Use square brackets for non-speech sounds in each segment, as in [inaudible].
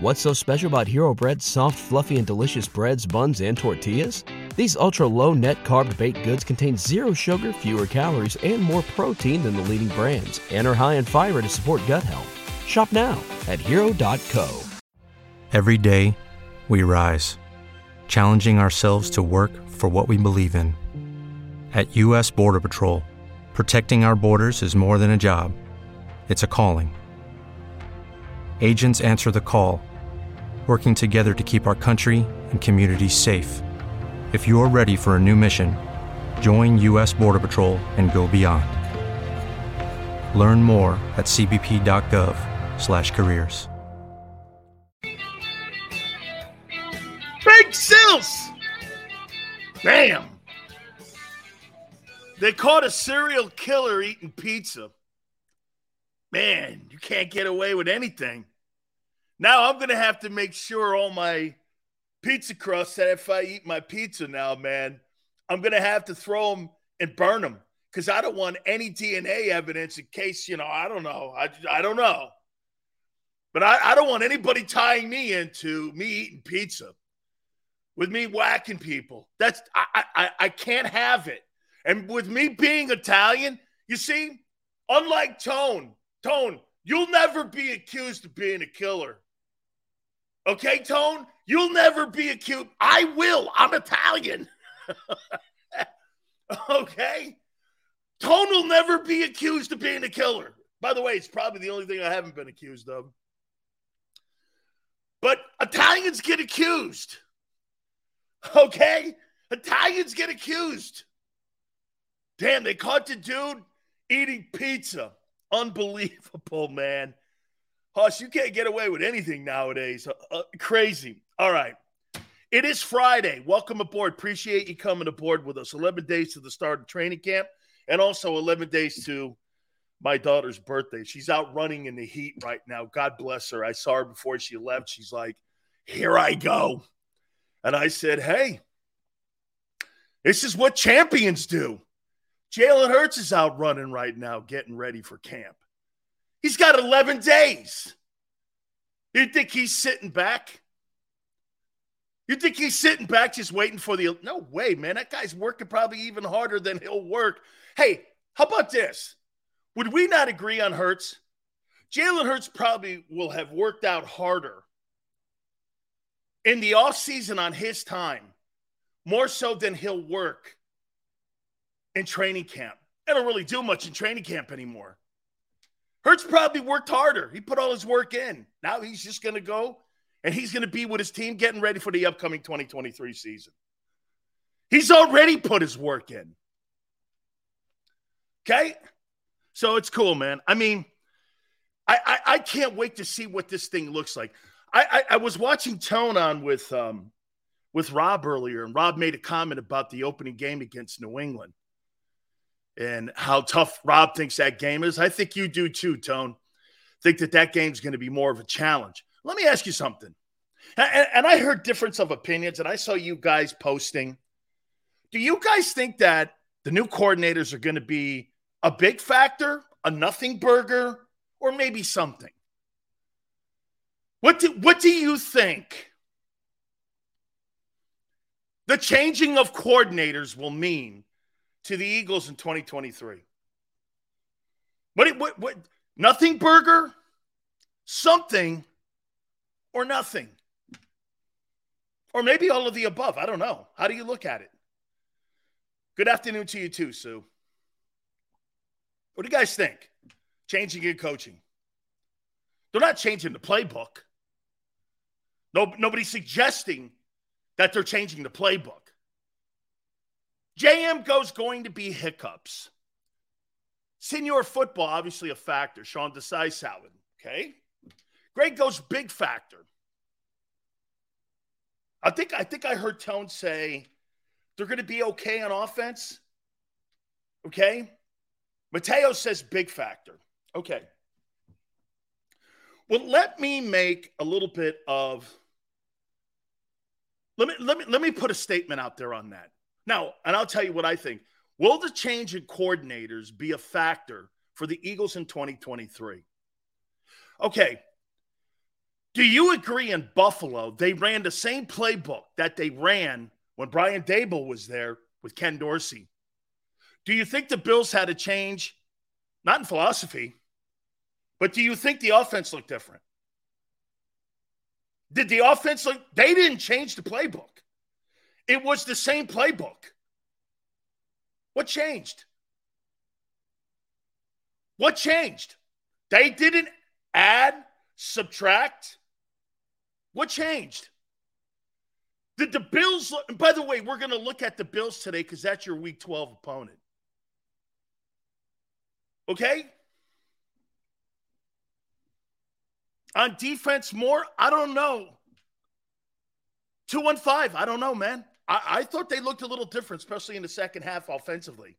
What's so special about Hero Bread's soft, fluffy, and delicious breads, buns, and tortillas? These ultra low net carb baked goods contain zero sugar, fewer calories, and more protein than the leading brands, and are high in fiber to support gut health. Shop now at hero.co. Every day, we rise, challenging ourselves to work for what we believe in. At U.S. Border Patrol, protecting our borders is more than a job, it's a calling. Agents answer the call, working together to keep our country and communities safe. If you're ready for a new mission, join U.S. Border Patrol and go beyond. Learn more at cbp.gov/careers. Big Sills! Bam! They caught a serial killer eating pizza. Man, you can't get away with anything. Now I'm going to have to make sure all my pizza crusts that if I eat my pizza now, man, I'm going to have to throw them and burn them because I don't want any DNA evidence in case, you know, I don't know. I, I don't know. But I, I don't want anybody tying me into me eating pizza with me whacking people. That's I, I I can't have it. And with me being Italian, you see, unlike Tone, Tone, you'll never be accused of being a killer. Okay, Tone? You'll never be a accused. I will. I'm Italian. [laughs] okay? Tone will never be accused of being a killer. By the way, it's probably the only thing I haven't been accused of. But Italians get accused. Okay? Italians get accused. Damn, they caught the dude eating pizza. Unbelievable, man. Hush, you can't get away with anything nowadays. Uh, uh, crazy. All right. It is Friday. Welcome aboard. Appreciate you coming aboard with us. 11 days to the start of training camp and also 11 days to my daughter's birthday. She's out running in the heat right now. God bless her. I saw her before she left. She's like, Here I go. And I said, Hey, this is what champions do. Jalen Hurts is out running right now, getting ready for camp. He's got 11 days. You think he's sitting back? You think he's sitting back just waiting for the. No way, man. That guy's working probably even harder than he'll work. Hey, how about this? Would we not agree on Hurts? Jalen Hurts probably will have worked out harder in the offseason on his time, more so than he'll work in training camp. I don't really do much in training camp anymore. Hurts probably worked harder. He put all his work in. Now he's just going to go and he's going to be with his team getting ready for the upcoming 2023 season. He's already put his work in. Okay? So it's cool, man. I mean, I, I, I can't wait to see what this thing looks like. I, I, I was watching Tone on with um, with Rob earlier, and Rob made a comment about the opening game against New England and how tough Rob thinks that game is. I think you do too, Tone. Think that that game's going to be more of a challenge. Let me ask you something. And, and I heard difference of opinions, and I saw you guys posting. Do you guys think that the new coordinators are going to be a big factor, a nothing burger, or maybe something? What do, what do you think the changing of coordinators will mean to the Eagles in 2023? What, what, what, nothing burger, something, or nothing? Or maybe all of the above. I don't know. How do you look at it? Good afternoon to you, too, Sue. What do you guys think? Changing your coaching. They're not changing the playbook. No, nobody's suggesting that they're changing the playbook. JM goes going to be hiccups. Senior football, obviously a factor. Sean Desai salad. Okay. Greg goes big factor. I think I think I heard Tone say they're going to be okay on offense. Okay. Mateo says big factor. Okay. Well, let me make a little bit of let me let me let me put a statement out there on that. Now, and I'll tell you what I think. Will the change in coordinators be a factor for the Eagles in 2023? Okay. Do you agree in Buffalo they ran the same playbook that they ran when Brian Daboll was there with Ken Dorsey? Do you think the Bills had a change, not in philosophy, but do you think the offense looked different? Did the offense look? They didn't change the playbook. It was the same playbook. What changed? What changed? They didn't add, subtract. What changed? Did the Bills, and by the way, we're going to look at the Bills today because that's your week 12 opponent. Okay? On defense, more? I don't know. 215, I don't know, man. I, I thought they looked a little different, especially in the second half offensively.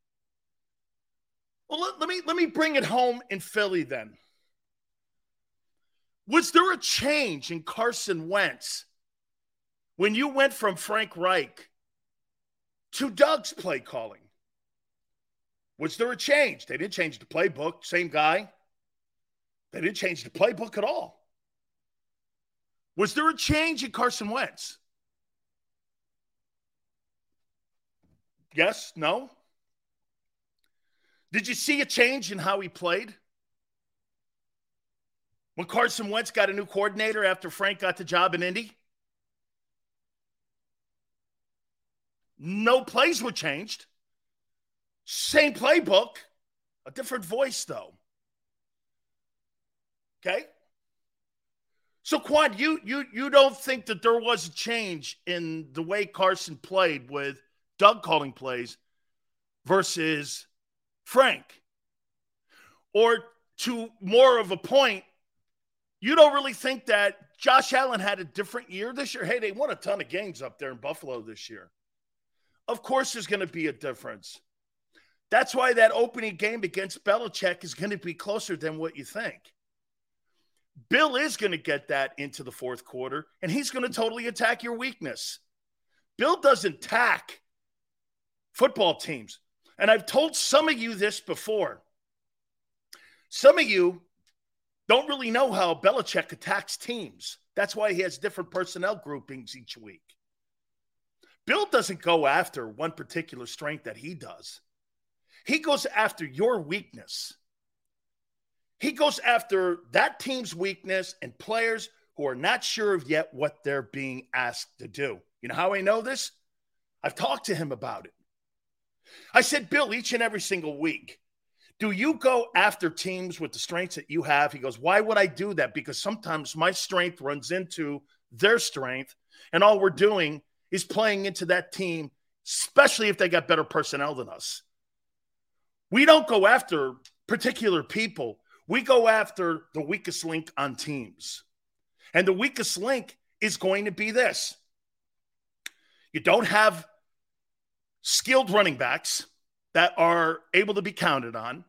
Well, let, let, me let me bring it home in Philly then. Was there a change in Carson Wentz when you went from Frank Reich to Doug's play calling? Was there a change? They didn't change the playbook, same guy. They didn't change the playbook at all. Was there a change in Carson Wentz? Yes, no. Did you see a change in how he played? When Carson Wentz got a new coordinator after Frank got the job in Indy? No plays were changed. Same playbook, a different voice, though. Okay? So Quan, you you you don't think that there was a change in the way Carson played with Doug calling plays versus Frank? Or to more of a point, you don't really think that Josh Allen had a different year this year? Hey, they won a ton of games up there in Buffalo this year. Of course, there's going to be a difference. That's why that opening game against Belichick is going to be closer than what you think. Bill is going to get that into the fourth quarter, and he's going to totally attack your weakness. Bill doesn't tack football teams. And I've told some of you this before. Some of you don't really know how Belichick attacks teams. That's why he has different personnel groupings each week. Bill doesn't go after one particular strength that he does, he goes after your weakness. He goes after that team's weakness and players who are not sure of yet what they're being asked to do. You know how I know this? I've talked to him about it. I said, Bill, each and every single week, do you go after teams with the strengths that you have? He goes, Why would I do that? Because sometimes my strength runs into their strength, and all we're doing is playing into that team, especially if they got better personnel than us. We don't go after particular people, we go after the weakest link on teams. And the weakest link is going to be this you don't have skilled running backs that are able to be counted on.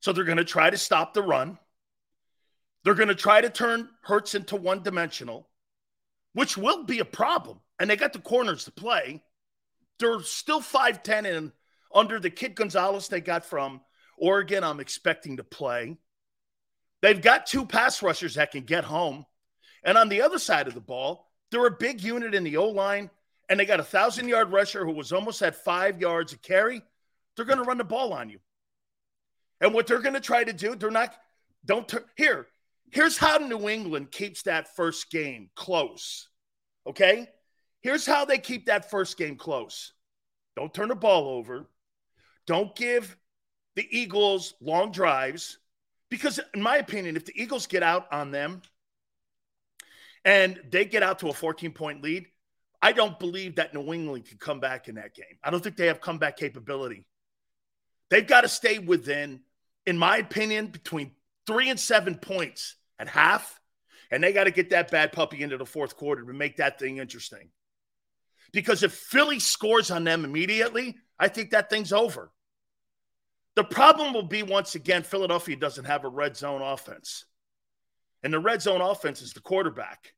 So they're going to try to stop the run. They're going to try to turn Hurts into one dimensional, which will be a problem. And they got the corners to play. They're still 5'10 and under the kid Gonzalez they got from Oregon. I'm expecting to play. They've got two pass rushers that can get home. And on the other side of the ball, they're a big unit in the O line and they got a thousand yard rusher who was almost at five yards a carry, they're going to run the ball on you. And what they're going to try to do, they're not, don't turn, here, here's how New England keeps that first game close. Okay? Here's how they keep that first game close don't turn the ball over, don't give the Eagles long drives. Because, in my opinion, if the Eagles get out on them and they get out to a 14 point lead, I don't believe that New England can come back in that game. I don't think they have comeback capability. They've got to stay within, in my opinion, between three and seven points at half. And they got to get that bad puppy into the fourth quarter to make that thing interesting. Because if Philly scores on them immediately, I think that thing's over. The problem will be once again, Philadelphia doesn't have a red zone offense. And the red zone offense is the quarterback.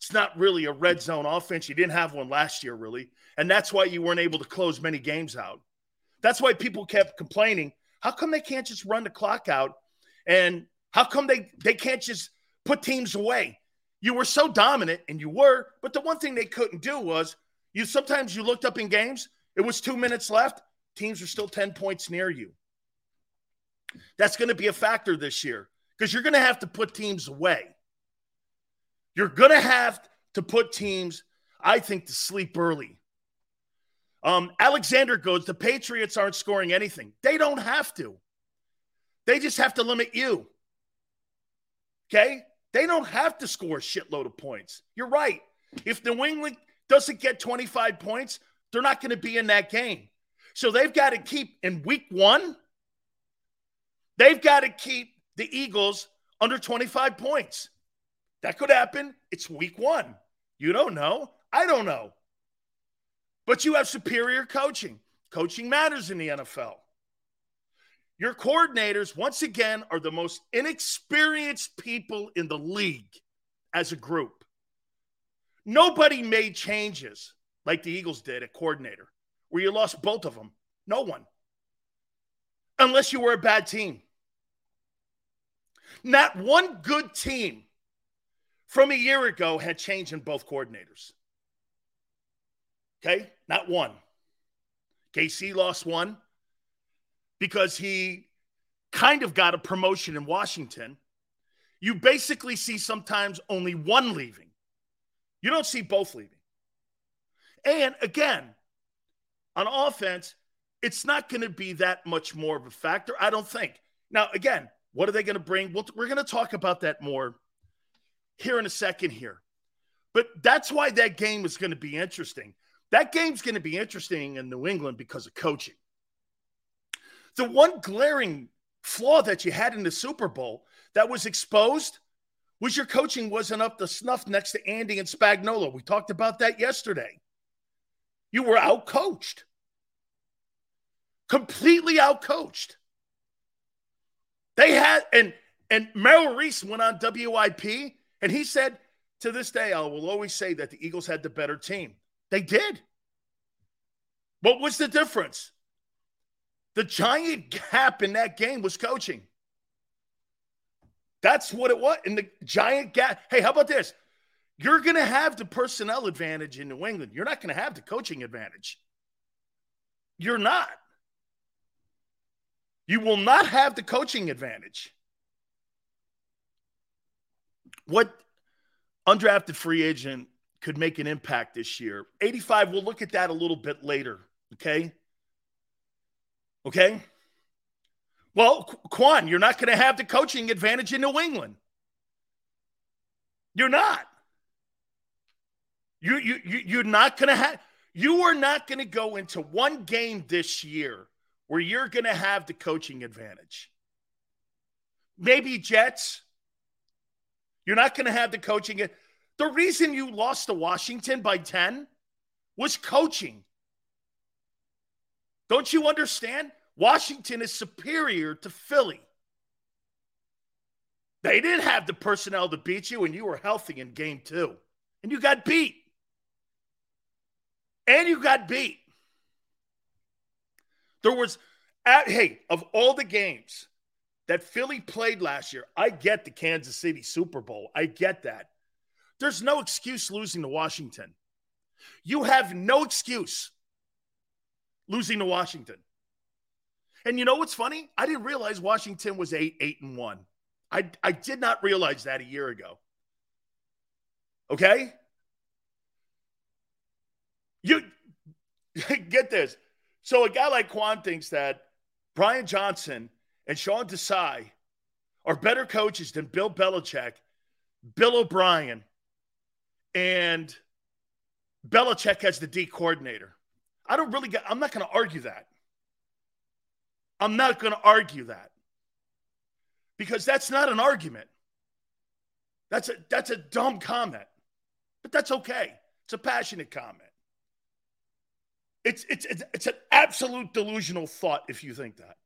It's not really a red zone offense. You didn't have one last year, really. And that's why you weren't able to close many games out. That's why people kept complaining. How come they can't just run the clock out? And how come they, they can't just put teams away? You were so dominant, and you were, but the one thing they couldn't do was you sometimes you looked up in games, it was two minutes left, teams are still 10 points near you. That's going to be a factor this year because you're going to have to put teams away. You're going to have to put teams, I think, to sleep early. Um, Alexander goes, the Patriots aren't scoring anything. They don't have to. They just have to limit you. Okay? They don't have to score a shitload of points. You're right. If New England doesn't get 25 points, they're not going to be in that game. So they've got to keep in week one, they've got to keep the Eagles under 25 points. That could happen. It's week one. You don't know. I don't know. But you have superior coaching. Coaching matters in the NFL. Your coordinators, once again, are the most inexperienced people in the league as a group. Nobody made changes like the Eagles did at coordinator, where you lost both of them. No one. Unless you were a bad team. Not one good team from a year ago had change in both coordinators. Okay? Not one. KC lost one because he kind of got a promotion in Washington. You basically see sometimes only one leaving. You don't see both leaving. And again, on offense, it's not going to be that much more of a factor, I don't think. Now, again, what are they going to bring? We'll, we're going to talk about that more here in a second here. But that's why that game is going to be interesting. That game's going to be interesting in New England because of coaching. The one glaring flaw that you had in the Super Bowl that was exposed was your coaching wasn't up to snuff next to Andy and Spagnuolo. We talked about that yesterday. You were outcoached, completely outcoached. They had, and and Merrill Reese went on WIP and he said, to this day, I will always say that the Eagles had the better team. They did. What was the difference? The giant gap in that game was coaching. That's what it was. And the giant gap. Hey, how about this? You're going to have the personnel advantage in New England. You're not going to have the coaching advantage. You're not. You will not have the coaching advantage. What undrafted free agent could make an impact this year? 85, we'll look at that a little bit later. Okay. Okay. Well, Quan, you're not going to have the coaching advantage in New England. You're not. You, you, you, you're not going to have, you are not going to go into one game this year where you're going to have the coaching advantage. Maybe Jets. You're not going to have the coaching. The reason you lost to Washington by 10 was coaching. Don't you understand? Washington is superior to Philly. They didn't have the personnel to beat you, and you were healthy in game two. And you got beat. And you got beat. There was, at, hey, of all the games that Philly played last year, I get the Kansas City Super Bowl. I get that. There's no excuse losing to Washington. You have no excuse losing to Washington. And you know what's funny? I didn't realize Washington was eight, eight and one. I, I did not realize that a year ago. Okay? You [laughs] get this. So a guy like Quan thinks that Brian Johnson and Sean Desai are better coaches than Bill Belichick, Bill O'Brien, and Belichick as the D coordinator. I don't really get, I'm not going to argue that. I'm not going to argue that because that's not an argument. That's a, that's a dumb comment, but that's okay. It's a passionate comment. It's, it's, it's, it's an absolute delusional thought if you think that.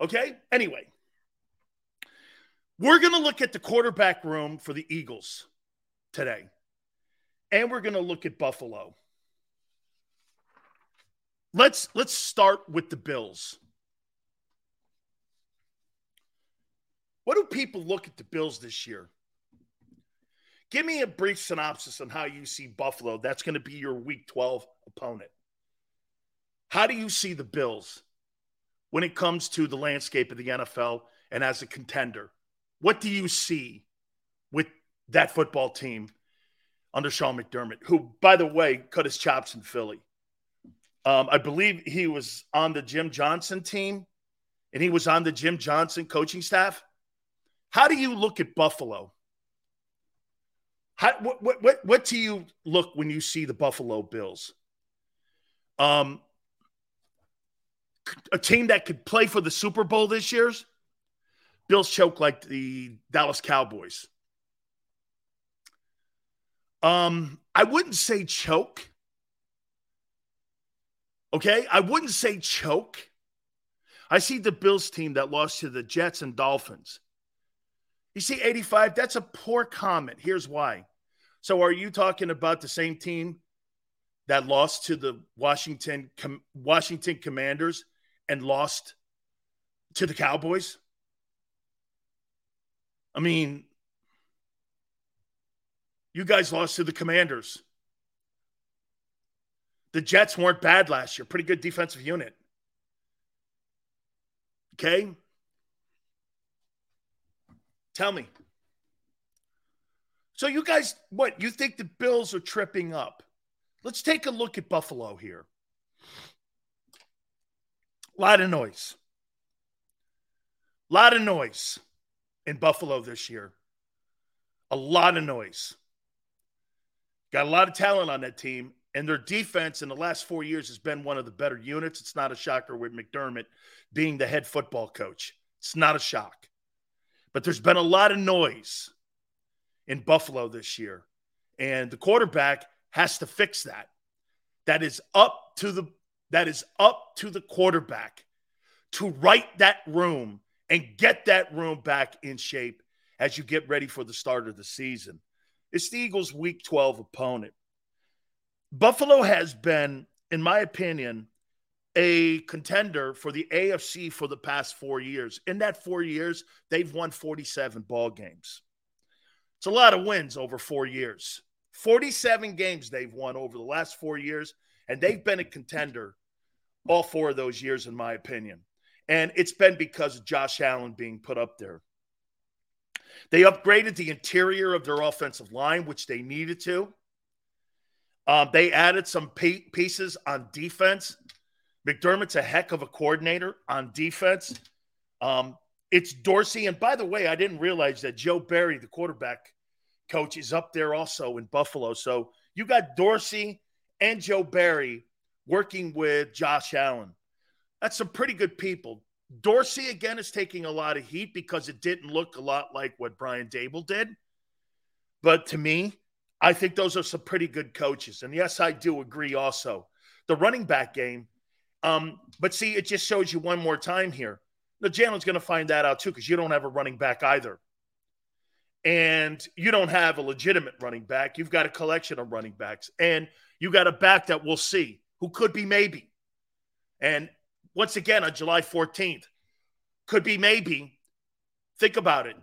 Okay? Anyway, we're going to look at the quarterback room for the Eagles today, and we're going to look at Buffalo. Let's let's start with the Bills. What do people look at the Bills this year? Give me a brief synopsis on how you see Buffalo. That's going to be your week 12 opponent. How do you see the Bills when it comes to the landscape of the NFL and as a contender? What do you see with that football team under Sean McDermott, who, by the way, cut his chops in Philly? Um, I believe he was on the Jim Johnson team and he was on the Jim Johnson coaching staff. How do you look at Buffalo? How, what, what, what, what do you look when you see the Buffalo Bills? Um, a team that could play for the Super Bowl this year's Bills choke like the Dallas Cowboys. Um, I wouldn't say choke. Okay, I wouldn't say choke. I see the Bills team that lost to the Jets and Dolphins. You see, 85, that's a poor comment. Here's why. So, are you talking about the same team that lost to the Washington Washington Commanders and lost to the Cowboys? I mean, you guys lost to the Commanders. The Jets weren't bad last year. Pretty good defensive unit. Okay? Tell me. So, you guys, what? You think the Bills are tripping up? Let's take a look at Buffalo here. A lot of noise. A lot of noise in Buffalo this year. A lot of noise. Got a lot of talent on that team, and their defense in the last four years has been one of the better units. It's not a shocker with McDermott being the head football coach. It's not a shock. But there's been a lot of noise in Buffalo this year, and the quarterback has to fix that. That is up to the that is up to the quarterback to right that room and get that room back in shape as you get ready for the start of the season. It's the Eagles' week 12 opponent. Buffalo has been, in my opinion, a contender for the AFC for the past four years. In that four years, they've won 47 ball games. It's a lot of wins over four years. 47 games they've won over the last four years, and they've been a contender all four of those years, in my opinion. And it's been because of Josh Allen being put up there. They upgraded the interior of their offensive line, which they needed to. Um, they added some pieces on defense. McDermott's a heck of a coordinator on defense. Um, it's Dorsey. And by the way, I didn't realize that Joe Barry, the quarterback coach, is up there also in Buffalo. So you got Dorsey and Joe Barry working with Josh Allen. That's some pretty good people. Dorsey, again, is taking a lot of heat because it didn't look a lot like what Brian Daboll did. But to me, I think those are some pretty good coaches. And yes, I do agree also. The running back game. Um, but see, it just shows you one more time here. The Jalen's going to find that out too because you don't have a running back either. And you don't have a legitimate running back. You've got a collection of running backs. And you got a back that we'll see who could be maybe. And once again on July 14th. Could be maybe. Think about it.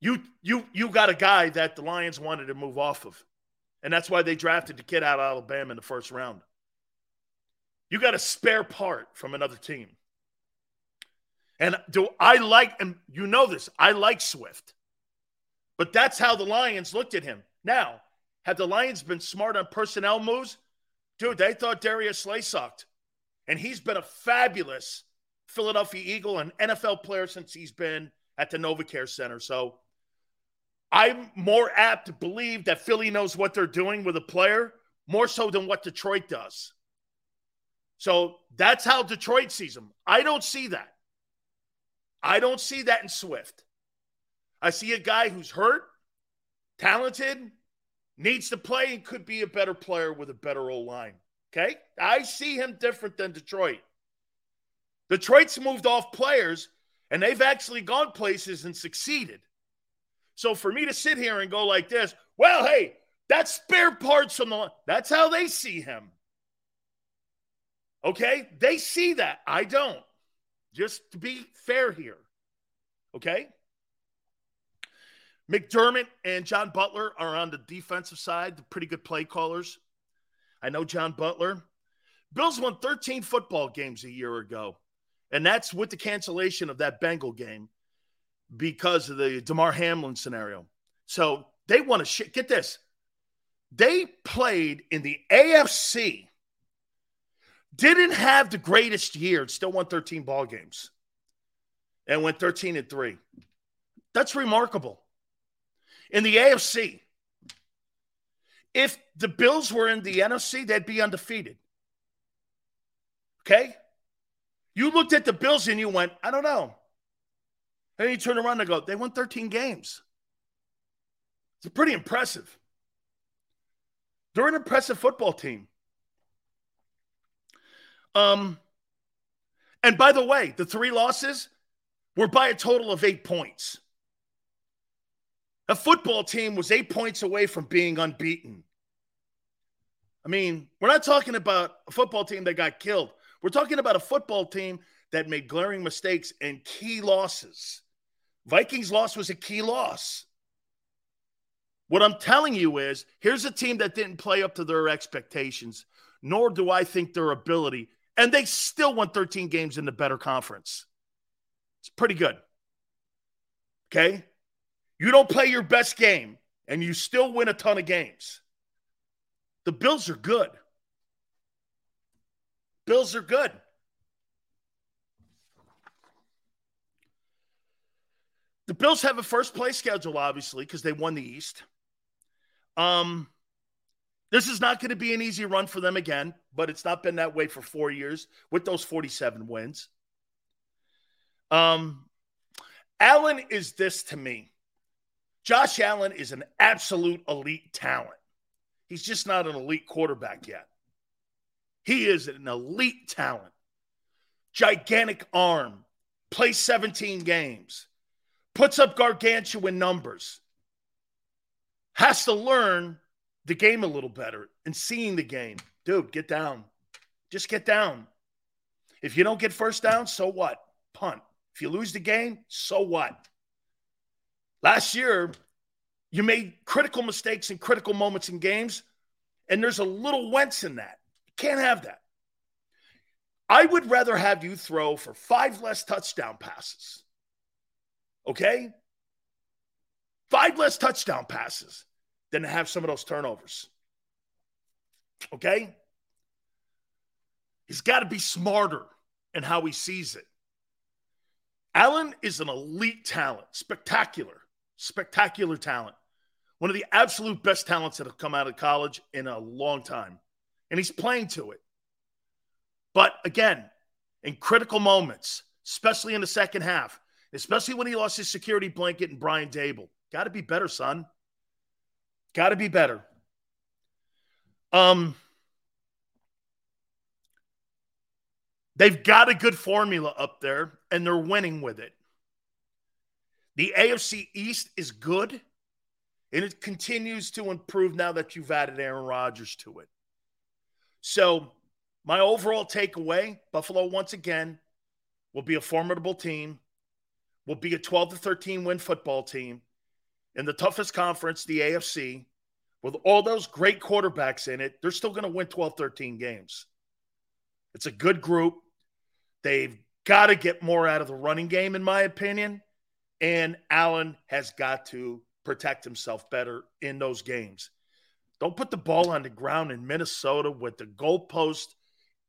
You you you got a guy that the Lions wanted to move off of. And that's why they drafted the kid out of Alabama in the first round. You got a spare part from another team. And do I like and you know this, I like Swift. But that's how the Lions looked at him. Now, have the Lions been smart on personnel moves? Dude, they thought Darius Slay sucked. And he's been a fabulous Philadelphia Eagle and NFL player since he's been at the NovaCare Center. So I'm more apt to believe that Philly knows what they're doing with a player more so than what Detroit does. So that's how Detroit sees him. I don't see that. I don't see that in Swift. I see a guy who's hurt, talented, needs to play, and could be a better player with a better old line. Okay. I see him different than Detroit. Detroit's moved off players and they've actually gone places and succeeded. So for me to sit here and go like this, well, hey, that's spare parts from the that's how they see him. Okay? They see that. I don't. Just to be fair here. Okay? McDermott and John Butler are on the defensive side, the pretty good play callers. I know John Butler. Bills won 13 football games a year ago, and that's with the cancellation of that Bengal game because of the Damar Hamlin scenario. So they want to get this. They played in the AFC, didn't have the greatest year, still won 13 ball games, and went 13 and 3. That's remarkable. In the AFC, if the Bills were in the NFC, they'd be undefeated. Okay? You looked at the Bills and you went, I don't know. And you turn around and go, they won 13 games. It's pretty impressive. They're an impressive football team. Um, and by the way, the three losses were by a total of eight points. A football team was eight points away from being unbeaten. I mean, we're not talking about a football team that got killed. We're talking about a football team that made glaring mistakes and key losses. Vikings loss was a key loss. What I'm telling you is here's a team that didn't play up to their expectations, nor do I think their ability, and they still won 13 games in the better conference. It's pretty good. Okay? You don't play your best game and you still win a ton of games. The Bills are good. Bills are good. The Bills have a first place schedule, obviously, because they won the East. Um, this is not going to be an easy run for them again, but it's not been that way for four years with those 47 wins. Um, Allen is this to me. Josh Allen is an absolute elite talent. He's just not an elite quarterback yet. He is an elite talent. Gigantic arm, plays 17 games, puts up gargantuan numbers, has to learn the game a little better and seeing the game. Dude, get down. Just get down. If you don't get first down, so what? Punt. If you lose the game, so what? Last year, you made critical mistakes in critical moments in games, and there's a little Wentz in that. You can't have that. I would rather have you throw for five less touchdown passes. Okay? Five less touchdown passes than to have some of those turnovers. Okay? He's got to be smarter in how he sees it. Allen is an elite talent, spectacular, spectacular talent. One of the absolute best talents that have come out of college in a long time. And he's playing to it. But again, in critical moments, especially in the second half, especially when he lost his security blanket and Brian Daboll, got to be better, son. Got to be better. Um, they've got a good formula up there, and they're winning with it. The AFC East is good, and it continues to improve now that you've added Aaron Rodgers to it. So, my overall takeaway Buffalo, once again, will be a formidable team, will be a 12 to 13 win football team in the toughest conference, the AFC, with all those great quarterbacks in it. They're still going to win 12, 13 games. It's a good group. They've got to get more out of the running game, in my opinion. And Allen has got to protect himself better in those games. Don't put the ball on the ground in Minnesota with the goalpost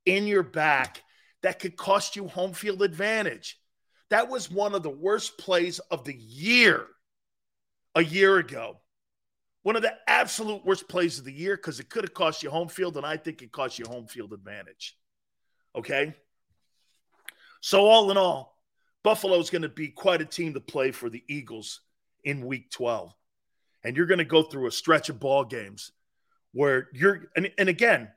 in your back. That could cost you home field advantage. That was one of the worst plays of the year a year ago. One of the absolute worst plays of the year because it could have cost you home field, and I think it cost you home field advantage. Okay. So, all in all, Buffalo is going to be quite a team to play for the Eagles in week 12. And you're going to go through a stretch of ball games where you're, and, and again,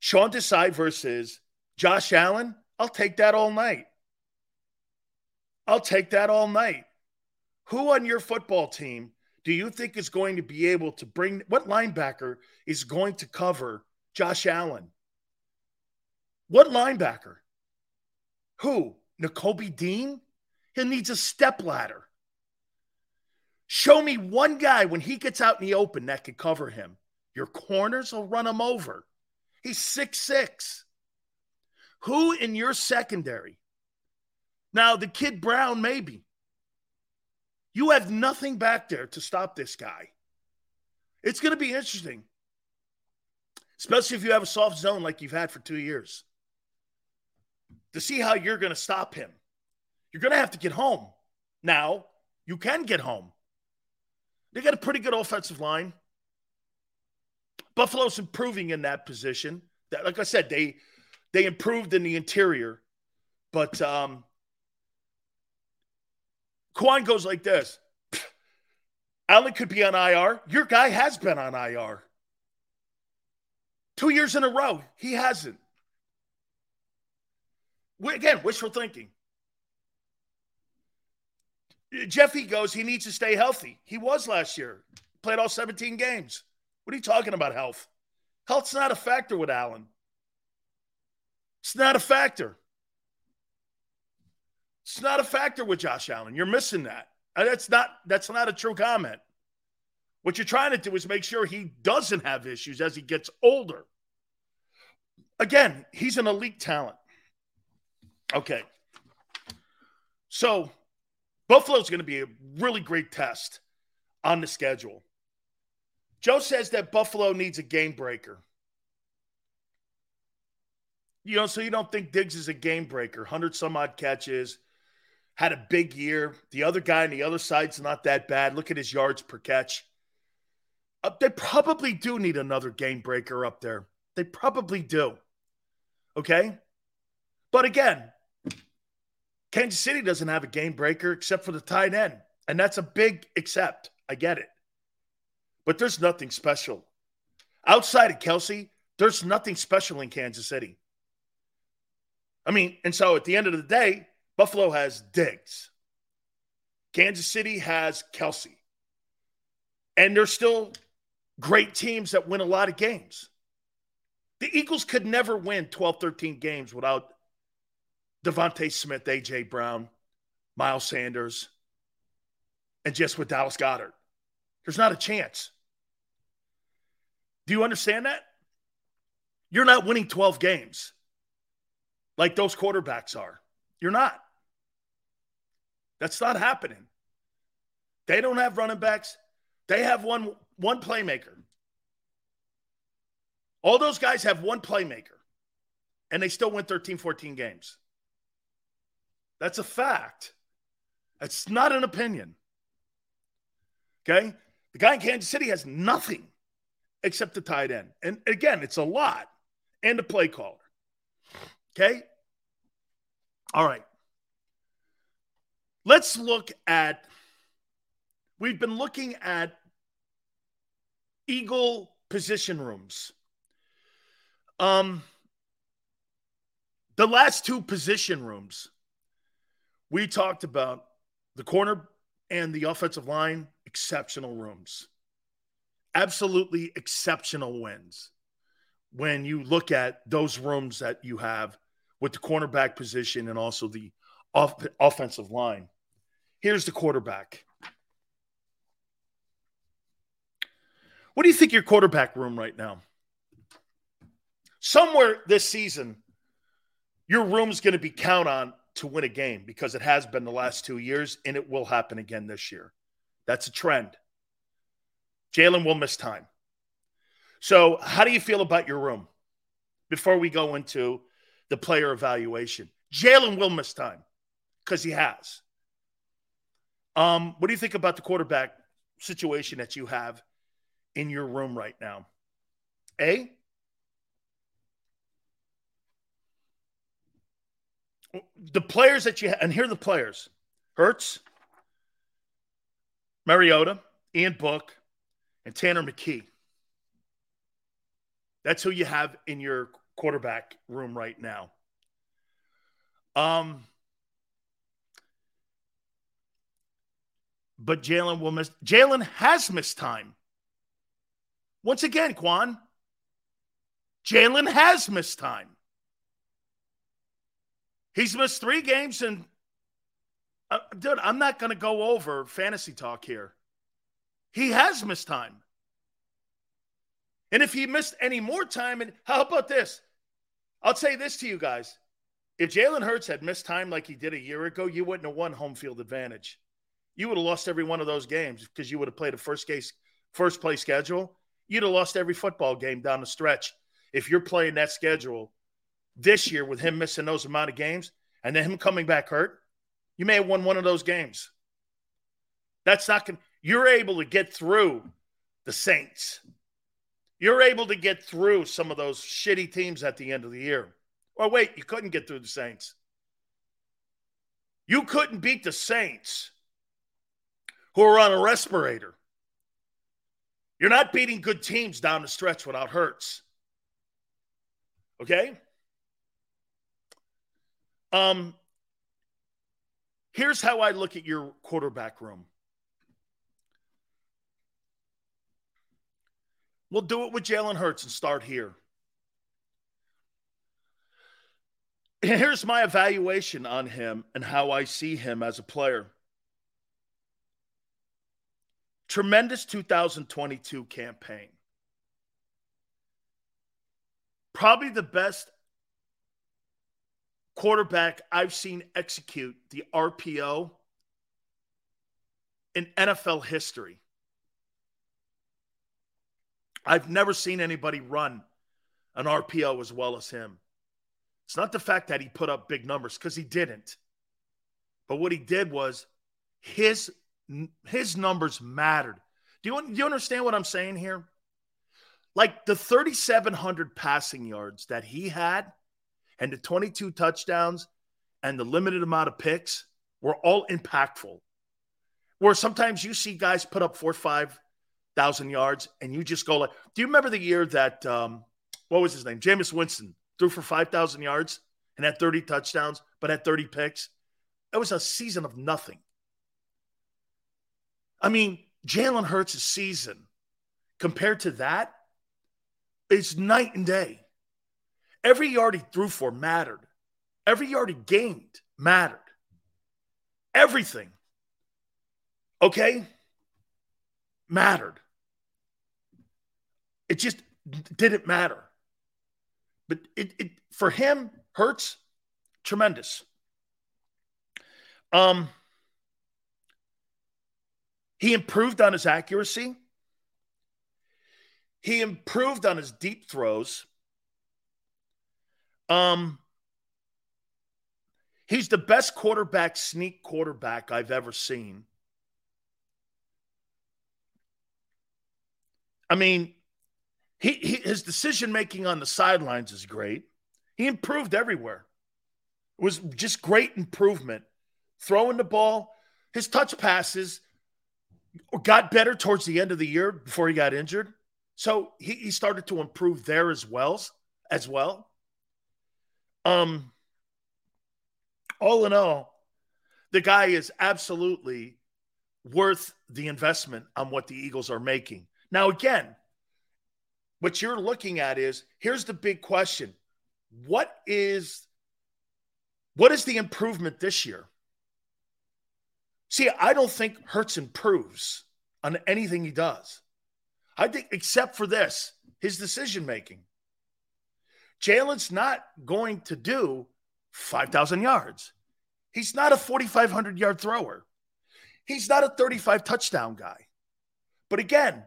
Sean Desai versus Josh Allen, I'll take that all night. I'll take that all night. Who on your football team do you think is going to be able to bring, what linebacker is going to cover Josh Allen? What linebacker? Who? Nakobe Dean? He needs a step ladder. Show me one guy when he gets out in the open that could cover him. Your corners will run him over. He's six six. Who in your secondary? Now, the kid Brown, maybe. You have nothing back there to stop this guy. It's going to be interesting, especially if you have a soft zone like you've had for two years, to see how you're going to stop him. You're going to have to get home. Now, you can get home. They got a pretty good offensive line. Buffalo's improving in that position. Like I said, they they improved in the interior, but um, goes like this. Allen could be on IR. Your guy has been on IR. Two years in a row, he hasn't. Again, wishful thinking. Jeffy goes, he needs to stay healthy. He was last year, played all 17 games. What are you talking about, health? Health's not a factor with Allen. It's not a factor. It's not a factor with Josh Allen. You're missing that. Uh, that's not that's not a true comment. What you're trying to do is make sure he doesn't have issues as he gets older. Again, he's an elite talent. Okay. So Buffalo's going to be a really great test on the schedule. Joe says that Buffalo needs a game breaker. You know, so you don't think Diggs is a game breaker. 100 some odd catches, had a big year. The other guy on the other side's not that bad. Look at his yards per catch. Uh, they probably do need another game breaker up there. They probably do. Okay? But again, Kansas City doesn't have a game breaker except for the tight end. And that's a big except. I get it. But there's nothing special. Outside of Kelce, there's nothing special in Kansas City. I mean, and so at the end of the day, Buffalo has Diggs. Kansas City has Kelce. And they're still great teams that win a lot of games. The Eagles could never win 12, 13 games without DeVonta Smith, A.J. Brown, Miles Sanders, and just with Dallas Goedert. There's not a chance. Do you understand that? You're not winning 12 games like those quarterbacks are. You're not. That's not happening. They don't have running backs. They have one one playmaker. All those guys have one playmaker. And they still win 13, 14 games. That's a fact. That's not an opinion. Okay? The guy in Kansas City has nothing except the tight end. And again, it's a lot. And a play caller. Okay? All right. Let's look at we've been looking at Eagle position rooms. Um the last two position rooms we talked about the corner and the offensive line exceptional rooms. Absolutely exceptional wins when you look at those rooms that you have with the cornerback position and also the off- offensive line. Here's the quarterback. What do you think your quarterback room right now? Somewhere this season, your room's going to be count on to win a game because it has been the last two years and it will happen again this year. That's a trend. Jalen will miss time. So, how do you feel about your room before we go into the player evaluation? Jalen will miss time because he has. Um, what do you think about the quarterback situation that you have in your room right now? A, the players that you have, and here are the players Hurts, Mariota, Ian Book, and Tanner McKee. That's who you have in your quarterback room right now. Um, but Jalen will miss. Jalen has missed time. Once again, Quan, Jalen has missed time. He's missed three games, and uh, dude, I'm not going to go over fantasy talk here. He has missed time. And if he missed any more time, and how about this? I'll say this to you guys. If Jalen Hurts had missed time like he did a year ago, you wouldn't have won home field advantage. You would have lost every one of those games because you would have played a first case, first play schedule. You'd have lost every football game down the stretch. If you're playing that schedule this year with him missing those amount of games and then him coming back hurt, you may have won one of those games. That's not going you're able to get through the Saints. You're able to get through some of those shitty teams at the end of the year. Or wait, you couldn't get through the Saints. You couldn't beat the Saints who are on a respirator. You're not beating good teams down the stretch without Hurts. Okay? Um, here's how I look at your quarterback room. We'll do it with Jalen Hurts and start here. Here's my evaluation on him and how I see him as a player. Tremendous 2022 campaign. Probably the best quarterback I've seen execute the RPO in NFL history. I've never seen anybody run an RPO as well as him. It's not the fact that he put up big numbers because he didn't. But what he did was his his numbers mattered. Do you, do you understand what I'm saying here? Like the 3,700 passing yards that he had and the 22 touchdowns and the limited amount of picks were all impactful. Where sometimes you see guys put up four, five, thousand yards, and you just go like, do you remember the year that um, what was his name? Jameis Winston threw for five thousand yards and had 30 touchdowns, but had 30 picks. It was a season of nothing. I mean, Jalen Hurts' season compared to that is night and day. Every yard he threw for mattered. Every yard he gained mattered. Everything. Okay? mattered. It just didn't matter. But it, it for him hurts tremendous. Um, he improved on his accuracy. He improved on his deep throws. Um, he's the best quarterback sneak quarterback I've ever seen. I mean, he, he his decision making on the sidelines is great. He improved everywhere. It was just great improvement. Throwing the ball, his touch passes got better towards the end of the year before he got injured. So he, he started to improve there as well as well. Um all in all, the guy is absolutely worth the investment on what the Eagles are making. Now, again, what you're looking at is here's the big question. What is what is the improvement this year? See, I don't think Hurts improves on anything he does. I think, except for this, his decision making. Jalen's not going to do 5,000 yards. He's not a 4,500 yard thrower. He's not a 35 touchdown guy. But again,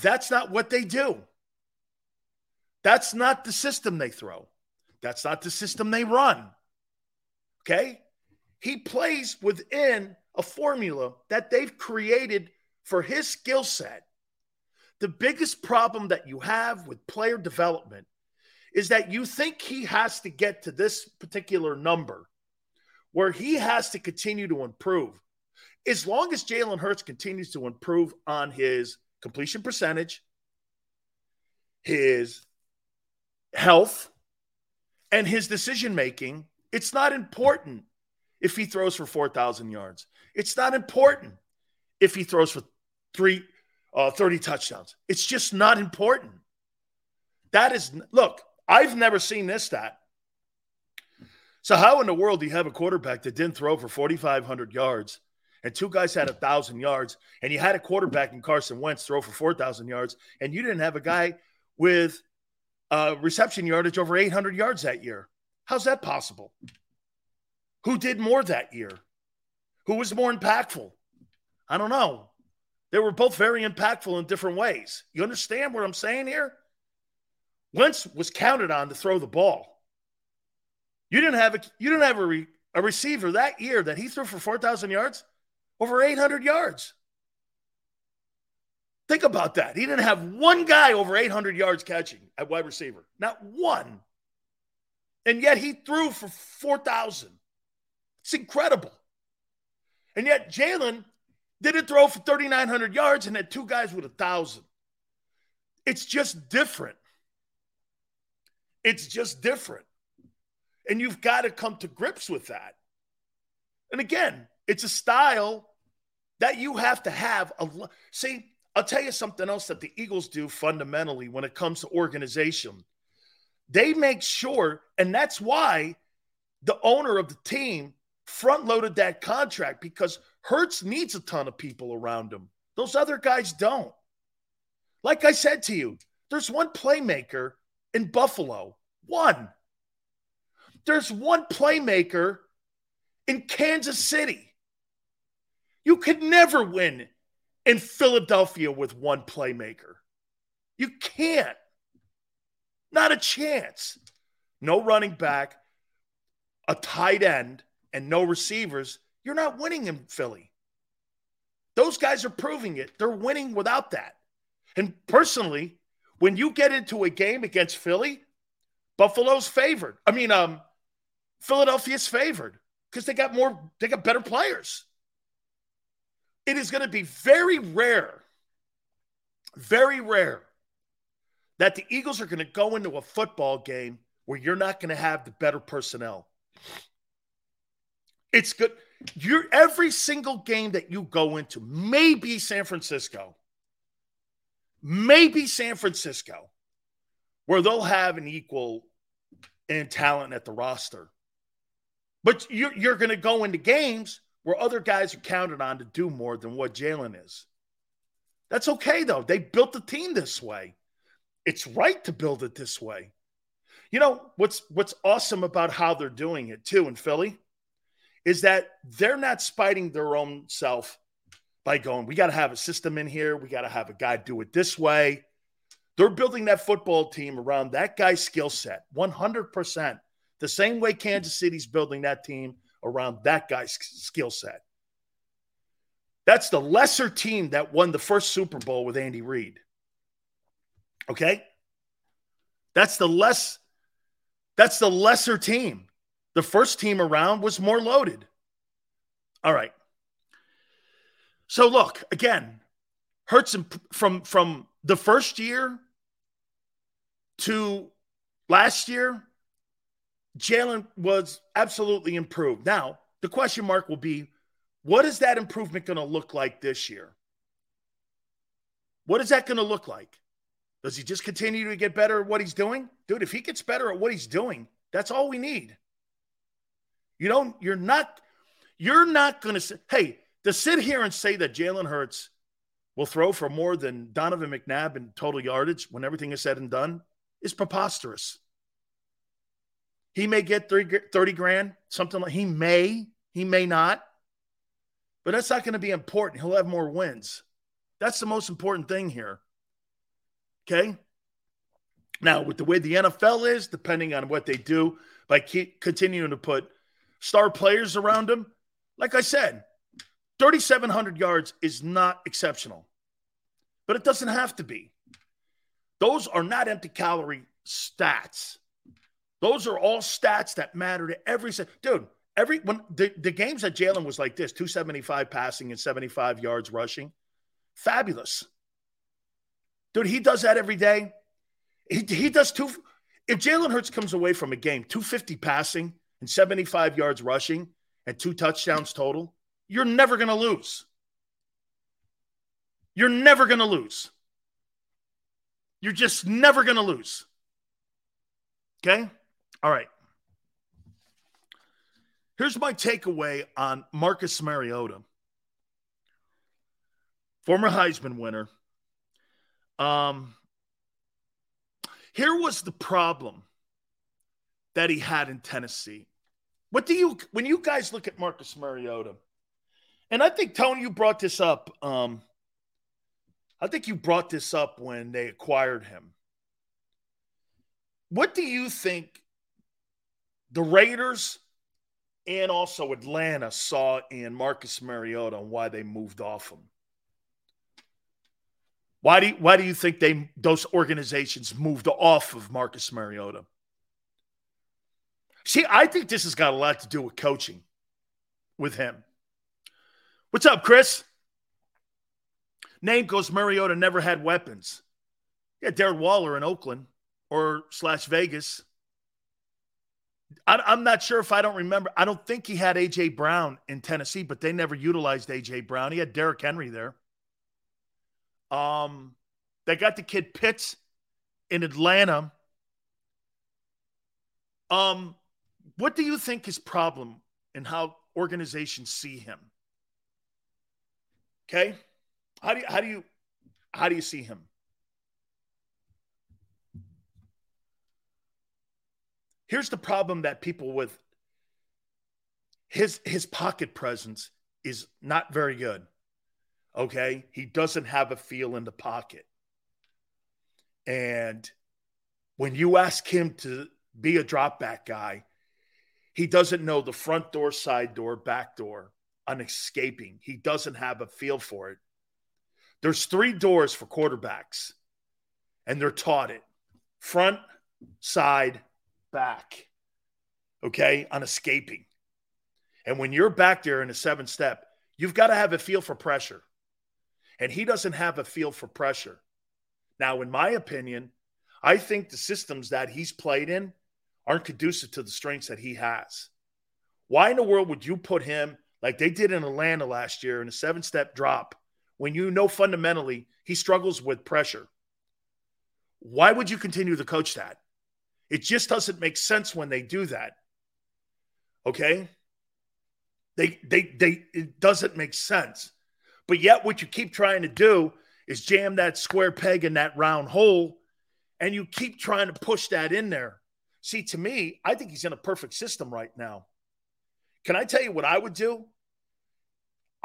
that's not what they do. That's not the system they throw. That's not the system they run. Okay? He plays within a formula that they've created for his skill set. The biggest problem that you have with player development is that you think he has to get to this particular number where he has to continue to improve. As long as Jalen Hurts continues to improve on his completion percentage, his health, and his decision making, it's not important if he throws for 4,000 yards. It's not important if he throws for three, uh, 30 touchdowns. It's just not important. That is, look, I've never seen this stat. So, how in the world do you have a quarterback that didn't throw for 4,500 yards and two guys had a thousand yards, and you had a quarterback in Carson Wentz throw for four thousand yards, and you didn't have a guy with uh, reception yardage over 800 yards that year. How's that possible? Who did more that year? Who was more impactful? I don't know. They were both very impactful in different ways. You understand what I'm saying here? Wentz was counted on to throw the ball. You didn't have a you didn't have a, re, a receiver that year that he threw for 4,000 yards, over 800 yards. Think about that. He didn't have one guy over 800 yards catching at wide receiver. Not one. And yet he threw for 4,000. It's incredible. And yet Jalen didn't throw for 3,900 yards and had two guys with a 1,000. It's just different. It's just different. And you've got to come to grips with that. And again, it's a style that you have to have. A, see, I'll tell you something else that the Eagles do fundamentally when it comes to organization. They make sure, and that's why the owner of the team front loaded that contract because Hurts needs a ton of people around him. Those other guys don't. Like I said to you, there's one playmaker in Buffalo. One. There's one playmaker in Kansas City. You could never win in Philadelphia with one playmaker. You can't. Not a chance. No running back, a tight end, and no receivers. You're not winning in Philly. Those guys are proving it. They're winning without that. And personally, when you get into a game against Philly, Buffalo's favored. I mean, um, Philadelphia's favored because they got more, they got better players. It is going to be very rare, very rare that the Eagles are going to go into a football game where you're not going to have the better personnel. It's good. You're every single game that you go into, maybe San Francisco, maybe San Francisco, where they'll have an equal in talent at the roster. But you're, you're going to go into games where other guys are counted on to do more than what Jalen is. That's okay, though. They built the team this way. It's right to build it this way. You know what's what's awesome about how they're doing it too in Philly is that they're not spiting their own self by going, we got to have a system in here. We got to have a guy do it this way. They're building that football team around that guy's skill set 100%. The same way Kansas City's building that team around that guy's skill set. That's the lesser team that won the first Super Bowl with Andy Reid. Okay? That's the less that's the lesser team. The first team around was more loaded. All right. So look, again, Hurts from from the first year to last year, Jalen was absolutely improved. Now, the question mark will be what is that improvement going to look like this year? What is that going to look like? Does he just continue to get better at what he's doing? Dude, if he gets better at what he's doing, that's all we need. You don't, you're not, you're not going to say, hey, to sit here and say that Jalen Hurts will throw for more than Donovan McNabb in total yardage when everything is said and done is preposterous. He may get 30 grand, something like he may, he may not. But that's not going to be important. He'll have more wins. That's the most important thing here. Okay. Now, with the way the NFL is, depending on what they do, by keep continuing to put star players around him, like I said, 3,700 yards is not exceptional, but it doesn't have to be. Those are not empty calorie stats. Those are all stats that matter to every dude. Every when the, the games that Jalen was like this 275 passing and 75 yards rushing, fabulous. Dude, he does that every day. He, he does two. If Jalen Hurts comes away from a game 250 passing and 75 yards rushing and two touchdowns total, you're never going to lose. You're never going to lose. You're just never going to lose. Okay? All right. Here's my takeaway on Marcus Mariota. former Heisman winner. Um, here was the problem that he had in Tennessee. What do you, when you guys look at Marcus Mariota, and I think, Tony, you brought this up. Um, I think you brought this up when they acquired him. What do you think the Raiders and also Atlanta saw in Marcus Mariota and why they moved off him? Why do you, why do you think they those organizations moved off of Marcus Mariota? See, I think this has got a lot to do with coaching with him. What's up, Chris? Name goes Mariota never had weapons. Yeah, Darren Waller in Oakland or slash Vegas. I, am not sure if I don't remember. I don't think he had AJ Brown in Tennessee, but they never utilized AJ Brown. He had Derrick Henry there. Um, they got the kid Pitts in Atlanta. Um, what do you think his problem and how organizations see him? Okay, how do you, how do you how do you see him? Here's the problem that people with his his pocket presence is not very good. Okay. He doesn't have a feel in the pocket. And when you ask him to be a drop back guy, he doesn't know the front door, side door, back door on escaping. He doesn't have a feel for it. There's three doors for quarterbacks, and they're taught it front, side, back. Okay, on escaping. And when you're back there in a seven step, you've got to have a feel for pressure and he doesn't have a feel for pressure. Now, in my opinion, I think the systems that he's played in aren't conducive to the strengths that he has. Why in the world would you put him like they did in Atlanta last year in a seven step drop when you know fundamentally he struggles with pressure? Why would you continue to coach that? It just doesn't make sense when they do that. Okay? They they they it doesn't make sense. But yet, what you keep trying to do is jam that square peg in that round hole, and you keep trying to push that in there. See, to me, I think he's in a perfect system right now. Can I tell you what I would do?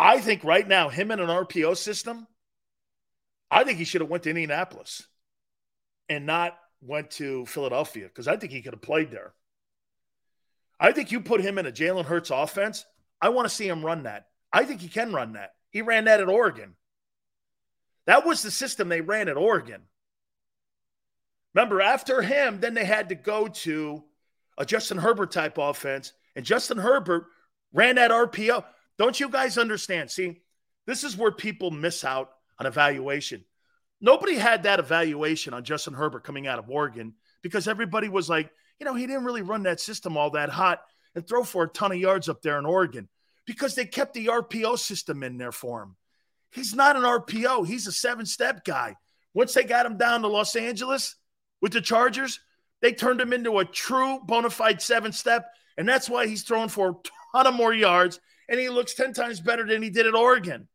I think right now, him in an RPO system, I think he should have went to Indianapolis and not went to Philadelphia because I think he could have played there. I think you put him in a Jalen Hurts offense. I want to see him run that. I think he can run that. He ran that at Oregon. That was the system they ran at Oregon. Remember, after him, then they had to go to a Justin Herbert type offense, and Justin Herbert ran that RPO. Don't you guys understand? See, this is where people miss out on evaluation. Nobody had that evaluation on Justin Herbert coming out of Oregon because everybody was like, you know, he didn't really run that system all that hot and throw for a ton of yards up there in Oregon because they kept the RPO system in there for him. He's not an RPO, he's a seven step guy. Once they got him down to Los Angeles with the Chargers, they turned him into a true bona fide seven step. And that's why he's throwing for a ton of more yards and he looks 10 times better than he did at Oregon.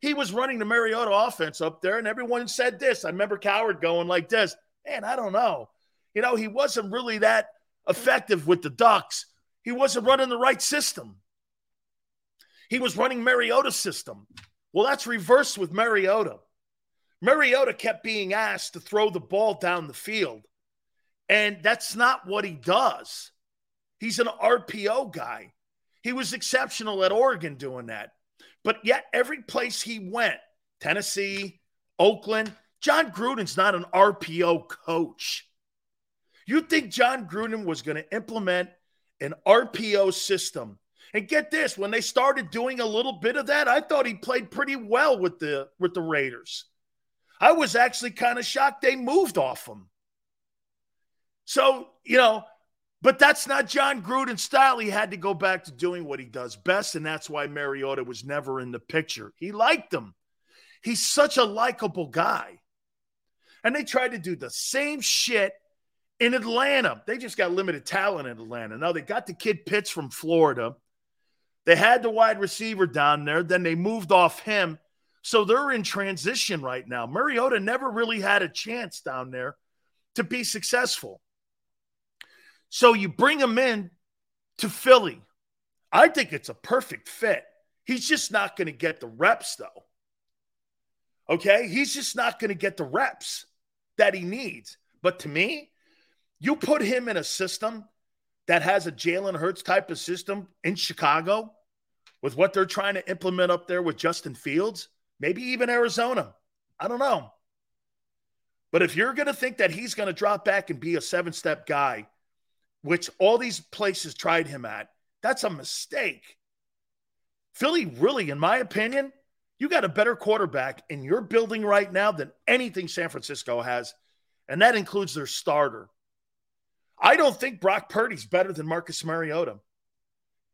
He was running the Mariota offense up there, and everyone said this. I remember Cowherd going like this, man, I don't know. You know, he wasn't really that effective with the Ducks. He wasn't running the right system. He was running Mariota's system. Well, that's reversed with Mariota. Mariota kept being asked to throw the ball down the field, and that's not what he does. He's an RPO guy. He was exceptional at Oregon doing that. But yet, every place he went, Tennessee, Oakland, Jon Gruden's not an RPO coach. You think Jon Gruden was going to implement an RPO system and get this, when they started doing a little bit of that, I thought he played pretty well with the with the Raiders. I was actually kind of shocked they moved off him. So, you know, but that's not Jon Gruden's style. He had to go back to doing what he does best, and that's why Mariota was never in the picture. He liked him. He's such a likable guy. And they tried to do the same shit in Atlanta. They just got limited talent in Atlanta. Now they got the kid Pitts from Florida. They had the wide receiver down there. Then they moved off him. So they're in transition right now. Mariota never really had a chance down there to be successful. So you bring him in to Philly. I think it's a perfect fit. He's just not going to get the reps, though. Okay? He's just not going to get the reps that he needs. But to me, you put him in a system that has a Jalen Hurts type of system in Chicago with what they're trying to implement up there with Justin Fields, maybe even Arizona. I don't know. But if you're going to think that he's going to drop back and be a seven step guy, which all these places tried him at, that's a mistake. Philly, really, in my opinion, you got a better quarterback in your building right now than anything San Francisco has, and that includes their starter. I don't think Brock Purdy's better than Marcus Mariota.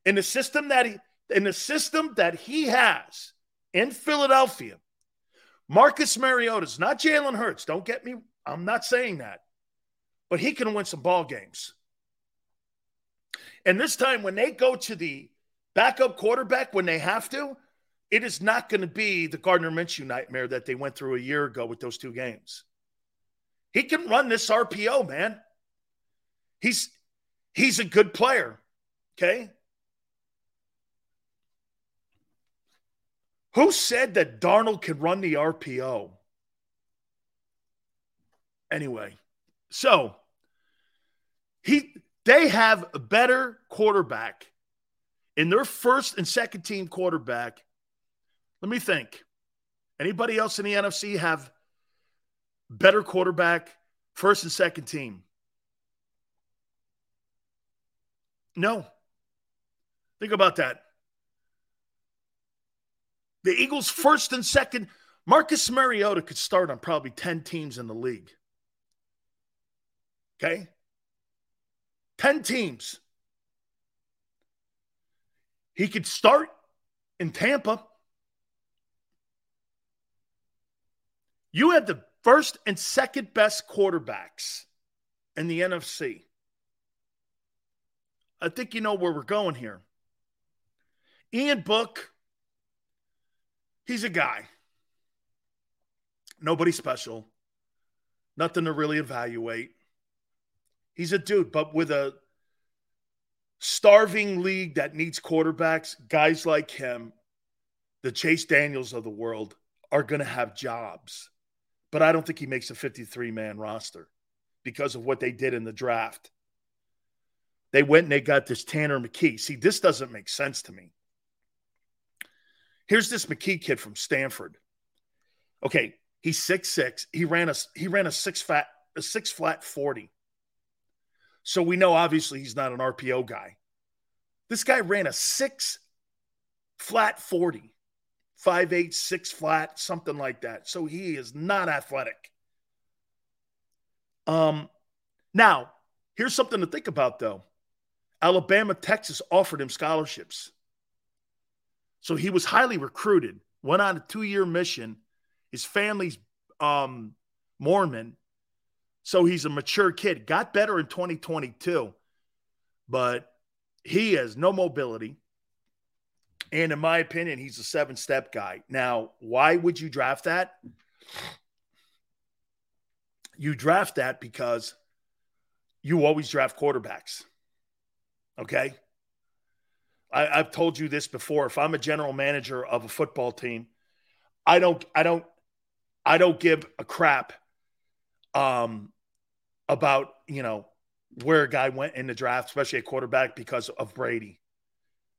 In the system that he in the system that he has in Philadelphia, Marcus Mariota's not Jalen Hurts. Don't get me, I'm not saying that. But he can win some ball games. And this time when they go to the backup quarterback when they have to, it is not going to be the Gardner Minshew nightmare that they went through a year ago with those two games. He can run this RPO, man. He's he's a good player. Okay. Who said that Darnold could run the RPO? Anyway, so he they have a better quarterback in their first and second team quarterback. Let me think. Anybody else in the NFC have better quarterback first and second team? No. Think about that. The Eagles' first and second, Marcus Mariota could start on probably 10 teams in the league. Okay? 10 teams. He could start in Tampa. You have the first and second best quarterbacks in the NFC. I think you know where we're going here. Ian Book, he's a guy. Nobody special. Nothing to really evaluate. He's a dude, but with a starving league that needs quarterbacks, guys like him, the Chase Daniels of the world, are going to have jobs. But I don't think he makes a 53 man roster because of what they did in the draft. They went and they got this Tanner McKee. See, this doesn't make sense to me. Here's this McKee kid from Stanford. Okay, he's six six. He ran a he ran a six fat a six flat 40. So we know obviously he's not an RPO guy. This guy ran a six flat 40, five, eight, six flat, something like that. So he is not athletic. Um, now, here's something to think about though. Alabama, Texas offered him scholarships. So he was highly recruited, went on a two year mission. His family's um, Mormon. So he's a mature kid. Got better in 2022, but he has no mobility. And in my opinion, he's a seven step guy. Now, why would you draft that? You draft that because you always draft quarterbacks. Okay. I, have told you this before. If I'm a general manager of a football team, I don't, I don't, I don't give a crap um, about you know where a guy went in the draft, especially a quarterback, because of Brady.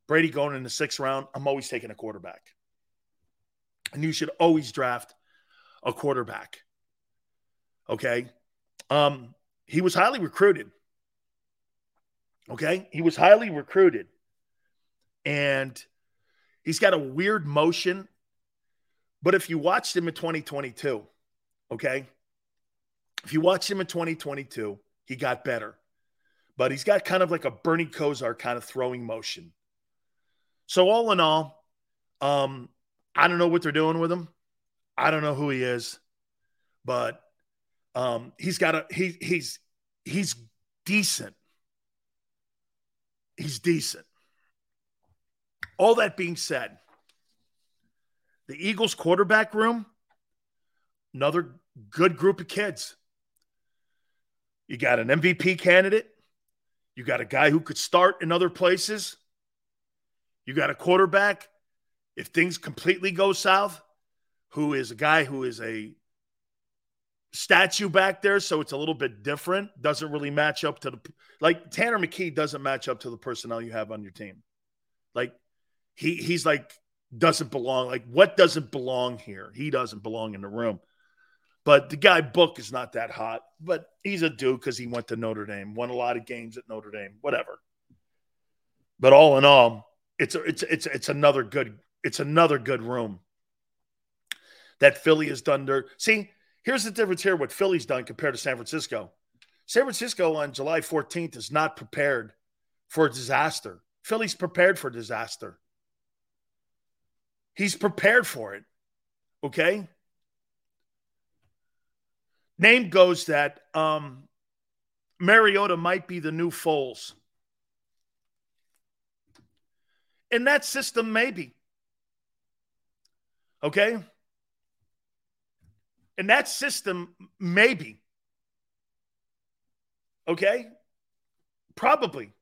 Brady going in the sixth round, I'm always taking a quarterback, and you should always draft a quarterback. Okay, um, he was highly recruited. Okay. He was highly recruited. And he's got a weird motion. But if you watched him in 2022, okay, if you watch him in 2022, he got better. But he's got kind of like a Bernie Kosar kind of throwing motion. So, all in all, um, I don't know what they're doing with him. I don't know who he is, but um, he's got a he he's he's decent he's decent. All that being said, The Eagles quarterback room, another good group of kids. You got an MVP candidate. You got a guy who could start in other places. You got a quarterback, if things completely go south, who is a guy who is a statue back there, so it's a little bit different. Doesn't really match up to the like Tanner McKee doesn't match up to the personnel you have on your team. Like he he's like doesn't belong. Like what doesn't belong here? He doesn't belong in the room. But the guy Book is not that hot, but he's a dude because he went to Notre Dame, won a lot of games at Notre Dame, whatever. But all in all, it's a, it's it's it's another good it's another good room that Philly has done. Their see here's the difference here what Philly's done compared to San Francisco. San Francisco on July 14th is not prepared for disaster. Philly's prepared for disaster. He's prepared for it. Okay. Name goes that um, Mariota might be the new Foles. In that system, maybe. Okay. In that system, maybe. Okay. Probably.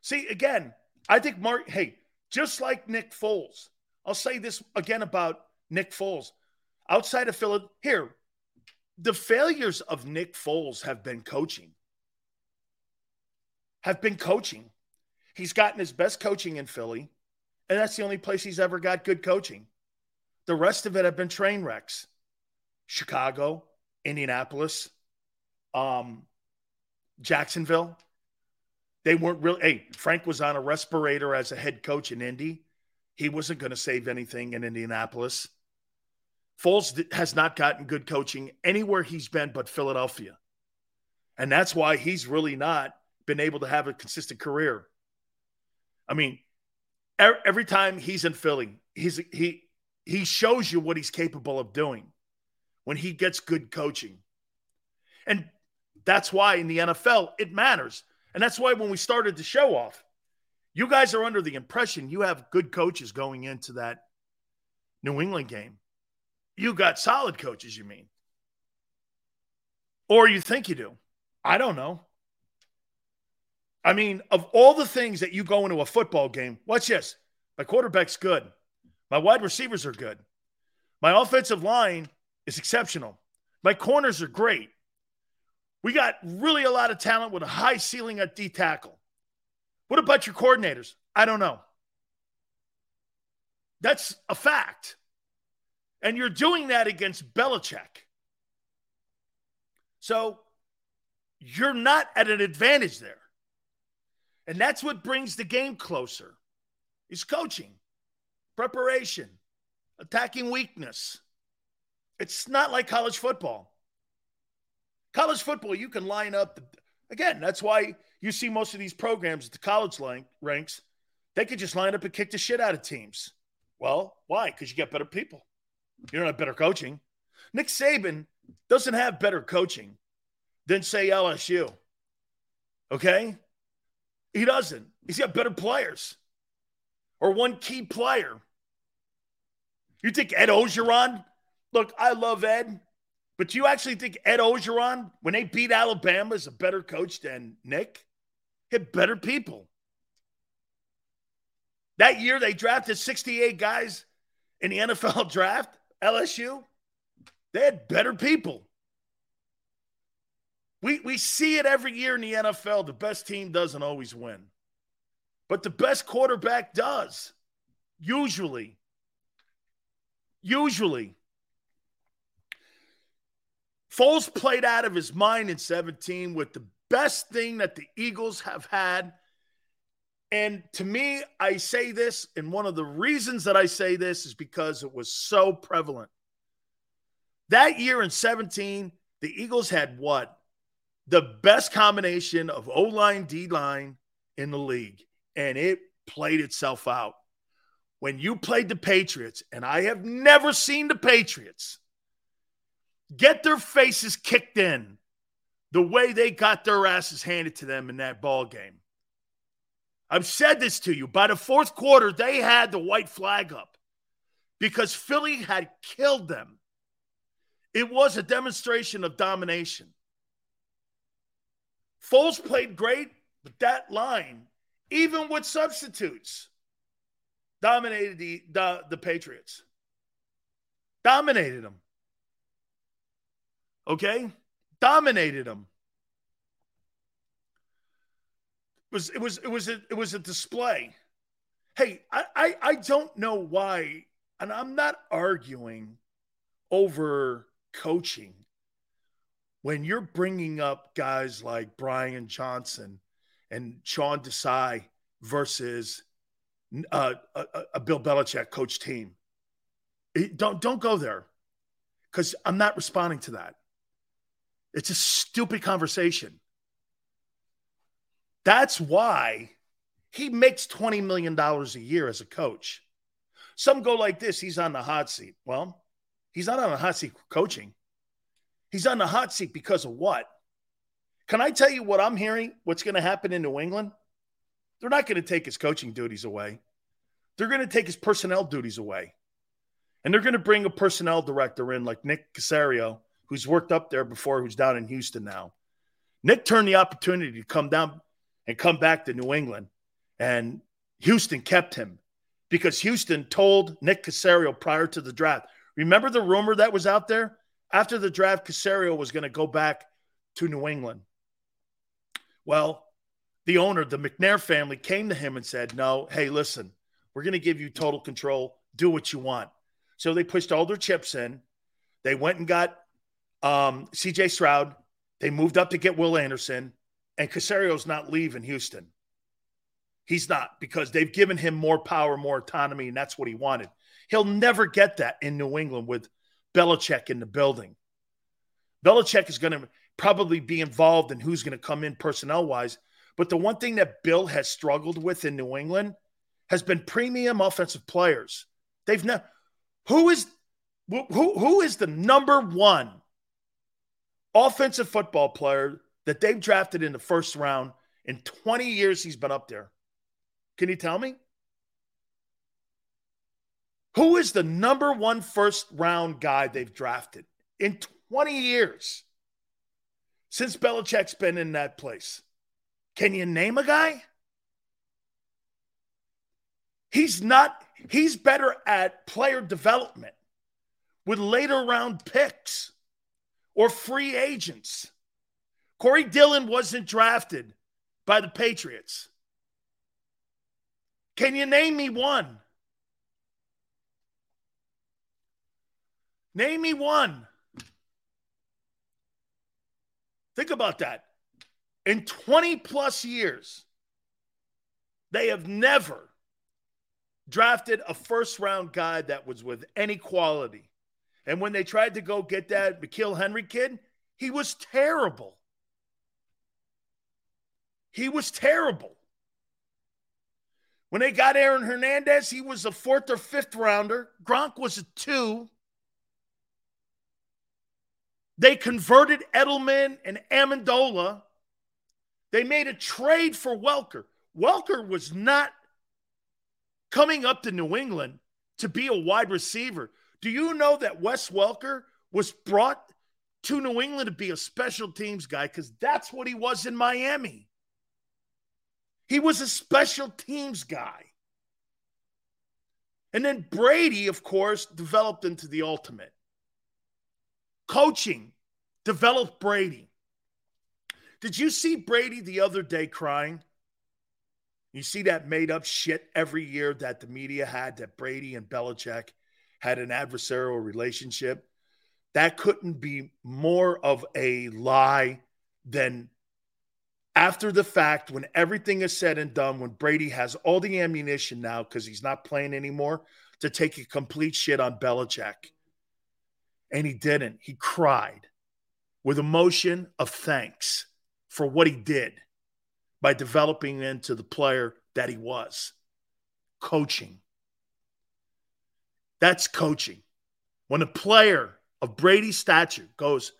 See, again, I think Mark, hey, just like Nick Foles, I'll say this again about Nick Foles. Outside of Philly, here, the failures of Nick Foles have been coaching. Have been coaching. He's gotten his best coaching in Philly, and that's the only place he's ever got good coaching. The rest of it have been train wrecks. Chicago, Indianapolis, um, Jacksonville. They weren't really. Hey, Frank was on a respirator as a head coach in Indy. He wasn't going to save anything in Indianapolis. Foles has not gotten good coaching anywhere he's been but Philadelphia. And that's why he's really not been able to have a consistent career. I mean, every time he's in Philly, he's he he shows you what he's capable of doing when he gets good coaching. And that's why in the NFL it matters. And that's why when we started the show off, you guys are under the impression you have good coaches going into that New England game. You got solid coaches, you mean? Or you think you do. I don't know. I mean, of all the things that you go into a football game, watch this. My quarterback's good. My wide receivers are good. My offensive line is exceptional. My corners are great. We got really a lot of talent with a high ceiling at D tackle. What about your coordinators? I don't know. That's a fact. And you're doing that against Belichick. So you're not at an advantage there. And that's what brings the game closer is coaching, preparation, attacking weakness. It's not like college football. College football, you can line up. The, again, that's why you see most of these programs at the college ranks, they could just line up and kick the shit out of teams. Well, why? Because you get better people. You don't have better coaching. Nick Saban doesn't have better coaching than, say, LSU. Okay? He doesn't. He's got better players or one key player. You think Ed Orgeron? Look, I love Ed, but you actually think Ed Orgeron, when they beat Alabama, is a better coach than Nick? Hit better people. That year, they drafted 68 guys in the NFL [laughs] draft. LSU, they had better people. We, we see it every year in the NFL. The best team doesn't always win, but the best quarterback does, usually. Usually. Foles played out of his mind in 17 with the best thing that the Eagles have had. And to me, I say this, and one of the reasons that I say this is because it was so prevalent. That year in 17, the Eagles had what? the best combination of O line, D line in the league, and it played itself out. When you played the Patriots, and I have never seen the Patriots get their faces kicked in the way they got their asses handed to them in that ball game. I've said this to you. By the fourth quarter, they had the white flag up because Philly had killed them. It was a demonstration of domination. Foles played great, but that line, even with substitutes, dominated the, the, the Patriots. Dominated them. Okay? Dominated them. It was it was it was a, it was a display. Hey, I, I I don't know why, and I'm not arguing over coaching when you're bringing up guys like Brian Johnson and Sean Desai versus uh, a, a, Bill Belichick coach team. It, don't don't go there because I'm not responding to that. It's a stupid conversation. That's why he makes $20 million a year as a coach. Some go like this he's on the hot seat. Well, he's not on the hot seat coaching. He's on the hot seat because of what? Can I tell you what I'm hearing? What's going to happen in New England? They're not going to take his coaching duties away. They're going to take his personnel duties away. And they're going to bring a personnel director in like Nick Caserio, who's worked up there before, who's down in Houston now. Nick turned the opportunity to come down and come back to New England. And Houston kept him because Houston told Nick Caserio prior to the draft. Remember the rumor that was out there? After the draft, Caserio was going to go back to New England. Well, the owner, the McNair family, came to him and said, No, hey, listen, we're going to give you total control. Do what you want. So they pushed all their chips in. They went and got um, CJ Stroud. They moved up to get Will Anderson. And Caserio's not leaving Houston. He's not because they've given him more power, more autonomy, and that's what he wanted. He'll never get that in New England with Belichick in the building. Belichick is going to probably be involved in who's going to come in personnel wise. But the one thing that Bill has struggled with in New England has been premium offensive players. They've never. Who is who, who is the number one offensive football player that they've drafted in the first round in 20 years he's been up there? Can you tell me? Who is the number one first round guy they've drafted in 20 years since Belichick's been in that place? Can you name a guy? He's not, he's better at player development with later round picks or free agents. Corey Dillon wasn't drafted by the Patriots. Can you name me one? Name me one. Think about that. In 20 plus years, they have never drafted a first round guy that was with any quality. And when they tried to go get that N'Keal Henry kid, he was terrible. He was terrible. When they got Aaron Hernandez, he was a fourth or fifth rounder. Gronk was a two. They converted Edelman and Amendola. They made a trade for Welker. Welker was not coming up to New England to be a wide receiver. Do you know that Wes Welker was brought to New England to be a special teams guy? Because that's what he was in Miami. He was a special teams guy. And then Brady, of course, developed into the ultimate. Coaching developed Brady. Did you see Brady the other day crying? You see that made up shit every year that the media had that Brady and Belichick had an adversarial relationship. That couldn't be more of a lie than after the fact, when everything is said and done, when Brady has all the ammunition now because he's not playing anymore to take a complete shit on Belichick. And he didn't. He cried with emotion of thanks for what he did by developing into the player that he was. Coaching. That's coaching. When a player of Brady's stature goes,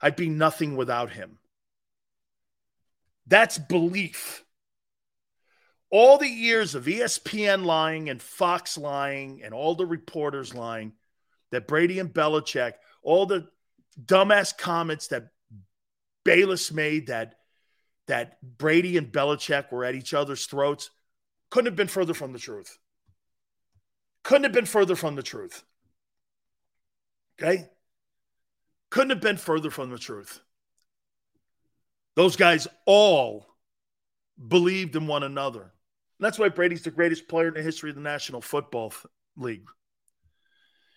I'd be nothing without him. That's belief. all the years of ESPN lying and Fox lying and all the reporters lying that Brady and Belichick, all the dumbass comments that Bayless made that that Brady and Belichick were at each other's throats couldn't have been further from the truth. Couldn't have been further from the truth. Okay? Couldn't have been further from the truth. Those guys all believed in one another. And that's why Brady's the greatest player in the history of the National Football League.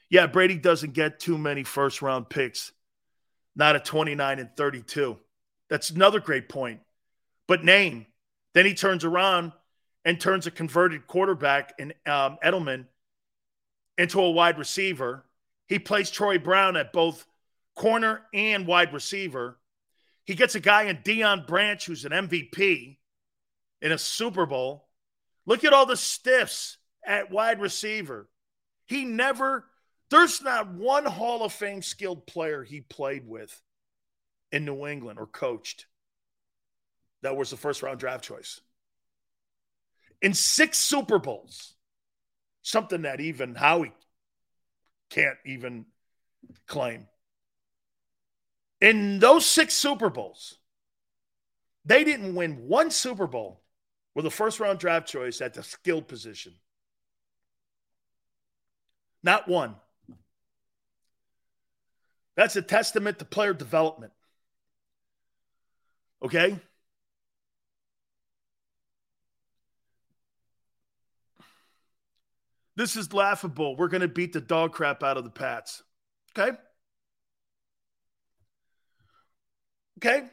Yeah, Brady doesn't get too many first round picks, not at 29 and 32. That's another great point. But name. Then he turns around and turns a converted quarterback in um, Edelman into a wide receiver. He plays Troy Brown at both corner and wide receiver. He gets a guy in Deion Branch who's an MVP in a Super Bowl. Look at all the stiffs at wide receiver. He never, there's not one Hall of Fame skilled player he played with in New England or coached that was the first round draft choice. In six Super Bowls, something that even Howie can't even claim. In those six Super Bowls, they didn't win one Super Bowl with a first round draft choice at the skilled position. Not one. That's a testament to player development. Okay? This is laughable. We're going to beat the dog crap out of the Pats. Okay? Okay?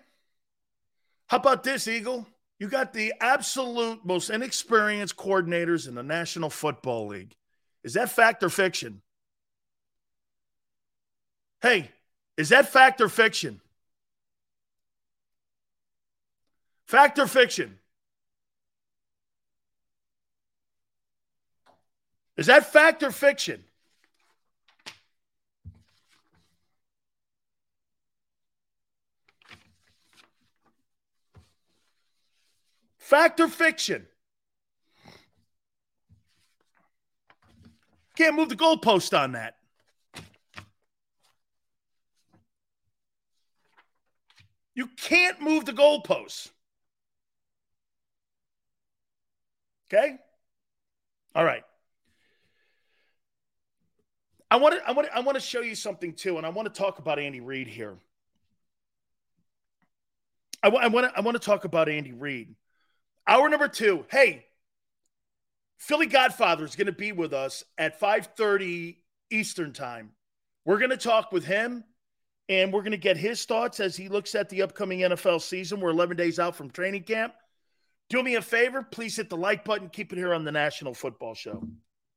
How about this, Eagle? You got the absolute most inexperienced coordinators in the National Football League. Is that fact or fiction? Hey, is that fact or fiction? Fact or fiction? Is that fact or fiction? Fact or fiction? Can't move the goalpost on that. You can't move the goalposts. Okay? All right. I want to I want to I want to show you something too, and I want to talk about Andy Reid here. I, want to I want to talk about Andy Reid. Hour number two. Hey, Philly Godfather is going to be with us at 5:30 Eastern time. We're going to talk with him and we're going to get his thoughts as he looks at the upcoming NFL season. We're 11 days out from training camp. Do me a favor, please hit the like button. Keep it here on the National Football Show.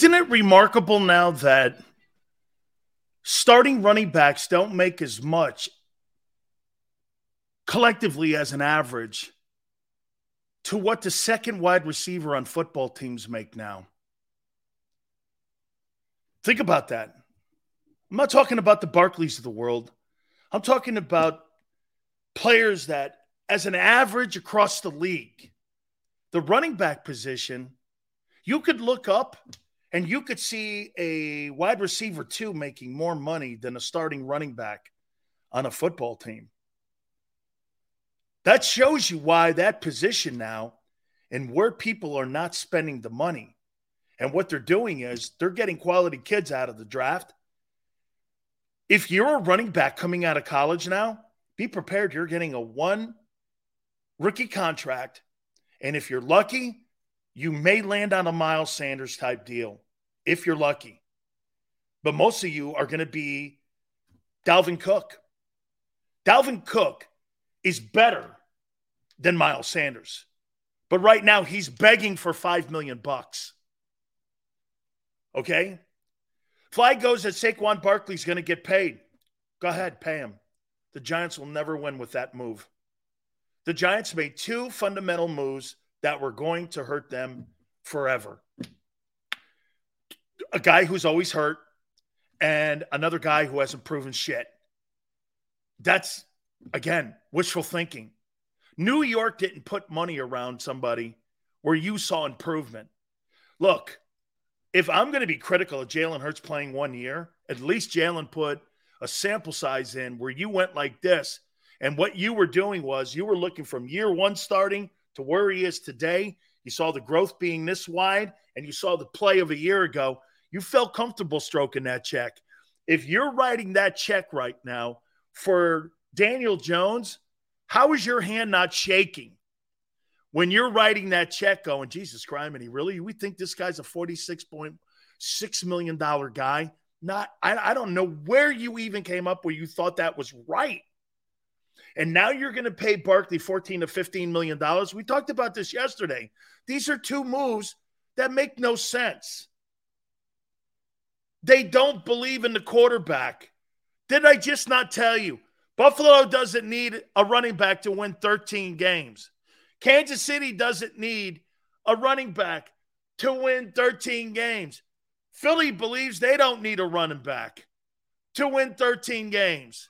Isn't it remarkable now that starting running backs don't make as much collectively as an average to what the second wide receiver on football teams make now? Think about that. I'm not talking about the Barkleys of the world. I'm talking about players that, as an average across the league, the running back position, you could look up and you could see a wide receiver too making more money than a starting running back on a football team. That shows you why that position now and where people are not spending the money. And what they're doing is they're getting quality kids out of the draft. If you're a running back coming out of college now, be prepared. You're getting a one rookie contract. And if you're lucky, you may land on a Miles Sanders type deal if you're lucky. But most of you are going to be Dalvin Cook. Dalvin Cook is better than Miles Sanders. But right now he's begging for 5 million bucks. Okay? Flag goes that Saquon Barkley's going to get paid. Go ahead, pay him. The Giants will never win with that move. The Giants made two fundamental moves that were going to hurt them forever. A guy who's always hurt and another guy who hasn't proven shit. That's, again, wishful thinking. New York didn't put money around somebody where you saw improvement. Look, if I'm going to be critical of Jalen Hurts playing one year, at least Jalen put a sample size in where you went like this. And what you were doing was you were looking from year one starting to where he is today. You saw the growth being this wide, and you saw the play of a year ago. You felt comfortable stroking that check. If you're writing that check right now for Daniel Jones, how is your hand not shaking? when you're writing that check going, Jesus Christ, and he really, we think this guy's a $46.6 million guy. Not, I, I don't know where you even came up where you thought that was right. And now you're going to pay Barkley 14 to 15 million dollars. We talked about this yesterday. These are two moves that make no sense. They don't believe in the quarterback. Did I just not tell you? Buffalo doesn't need a running back to win 13 games. Kansas City doesn't need a running back to win 13 games. Philly believes they don't need a running back to win 13 games.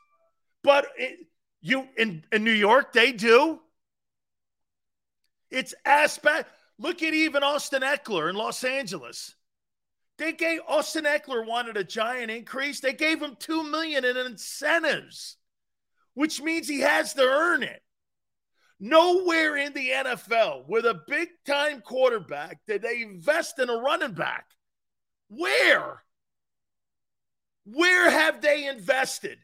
But it, you in, in New York, they do. It's aspect. Look at even Austin Ekeler in Los Angeles. They gave Austin Ekeler wanted a giant increase. They gave him two million in incentives, which means he has to earn it. Nowhere in the NFL with a big time quarterback did they invest in a running back. Where? Where have they invested?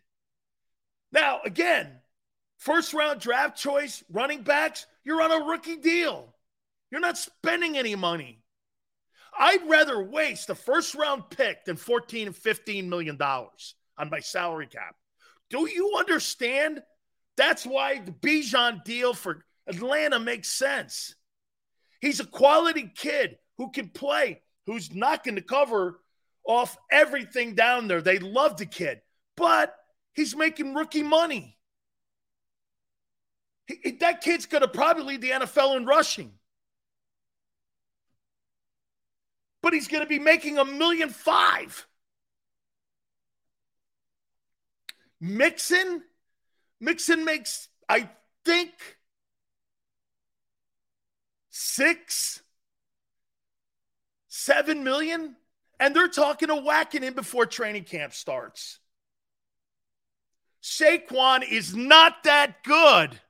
Now, again, first round draft choice, running backs, you're on a rookie deal. You're not spending any money. I'd rather waste a first round pick than 14 and 15 million dollars on my salary cap. Do you understand? That's why the Bijan deal for Atlanta makes sense. He's a quality kid who can play, who's knocking the cover off everything down there. They love the kid, but he's making rookie money. He, that kid's going to probably lead the NFL in rushing. But he's going to be making a million five. Mixon, Mixon makes, I think, six, seven million. And they're talking to whacking him before training camp starts. Saquon is not that good.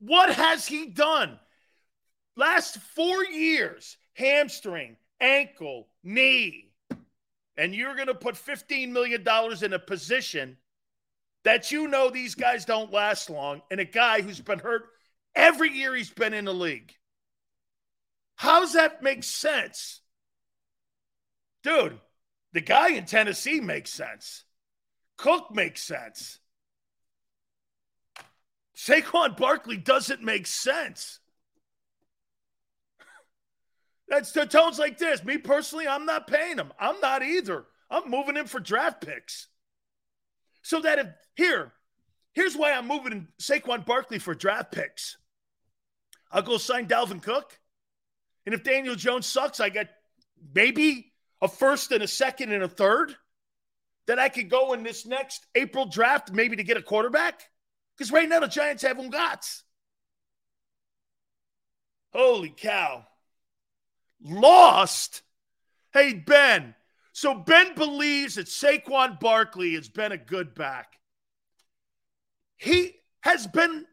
What has he done? Last four years, hamstring, ankle, knee. And you're going to put $15 million in a position that you know these guys don't last long, and a guy who's been hurt every year he's been in the league. How does that make sense? Dude, the guy in Tennessee makes sense. Cook makes sense. Saquon Barkley doesn't make sense. That's the tones like this. Me personally, I'm not paying him. I'm not either. I'm moving him for draft picks. So that if here, here's why I'm moving Saquon Barkley for draft picks. I'll go sign Dalvin Cook. And if Daniel Jones sucks, I get maybe a first and a second and a third. Then I could go in this next April draft maybe to get a quarterback. Because right now the Giants have Ungats. Holy cow. Lost? Hey, Ben. So Ben believes that Saquon Barkley has been a good back. He has been,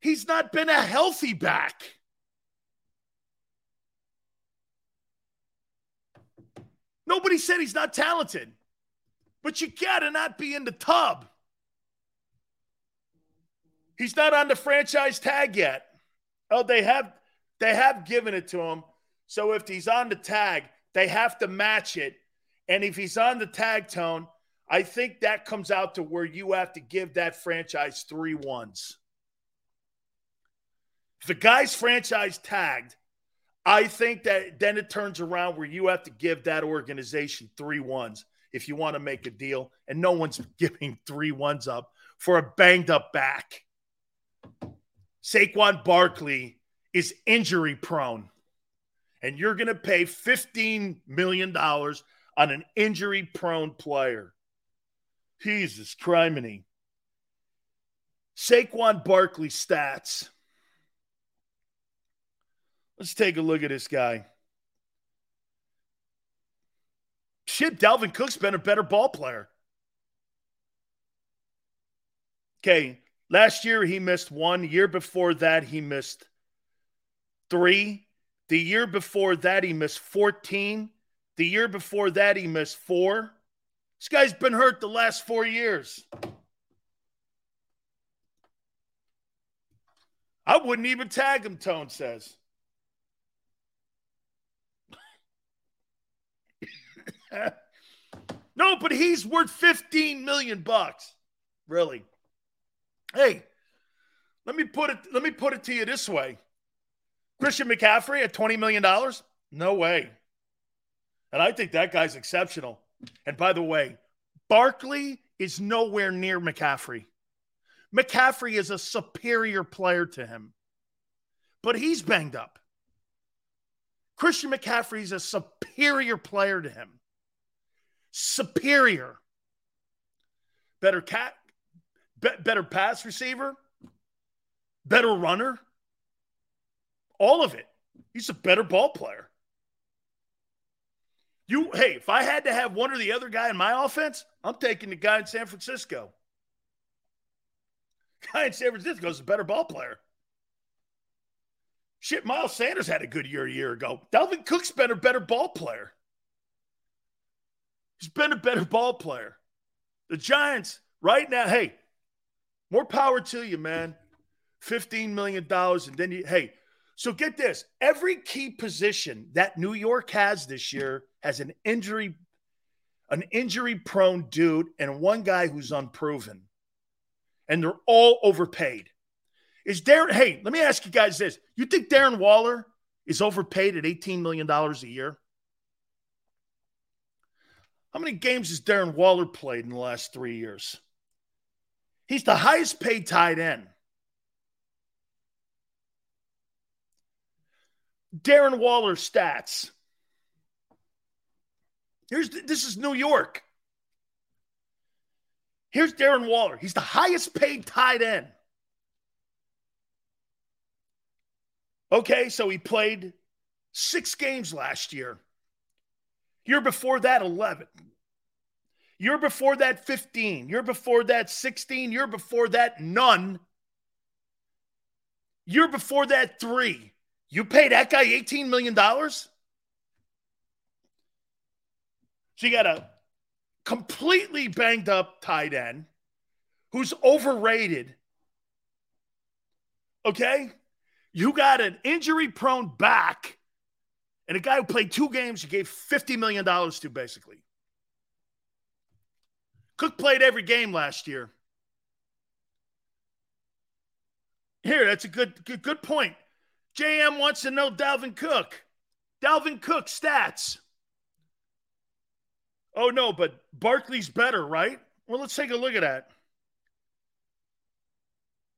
he's not been a healthy back. Nobody said he's not talented, but you gotta not be in the tub. He's not on the franchise tag yet. Oh, they have they have given it to him. So if he's on the tag, they have to match it. And if he's on the tag tone, I think that comes out to where you have to give that franchise three ones. If the guy's franchise tagged, I think that then it turns around where you have to give that organization three ones if you want to make a deal. And no one's [laughs] giving three ones up for a banged up back. Saquon Barkley is injury prone, and you're going to pay $15 million on an injury prone player. Jesus criminy. Saquon Barkley stats. Let's take a look at this guy. Shit, Dalvin Cook's been a better ball player. Okay, Last year, he missed one. Year before that, he missed three. The year before that, he missed 14. The year before that, he missed four. This guy's been hurt the last four years. I wouldn't even tag him, Tone says. [laughs] no, but he's worth 15 million bucks. Really. Hey, let me put it let me put it to you this way. Christian McCaffrey at $20 million? No way. And I think that guy's exceptional. And by the way, Barkley is nowhere near McCaffrey. McCaffrey is a superior player to him, but he's banged up. Christian McCaffrey is a superior player to him. Superior. Better cat, be- better pass receiver, better runner, all of it. He's a better ball player. You, hey, if I had to have one or the other guy in my offense, I'm taking the guy in San Francisco. [laughs] Guy in San Francisco is a better ball player. Shit, Miles Sanders had a good year a year ago. Dalvin Cook's been a better ball player. He's been a better ball player. The Giants, right now, hey, more power to you, man. $15 million. And then you, hey, so get this every key position that New York has this year has an injury, an injury prone dude and one guy who's unproven. And they're all overpaid. Is Darren, hey, let me ask you guys this. You think Darren Waller is overpaid at $18 million a year? How many games has Darren Waller played in the last three years? He's the highest paid tight end. Darren Waller stats. Here's this is New York. Here's Darren Waller. He's the highest paid tight end. Okay, so he played six games last year. Year before that, 11. Year before that, 15. You're before that, 16. You're before that, none. You're before that, three. You paid that guy $18 million? So you got a completely banged up tight end who's overrated. Okay? You got an injury prone back and a guy who played two games, you gave $50 million to basically. Cook played every game last year. Here, that's a good, good, good point. JM wants to know Dalvin Cook. Dalvin Cook stats. Oh, no, but Barkley's better, right? Well, let's take a look at that.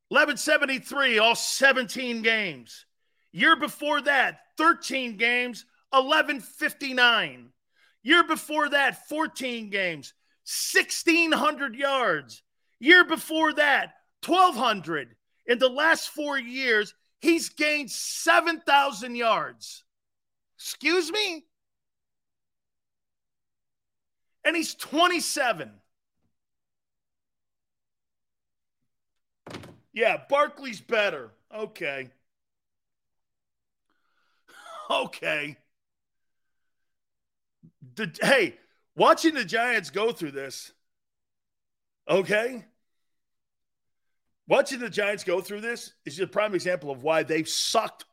1173, all 17 games. Year before that, 13 games, 1159. Year before that, 14 games, 1,600 yards. Year before that, 1,200. In the last four years, he's gained 7,000 yards. Excuse me? And he's 27. Yeah, Barkley's better. Okay. [laughs] Okay. The, hey, watching the Giants go through this, okay? Watching the Giants go through this is a prime example of why they've sucked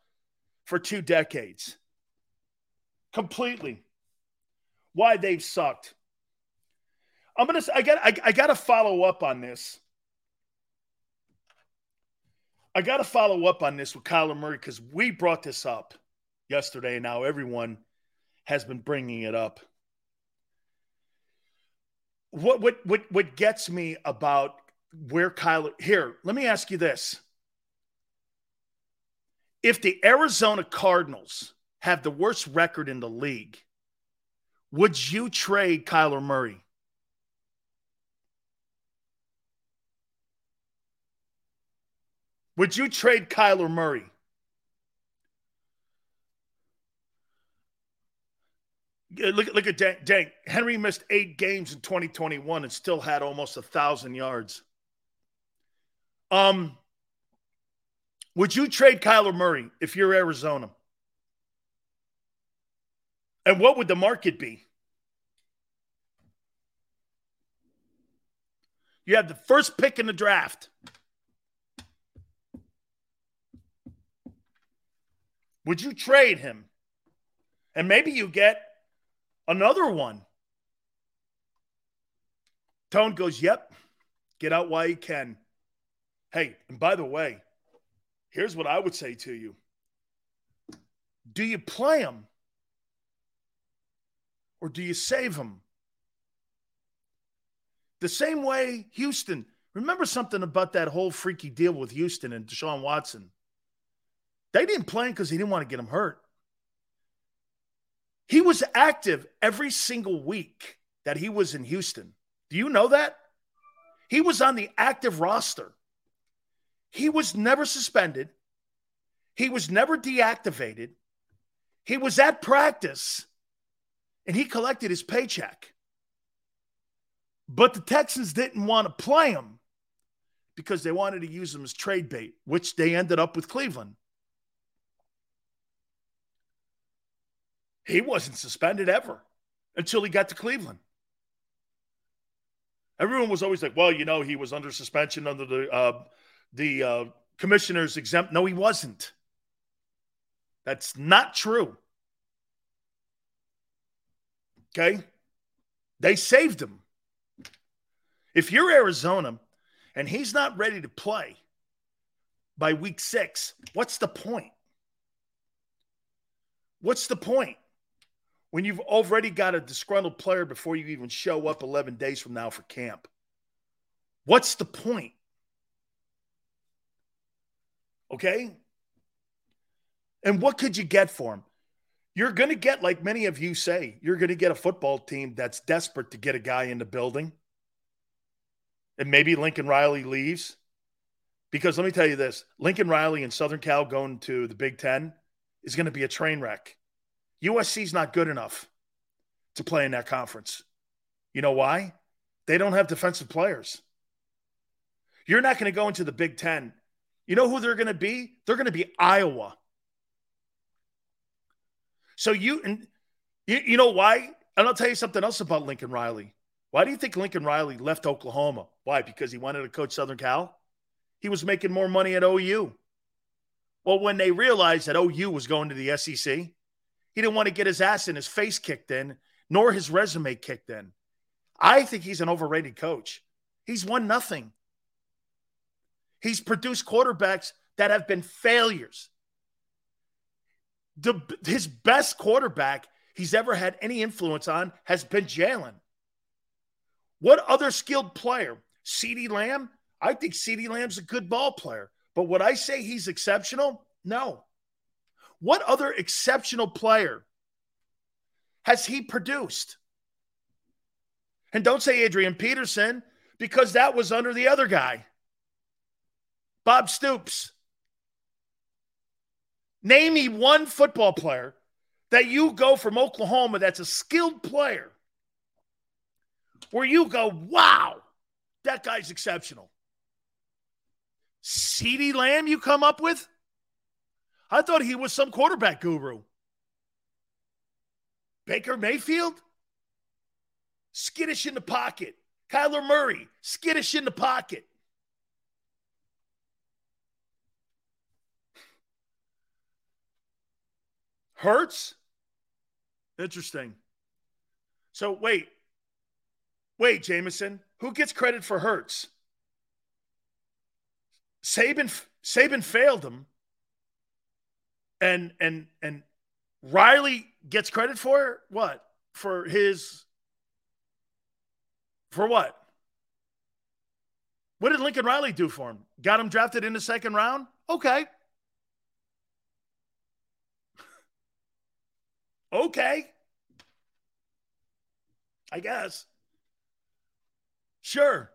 for two decades. Completely. Why they've sucked. I'm gonna. I got. I, I got to follow up on this. I got to follow up on this with Kyler Murray because we brought this up yesterday, now everyone has been bringing it up. What what what what gets me about where Kyler here? Let me ask you this: If the Arizona Cardinals have the worst record in the league, would you trade Kyler Murray? Would you trade Kyler Murray? Look, look at Dank, Dank. Henry missed eight games in 2021 and still had almost a thousand yards. Um, would you trade Kyler Murray if you're Arizona? And what would the market be? You have the first pick in the draft. Would you trade him? And maybe you get Another one. Tone goes, Yep, get out while you can. Hey, and by the way, here's what I would say to you Do you play him or do you save him? The same way Houston. Remember something about that whole freaky deal with Houston and Deshaun Watson? They didn't play him because he didn't want to get him hurt. He was active every single week that he was in Houston. Do you know that? He was on the active roster. He was never suspended. He was never deactivated. He was at practice and he collected his paycheck. But the Texans didn't want to play him because they wanted to use him as trade bait, which they ended up with Cleveland. He wasn't suspended ever until he got to Cleveland. Everyone was always like, "Well, you know, he was under suspension under the uh, the uh, commissioner's exempt." No, he wasn't. That's not true. Okay, They saved him. If you're Arizona and he's not ready to play by week six, what's the point? What's the point? When you've already got a disgruntled player before you even show up 11 days from now for camp. What's the point? Okay? And what could you get for him? You're going to get, like many of you say, you're going to get a football team that's desperate to get a guy in the building. And maybe Lincoln Riley leaves. Because let me tell you this Lincoln Riley and Southern Cal going to the Big Ten is going to be a train wreck. USC's not good enough to play in that conference. You know why? They don't have defensive players. You're not going to go into the Big Ten. You know who they're going to be? They're going to be Iowa. So you and you, you know why? And I'll tell you something else about Lincoln Riley. Why do you think Lincoln Riley left Oklahoma? Why? Because he wanted to coach Southern Cal? He was making more money at OU. Well, when they realized that OU was going to the SEC, he didn't want to get his ass in his face kicked in, nor his resume kicked in. I think he's an overrated coach. He's won nothing. He's produced quarterbacks that have been failures. The, his best quarterback he's ever had any influence on has been Jalen. What other skilled player? CeeDee Lamb? I think CeeDee Lamb's a good ball player. But would I say he's exceptional? No. What other exceptional player has he produced? And don't say Adrian Peterson because that was under the other guy, Bob Stoops. Name me one football player that you go from Oklahoma that's a skilled player where you go, wow, that guy's exceptional. CeeDee Lamb, you come up with? I thought he was some quarterback guru. Baker Mayfield? Skittish in the pocket. Kyler Murray, skittish in the pocket. Hurts? Interesting. So wait. Wait, Jameson. Who gets credit for Hurts? Saban Saban failed him. And and and Riley gets credit for what? For his for what? What did Lincoln Riley do for him? Got him drafted in the second round? Okay. [laughs] okay. I guess. Sure.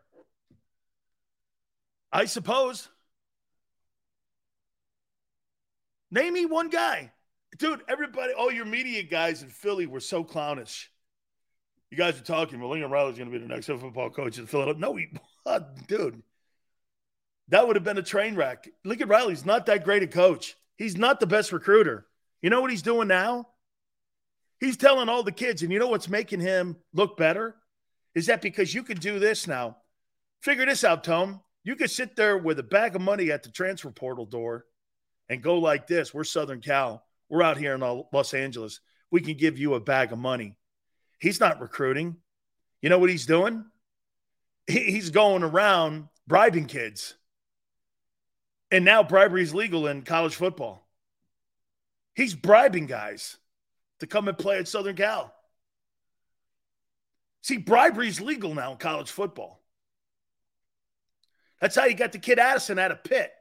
I suppose. Name me one guy. Dude, everybody, all your media guys in Philly were so clownish. You guys are talking, well, Lincoln Riley's going to be the next football coach in Philadelphia. No, he, [laughs] uh, dude, that would have been a train wreck. Lincoln Riley's not that great a coach. He's not the best recruiter. You know what he's doing now? He's telling all the kids, and you know what's making him look better? Is that because you can do this now? Figure this out, Tom. You could sit there with a bag of money at the transfer portal door and go like this. We're Southern Cal. We're out here in Los Angeles. We can give you a bag of money. He's not recruiting. You know what he's doing? He's going around bribing kids. And now bribery is legal in college football. He's bribing guys to come and play at Southern Cal. See, bribery is legal now in college football. That's how you got the kid Addison out of Pitt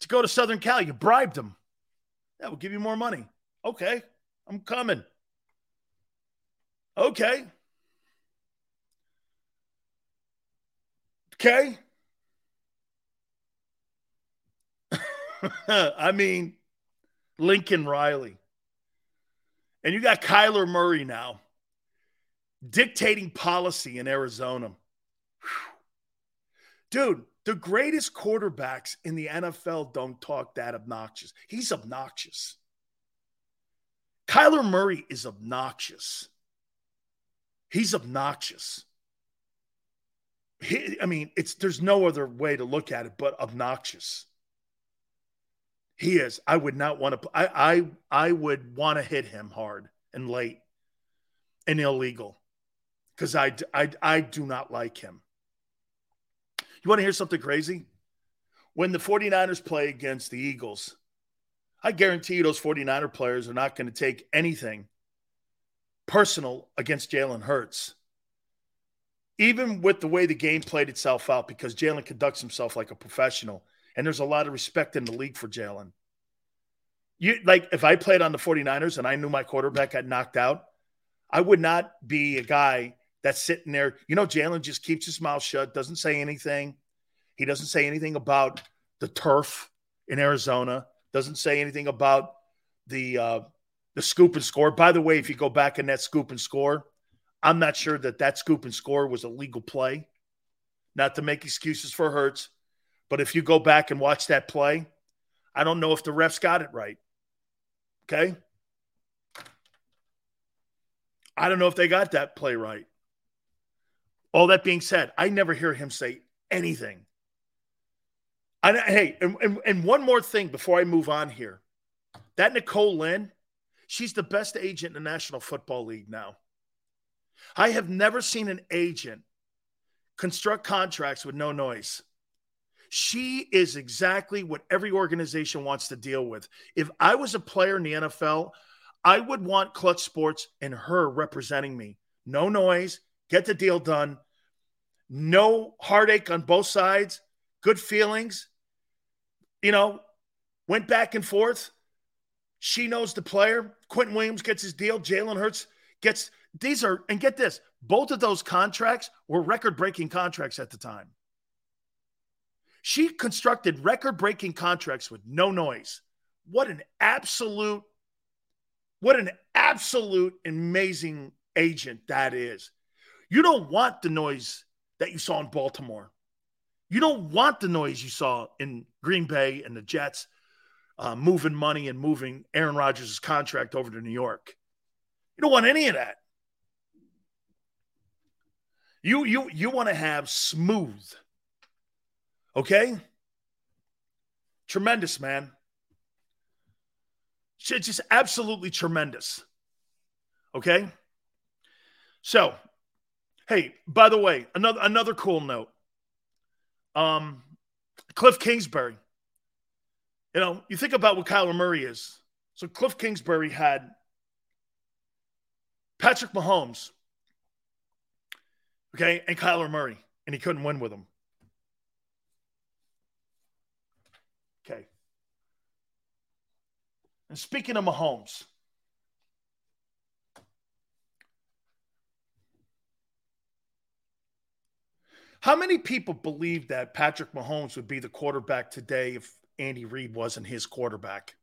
to go to Southern Cal. You bribed him. That will give you more money. Okay, I'm coming. Okay. Okay. [laughs] I mean, Lincoln Riley. And you got Kyler Murray now dictating policy in Arizona. Whew. Dude, the greatest quarterbacks in the NFL don't talk that obnoxious. He's obnoxious. Kyler Murray is obnoxious. He's obnoxious. He, I mean, it's there's no other way to look at it but obnoxious. He is. I would not want to. I I I would want to hit him hard and late and illegal because I, I, I do not like him. You want to hear something crazy? When the 49ers play against the Eagles, I guarantee you those 49er players are not going to take anything personal against Jalen Hurts. Even with the way the game played itself out, because Jalen conducts himself like a professional, and there's a lot of respect in the league for Jalen. You like if I played on the 49ers and I knew my quarterback got knocked out, I would not be a guy that's sitting there. You know, Jalen just keeps his mouth shut, doesn't say anything. He doesn't say anything about the turf in Arizona, doesn't say anything about the uh, the scoop and score. By the way, if you go back in that scoop and score, I'm not sure that that scoop and score was a legal play. Not to make excuses for Hurts, but if you go back and watch that play, I don't know if the refs got it right. Okay. I don't know if they got that play right. All that being said, I never hear him say anything. I, hey, and, and, and one more thing before I move on here. That Nicole Lynn, she's the best agent in the National Football League now. I have never seen an agent construct contracts with no noise. She is exactly what every organization wants to deal with. If I was a player in the NFL, I would want Klutch Sports and her representing me. No noise, get the deal done. No heartache on both sides, good feelings. You know, went back and forth. She knows the player. Quinnen Williams gets his deal. Jalen Hurts gets these are, and get this, both of those contracts were record breaking contracts at the time. She constructed record breaking contracts with no noise. What an absolute, what an absolute amazing agent that is. You don't want the noise that you saw in Baltimore. You don't want the noise you saw in Green Bay and the Jets uh, moving money and moving Aaron Rodgers' contract over to New York. You don't want any of that. You you you want to have smooth Okay? Tremendous, man. Just absolutely tremendous. Okay? So, hey, by the way, another another cool note. Um Cliff Kingsbury. You know, you think about what Kyler Murray is. So Cliff Kingsbury had Patrick Mahomes, okay, and Kyler Murray, and he couldn't win with him. Okay. And speaking of Mahomes, how many people believe that Patrick Mahomes would be the quarterback today if Andy Reid wasn't his quarterback?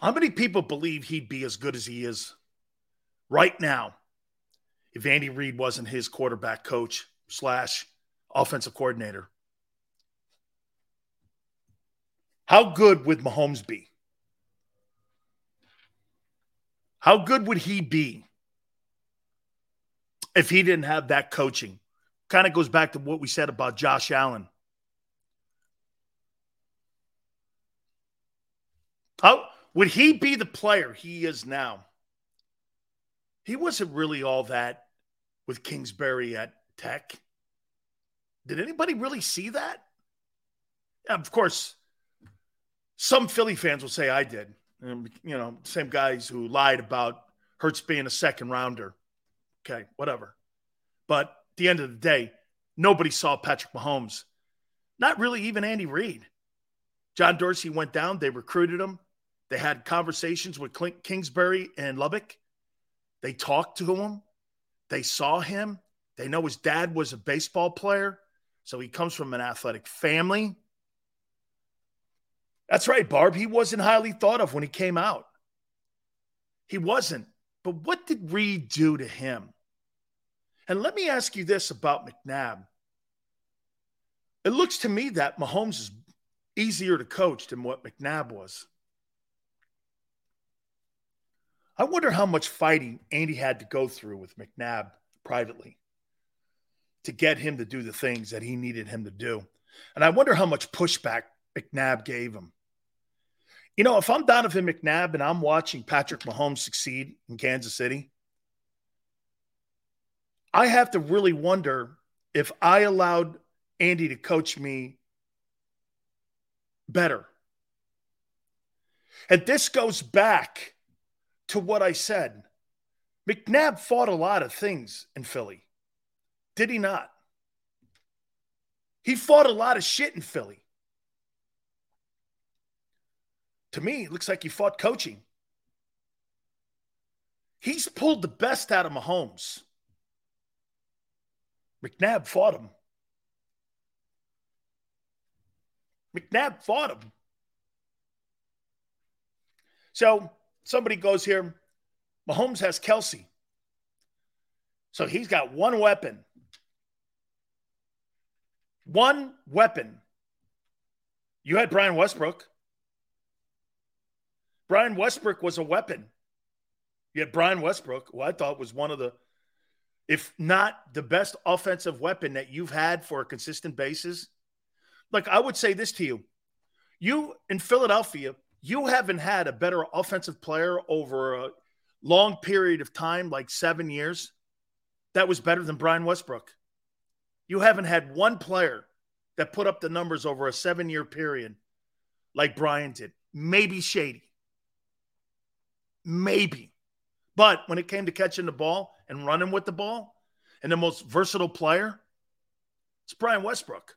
How many people believe he'd be as good as he is right now if Andy Reid wasn't his quarterback coach slash offensive coordinator. How good would Mahomes be? How good would he be if he didn't have that coaching? Kind of goes back to what we said about Josh Allen. How would he be the player he is now he wasn't really all that with Kingsbury at Tech. Did anybody really see that? of course, some Philly fans will say I did. You know, same guys who lied about Hurts being a second rounder. Okay, whatever. But at the end of the day, nobody saw Patrick Mahomes. Not really even Andy Reid. John Dorsey went down. They recruited him. They had conversations with Cliff Kingsbury and Lubbock. They talked to him. They saw him. They know his dad was a baseball player. So he comes from an athletic family. That's right, Barb. He wasn't highly thought of when he came out. He wasn't. But what did Reid do to him? And let me ask you this about McNabb. It looks to me that Mahomes is easier to coach than what McNabb was. I wonder how much fighting Andy had to go through with McNabb privately to get him to do the things that he needed him to do. And I wonder how much pushback McNabb gave him. You know, if I'm Donovan McNabb and I'm watching Patrick Mahomes succeed in Kansas City, I have to really wonder if I allowed Andy to coach me better. And this goes back to what I said. McNabb fought a lot of things in Philly. Did he not? He fought a lot of shit in Philly. To me, it looks like he fought coaching. He's pulled the best out of Mahomes. McNabb fought him. McNabb fought him. So somebody goes here. Mahomes has Kelce. So he's got one weapon. One weapon. You had Brian Westbrook. Brian Westbrook was a weapon. Had Brian Westbrook, who I thought was one of the, if not the best offensive weapon that you've had for a consistent basis. Like I would say this to you. You in Philadelphia, you haven't had a better offensive player over a long period of time, like seven years, that was better than Brian Westbrook. You haven't had one player that put up the numbers over a seven year period like Brian did. Maybe Shady. Maybe. But when it came to catching the ball and running with the ball, and the most versatile player, it's Brian Westbrook.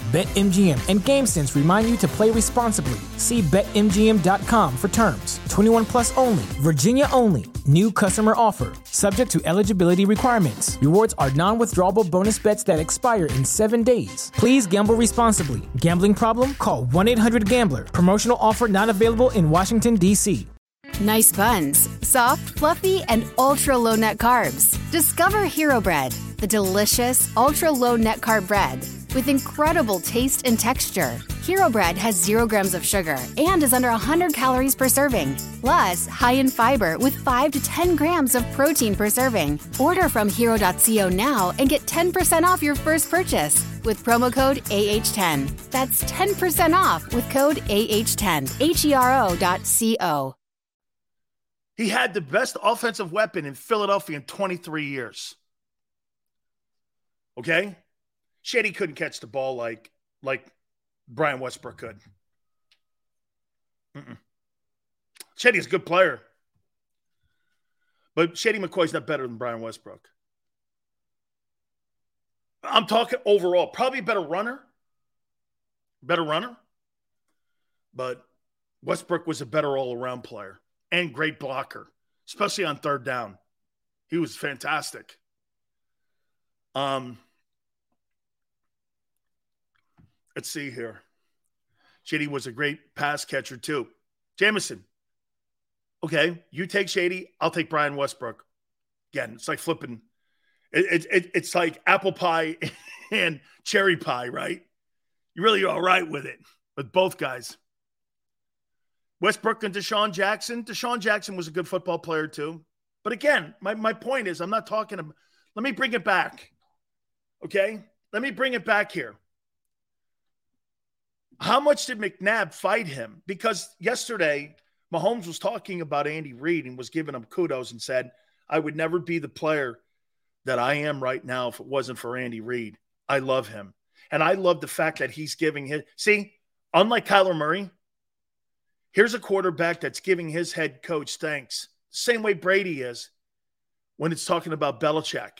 BetMGM and GameSense remind you to play responsibly. See BetMGM.com for terms. 21 plus only, Virginia only. New customer offer, subject to eligibility requirements. Rewards are non withdrawable bonus bets that expire in seven days. Please gamble responsibly. Gambling problem? Call 1 800 Gambler. Promotional offer not available in Washington, D.C. Nice buns, soft, fluffy, and ultra low net carbs. Discover Hero Bread, the delicious, ultra low net carb bread with incredible taste and texture. Hero Bread has zero grams of sugar and is under 100 calories per serving. Plus, high in fiber with 5 to 10 grams of protein per serving. Order from hero.co now and get 10% off your first purchase with promo code AH10. That's 10% off with code AH10. H E R O.co. He had the best offensive weapon in Philadelphia in 23 years. Okay? Shady couldn't catch the ball like like Brian Westbrook could. Mm-mm. Shady's a good player, but Shady McCoy's not better than Brian Westbrook. I'm talking overall, probably better runner, better runner, but Westbrook was a better all around player and great blocker, especially on third down. He was fantastic. Um, Let's see here. Shady was a great pass catcher too. Jamison. Okay, you take Shady, I'll take Brian Westbrook. Again, it's like flipping. It, it, it, it's like apple pie [laughs] and cherry pie, right? You really all right with it with both guys. Westbrook and DeSean Jackson. DeSean Jackson was a good football player too. But again, my, my point is I'm not talking about, let me bring it back. Okay? Let me bring it back here. How much did McNabb fight him? Because yesterday, Mahomes was talking about Andy Reid and was giving him kudos and said, I would never be the player that I am right now if it wasn't for Andy Reid. I love him. And I love the fact that he's giving his. See, unlike Kyler Murray, here's a quarterback that's giving his head coach thanks. Same way Brady is when it's talking about Belichick.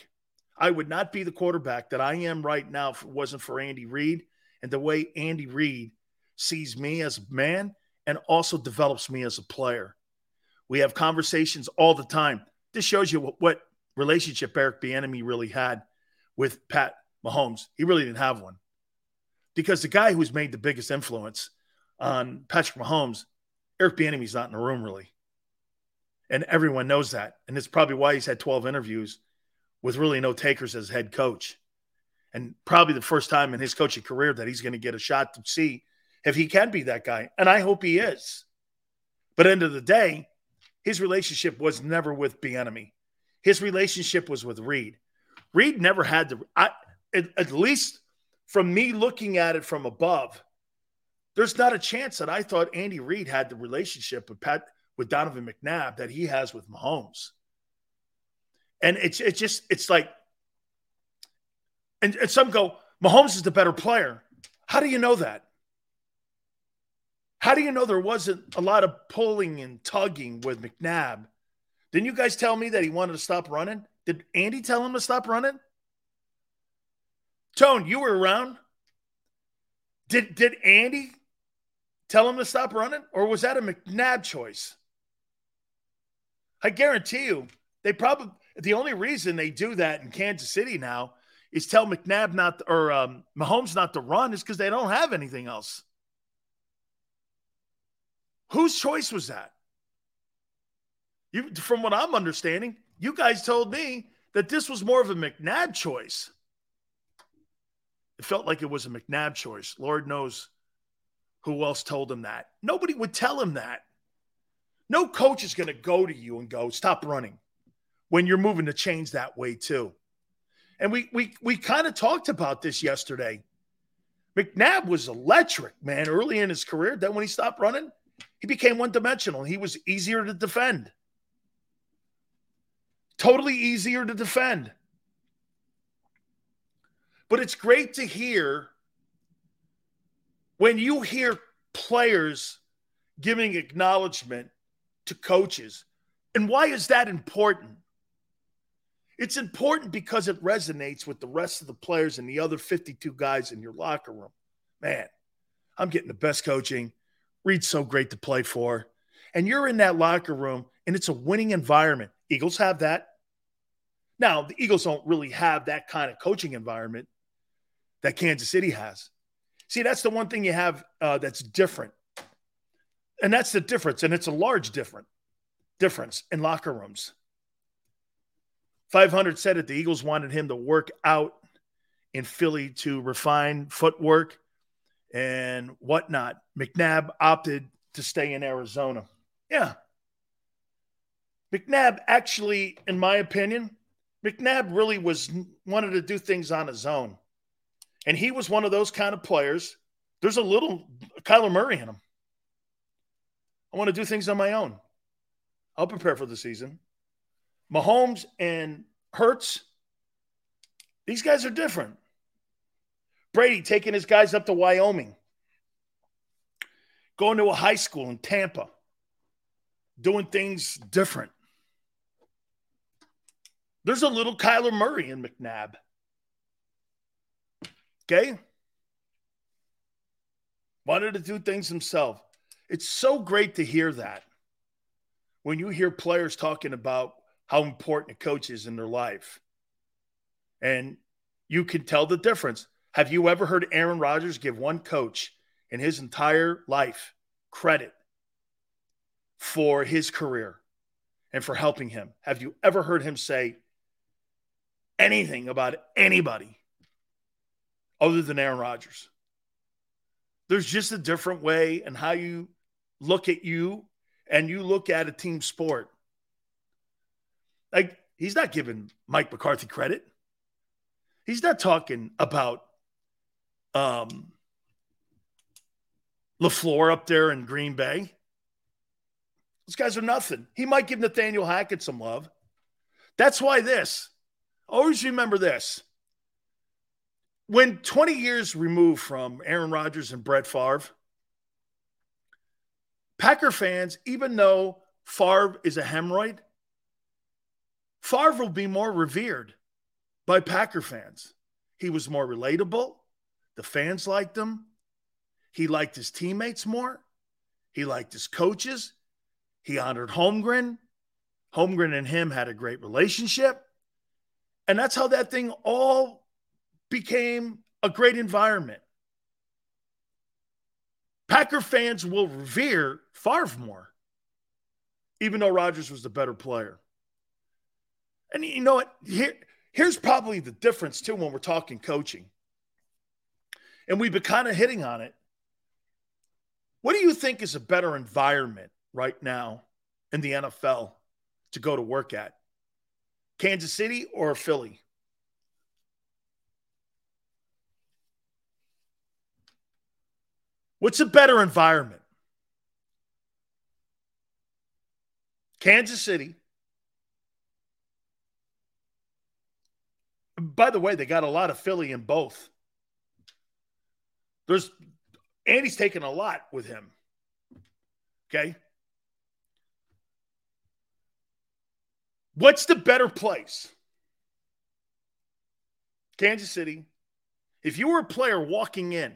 I would not be the quarterback that I am right now if it wasn't for Andy Reid and the way Andy Reid sees me as a man and also develops me as a player. We have conversations all the time. This shows you what, what relationship Eric Bieniemy really had with Pat Mahomes. He really didn't have one because the guy who's made the biggest influence on Patrick Mahomes, Eric Bieniemy's not in the room really, and everyone knows that, and it's probably why he's had 12 interviews with really no takers as head coach, and probably the first time in his coaching career that he's going to get a shot to see if he can be that guy, and I hope he is. But end of the day, his relationship was never with Bieniemy. His relationship was with Reid. Reid never had the, I, at, at least from me looking at it from above, there's not a chance that I thought Andy Reid had the relationship with Pat with Donovan McNabb that he has with Mahomes. And it's it's just it's like, and, and some go, Mahomes is the better player. How do you know that? How do you know there wasn't a lot of pulling and tugging with McNabb? Didn't you guys tell me that he wanted to stop running? Did Andy tell him to stop running? Tone, you were around. Did did Andy tell him to stop running, or was that a McNabb choice? I guarantee you, they probably the only reason they do that in Kansas City now is tell McNabb not or um, Mahomes not to run is because they don't have anything else. Whose choice was that? You, from what I'm understanding, you guys told me that this was more of a McNabb choice. It felt like it was a McNabb choice. Lord knows who else told him that. Nobody would tell him that. No coach is going to go to you and go, stop running when you're moving the chains that way, too. And we we we kind of talked about this yesterday. McNabb was electric, man, early in his career. Then when he stopped running, he became one dimensional. He was easier to defend. Totally easier to defend. But it's great to hear when you hear players giving acknowledgement to coaches. And why is that important? It's important because it resonates with the rest of the players and the other 52 guys in your locker room. Man, I'm getting the best coaching. Reid's so great to play for. And you're in that locker room and it's a winning environment. Eagles have that. Now, the Eagles don't really have that kind of coaching environment that Kansas City has. See, that's the one thing you have uh, that's different. And that's the difference. And it's a large different difference in locker rooms. 500 said it. The Eagles wanted him to work out in Philly to refine footwork and whatnot. McNabb opted to stay in Arizona. Yeah. McNabb actually, in my opinion, McNabb really was wanted to do things on his own. And he was one of those kind of players. There's a little Kyler Murray in him. I want to do things on my own. I'll prepare for the season. Mahomes and Hurts, these guys are different. Brady taking his guys up to Wyoming, going to a high school in Tampa, doing things different. There's a little Kyler Murray in McNabb. Okay? Wanted to do things himself. It's so great to hear that when you hear players talking about how important a coach is in their life. And you can tell the difference. Have you ever heard Aaron Rodgers give one coach in his entire life credit for his career and for helping him? Have you ever heard him say anything about anybody other than Aaron Rodgers? There's just a different way and how you look at you and you look at a team sport. Like he's not giving Mike McCarthy credit. He's not talking about um, LaFleur up there in Green Bay. Those guys are nothing. He might give Nathaniel Hackett some love. That's why this. Always remember this. When 20 years removed from Aaron Rodgers and Brett Favre, Packer fans, even though Favre is a hemorrhoid, Favre will be more revered by Packer fans. He was more relatable. The fans liked him. He liked his teammates more. He liked his coaches. He honored Holmgren. Holmgren and him had a great relationship. And that's how that thing all became a great environment. Packer fans will revere Favre more, even though Rodgers was the better player. And you know what? Here, here's probably the difference, too, when we're talking coaching. And we've been kind of hitting on it. What do you think is a better environment right now in the NFL to go to work at? Kansas City or Philly? What's a better environment? Kansas City. By the way, they got a lot of Philly in both. There's Andy's taken a lot with him. Okay. What's the better place? Kansas City. If you were a player walking in,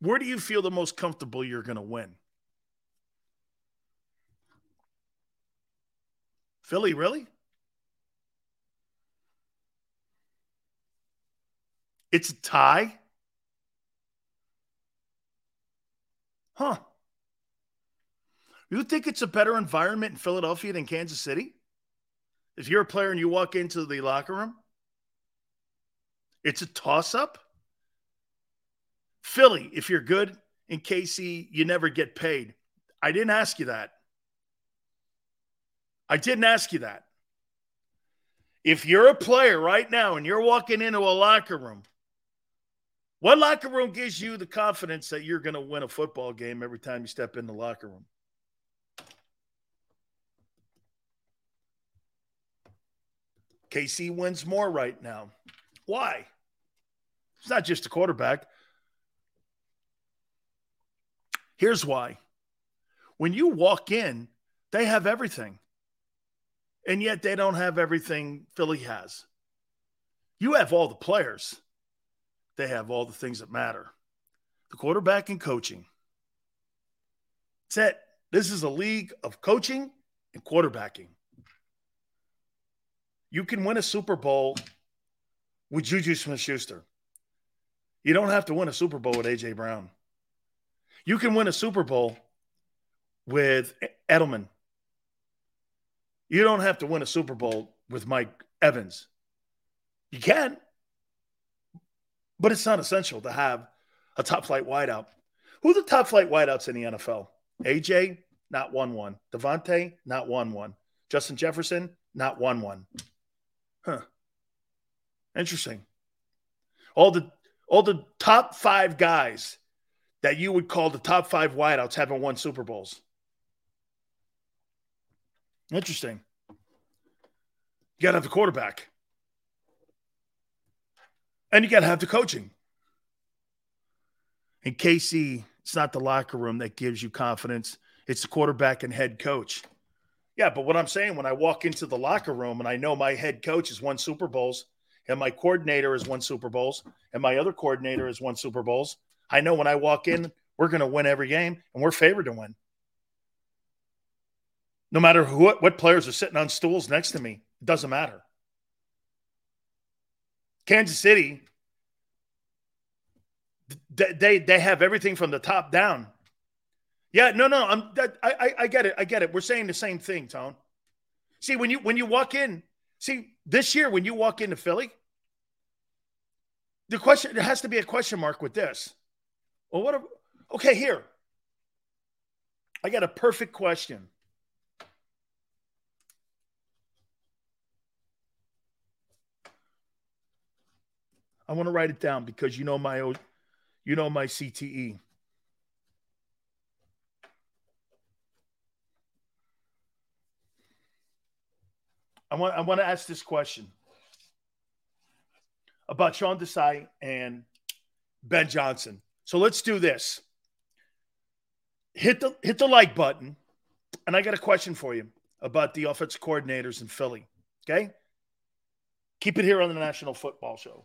where do you feel the most comfortable you're going to win? Philly, really? It's a tie? Huh. You think it's a better environment in Philadelphia than Kansas City? If you're a player and you walk into the locker room, it's a toss up. Philly, if you're good, in KC, you never get paid. I didn't ask you that. I didn't ask you that. If you're a player right now and you're walking into a locker room what locker room gives you the confidence that you're going to win a football game every time you step in the locker room? KC wins more right now. Why? It's not just a quarterback. Here's why. When you walk in, they have everything. And yet they don't have everything Philly has. You have all the players they have all the things that matter the quarterback and coaching. That's it. This is a league of coaching and quarterbacking. You can win a Super Bowl with Juju Smith Schuster. You don't have to win a Super Bowl with A.J. Brown. You can win a Super Bowl with Edelman. You don't have to win a Super Bowl with Mike Evans. You can. But it's not essential to have a top flight wideout. Who are the top flight wideouts in the NFL? AJ, not 1 1. Davante, not 1 1. Justin Jefferson, not 1 1. Huh. Interesting. All the all the top five guys that you would call the top five wideouts haven't won Super Bowls. Interesting. You got to have the quarterback. And you got to have the coaching. In KC, it's not the locker room that gives you confidence, it's the quarterback and head coach. Yeah, but what I'm saying when I walk into the locker room and I know my head coach has won Super Bowls and my coordinator has won Super Bowls and my other coordinator has won Super Bowls, I know when I walk in, we're going to win every game and we're favored to win. No matter who, what players are sitting on stools next to me, it doesn't matter. Kansas City, they they have everything from the top down. Yeah, no, no, I'm that, I, I get it, I get it. We're saying the same thing, Tone. See, when you when you walk in, see this year when you walk into Philly, the question there has to be a question mark with this. Well, what? Are, okay, here. I got a perfect question. I want to write it down because you know my you know my CTE. I want I want to ask this question about Sean Desai and Ben Johnson. So let's do this. Hit the hit the like button, and I got a question for you about the offensive coordinators in Philly. Okay, keep it here on the National Football Show.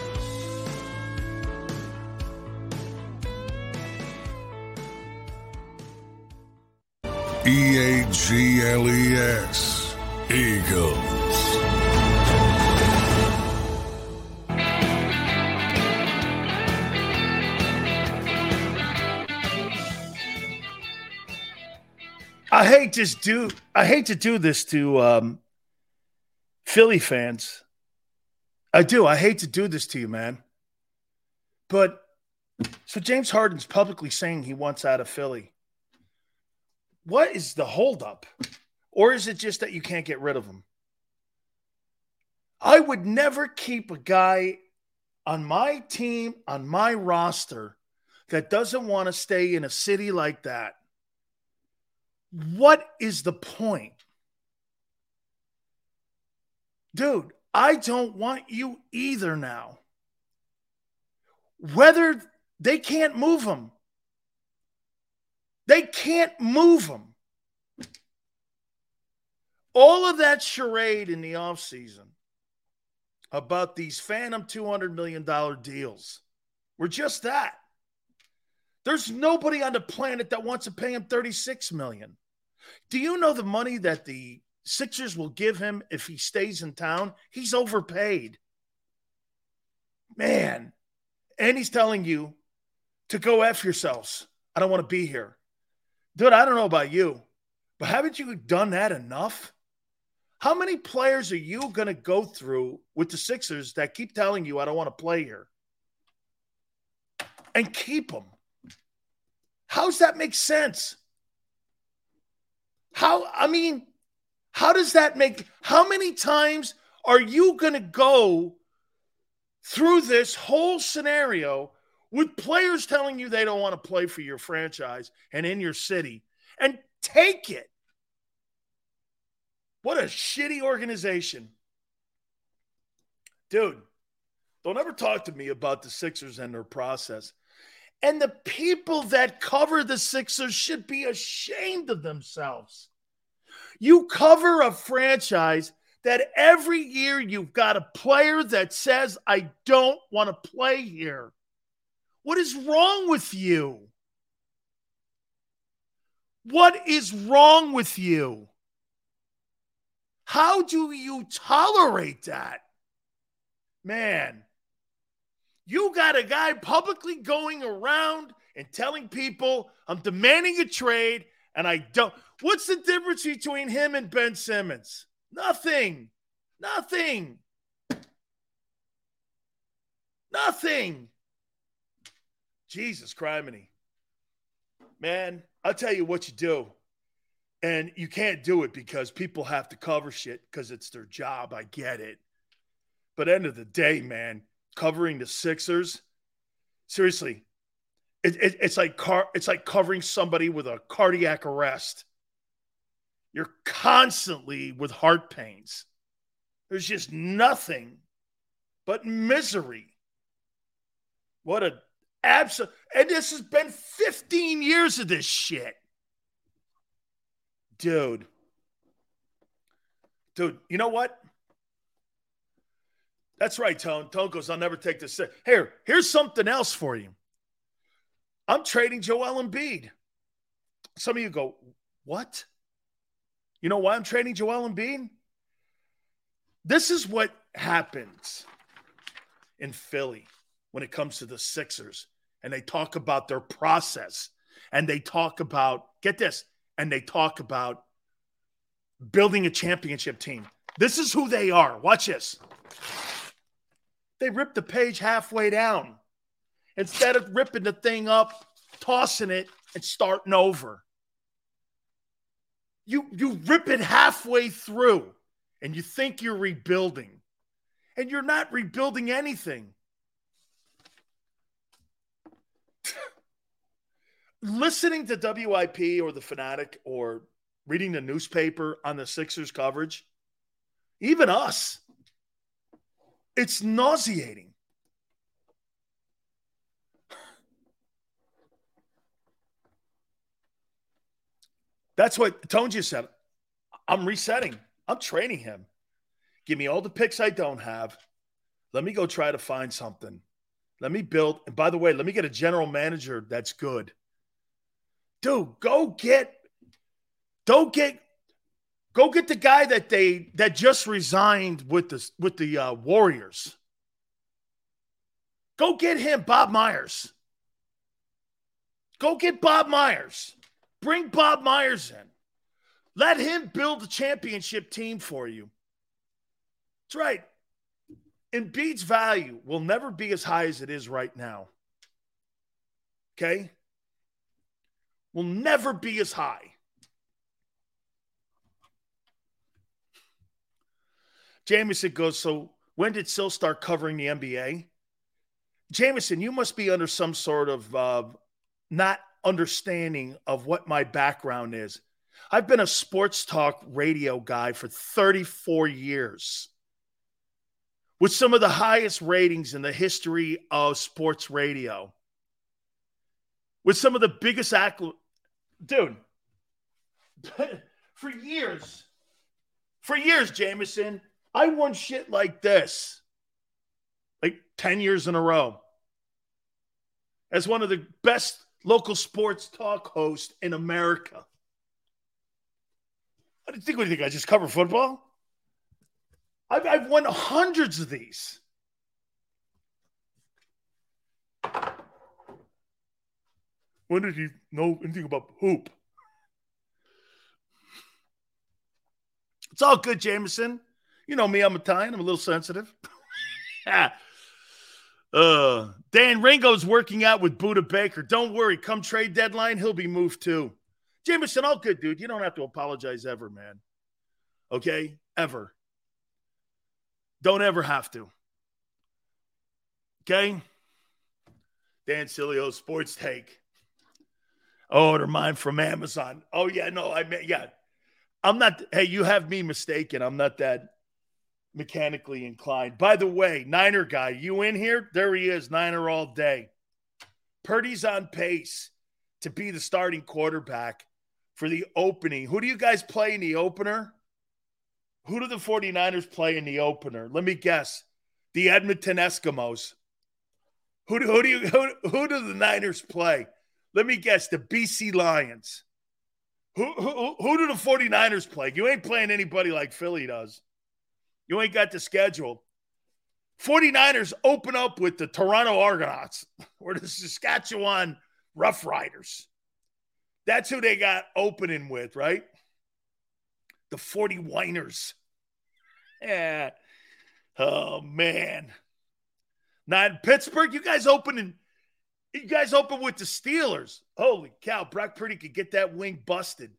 E A G L E S. Eagles. I hate this do I hate to do this to um, Philly fans. I do. I hate to do this to you, man. But so James Harden's publicly saying he wants out of Philly. What is the holdup? Or is it just that you can't get rid of him? I would never keep a guy on my team, on my roster, that doesn't want to stay in a city like that. What is the point? Dude, I don't want you either now. Whether they can't move him, they can't move him. All of that charade in the offseason about these phantom $200 million deals were just that. There's nobody on the planet that wants to pay him 36 million. Do you know the money that the Sixers will give him if he stays in town? He's overpaid. Man. And he's telling you to go F yourselves. I don't want to be here. Dude, I don't know about you, but haven't you done that enough? How many players are you going to go through with the Sixers that keep telling you, I don't want to play here? And keep them. How's that make sense? How, I mean, how does that make, how many times are you going to go through this whole scenario with players telling you they don't want to play for your franchise and in your city and take it? What a shitty organization. Dude, don't ever talk to me about the Sixers and their process. And the people that cover the Sixers should be ashamed of themselves. You cover a franchise that every year you've got a player that says, I don't want to play here. What is wrong with you? What is wrong with you? How do you tolerate that? Man, You got a guy publicly going around and telling people, I'm demanding a trade, and I don't. What's the difference between him and Ben Simmons? Nothing. Nothing. Nothing. Jesus criminy. Man, I'll tell you what you do. And you can't do it because people have to cover shit because it's their job. I get it. But end of the day, man, covering the Sixers, seriously, it, it, it's like car, it's like covering somebody with a cardiac arrest. You're constantly with heart pains. There's just nothing but misery. What a absolute and this has been 15 years of this shit. Dude. Dude, you know what? That's right, Tone. Tone goes, I'll never take this. Here, here's something else for you. I'm trading Joel Embiid. Some of you go, what? You know why I'm trading Joel Embiid? This is what happens in Philly when it comes to the Sixers. And they talk about their process and they talk about, get this, and they talk about building a championship team. This is who they are. Watch this. They rip the page halfway down instead of ripping the thing up, tossing it, and starting over. You, you rip it halfway through and you think you're rebuilding, and you're not rebuilding anything. Listening to WIP or the Fanatic or reading the newspaper on the Sixers coverage, even us, it's nauseating. That's what Tone just said. I'm resetting. I'm training him. Give me all the picks I don't have. Let me go try to find something. Let me build. And by the way, let me get a general manager that's good. Dude, go get, don't get, go get the guy that they that just resigned with the with the uh, Warriors. Go get him, Bob Myers. Go get Bob Myers. Bring Bob Myers in. Let him build a championship team for you. That's right. Embiid's value will never be as high as it is right now. Okay? Will never be as high. Jameson goes, So when did Sil start covering the NBA? Jameson, you must be under some sort of uh, not understanding of what my background is. I've been a sports talk radio guy for 34 years with some of the highest ratings in the history of sports radio. With some of the biggest act dude [laughs] for years for years Jameson I won shit like this like 10 years in a row as one of the best local sports talk hosts in America. Do you think? What do you think? I just cover football? I've, I've won hundreds of these. When did he know anything about hoop? It's all good, Jameson. You know me, I'm Italian. I'm a little sensitive. [laughs] uh, Dan Ringo's working out with Budda Baker. Don't worry. Come trade deadline, he'll be moved too. Jameson, all good, dude. You don't have to apologize ever, man. Okay? Ever. Don't ever have to. Okay? Dan Sileo, Sports Take. Oh, they're mine from Amazon. Oh, yeah, no, I mean, yeah. I'm not, hey, you have me mistaken. I'm not that mechanically inclined. By the way, Niner guy, you in here? There he is, Niner all day. Purdy's on pace to be the starting quarterback for the opening. Who do you guys play in the opener? Who do the 49ers play in the opener? Let me guess. The Edmonton Eskimos. Who do, who do you who, who do the Niners play? Let me guess. The BC Lions. Who, who, who do the 49ers play? You ain't playing anybody like Philly does. You ain't got the schedule. 49ers open up with the Toronto Argonauts [laughs] or the Saskatchewan Roughriders. That's who they got opening with, right? The 40 Winers. [laughs] Yeah. Oh man. Now in Pittsburgh, you guys opening you guys open with the Steelers. Holy cow, Brock Purdy could get that wing busted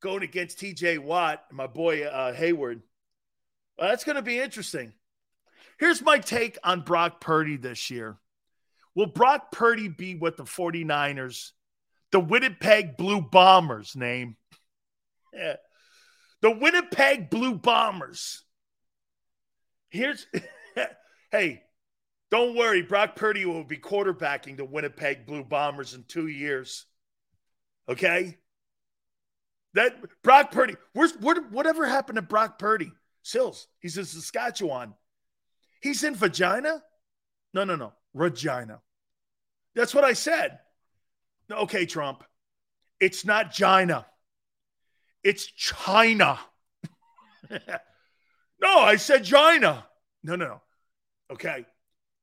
going against TJ Watt and my boy uh, Heyward. Well, that's going to be interesting. Here's my take on Brock Purdy this year. Will Brock Purdy be what the 49ers, the Winnipeg Blue Bombers name? [laughs] Yeah. The Winnipeg Blue Bombers. Here's, [laughs] hey, don't worry. Brock Purdy will be quarterbacking the Winnipeg Blue Bombers in two years. Okay? That Brock Purdy, where's what, whatever happened to Brock Purdy? Sills, he's in Saskatchewan. He's in vagina? No, no, no. Regina. That's what I said. Okay, Trump. It's not China. It's China. [laughs] no, I said China. No, no, no. Okay.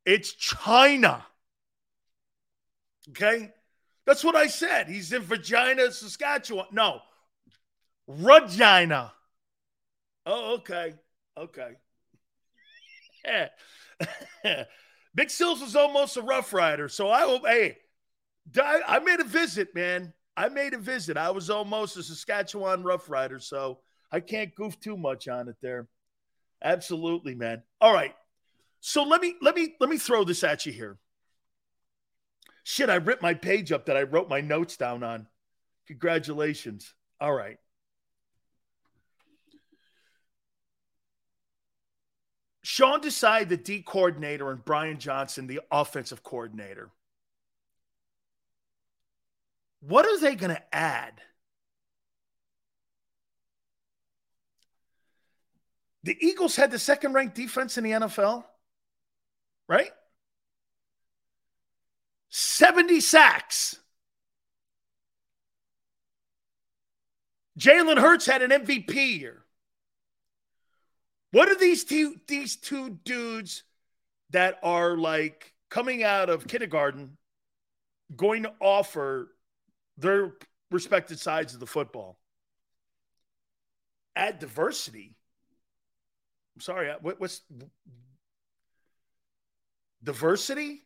It's China. Okay? That's what I said. He's in Regina, Saskatchewan. No. Regina. Oh, okay. Okay. [laughs] Big Sills was almost a rough rider. So I hope, hey, I made a visit, man. I made a visit. I was almost a Saskatchewan rough rider. So I can't goof too much on it there. Absolutely, man. All right. So let me let me let me throw this at you here. Shit, I ripped my page up that I wrote my notes down on. Congratulations. All right. Sean Desai, the D coordinator, and Brian Johnson, the offensive coordinator. What are they going to add? The Eagles had the second ranked defense in the NFL right? 70 sacks. Jalen Hurts had an MVP year. What are these two these two dudes that are like coming out of kindergarten going to offer their respected sides of the football? Add diversity. I'm sorry, what, what's diversity.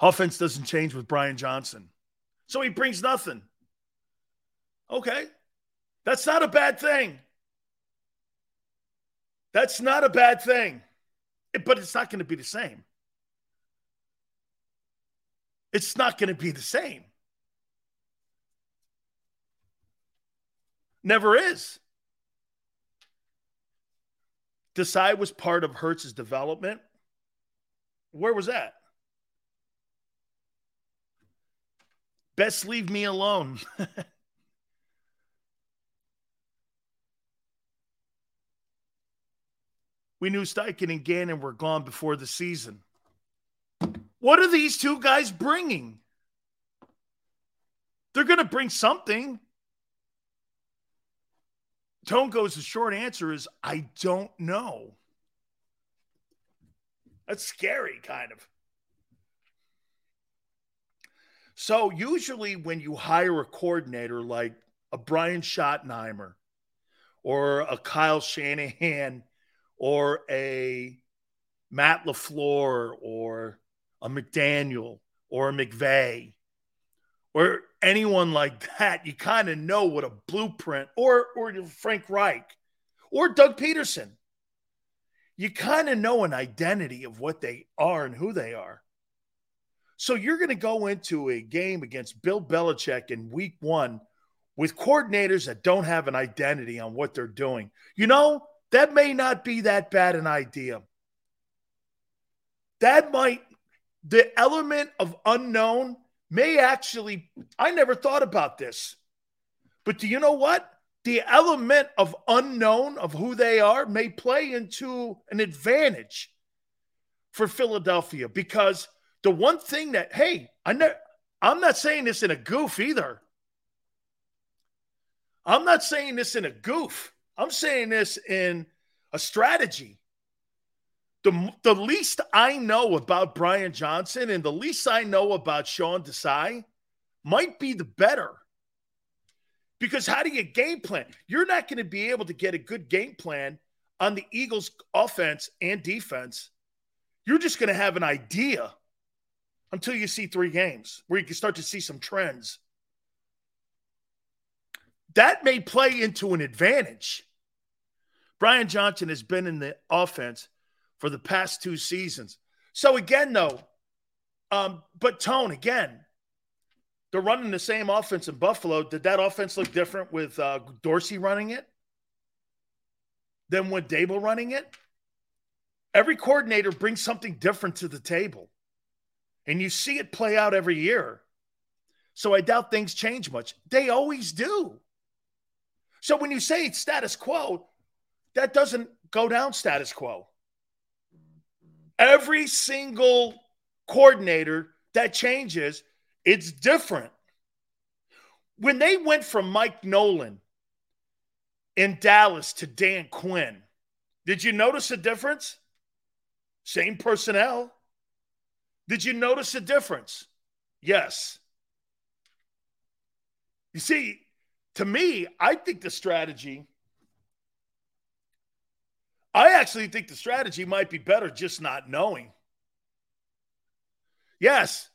Offense doesn't change with Brian Johnson. So he brings nothing. Okay. That's not a bad thing. That's not a bad thing. But it's not going to be the same. It's not going to be the same. Never is. Desai was part of Hurts's development. Where was that? Best leave me alone. [laughs] we knew Steichen and Gannon were gone before the season. What are these two guys bringing? They're going to bring something. Tone goes, the short answer is I don't know. That's scary, kind of. So, usually, when you hire a coordinator like a Brian Schottenheimer or a Kyle Shanahan or a Matt LaFleur or a McDaniel or a McVay or anyone like that, you kind of know what a blueprint, or or Frank Reich, or Doug Pederson. You kind of know an identity of what they are and who they are. So you're going to go into a game against Bill Belichick in week one with coordinators that don't have an identity on what they're doing. You know, that may not be that bad an idea. That might, the element of unknown may actually, I never thought about this. But do you know what? The element of unknown of who they are may play into an advantage for Philadelphia because the one thing that, hey, I ne- I'm not saying this in a goof either. I'm not saying this in a goof. I'm saying this in a strategy. The, the least I know about Brian Johnson and the least I know about Sean Desai might be the better. Because how do you game plan? You're not going to be able to get a good game plan on the Eagles' offense and defense. You're just going to have an idea until you see three games where you can start to see some trends. That may play into an advantage. Brian Johnson has been in the offense for the past two seasons. So again, though, um, but Tone again, they're running the same offense in Buffalo. Did that offense look different with uh, Dorsey running it than with Daboll running it? Every coordinator brings something different to the table, and you see it play out every year. So I doubt things change much. They always do. So when you say it's status quo, that doesn't go down status quo. Every single coordinator that changes, it's different. When they went from Mike Nolan in Dallas to Dan Quinn, did you notice a difference? Same personnel. Did you notice a difference? Yes. You see, to me, I think the strategy I actually think the strategy might be better just not knowing. Yes.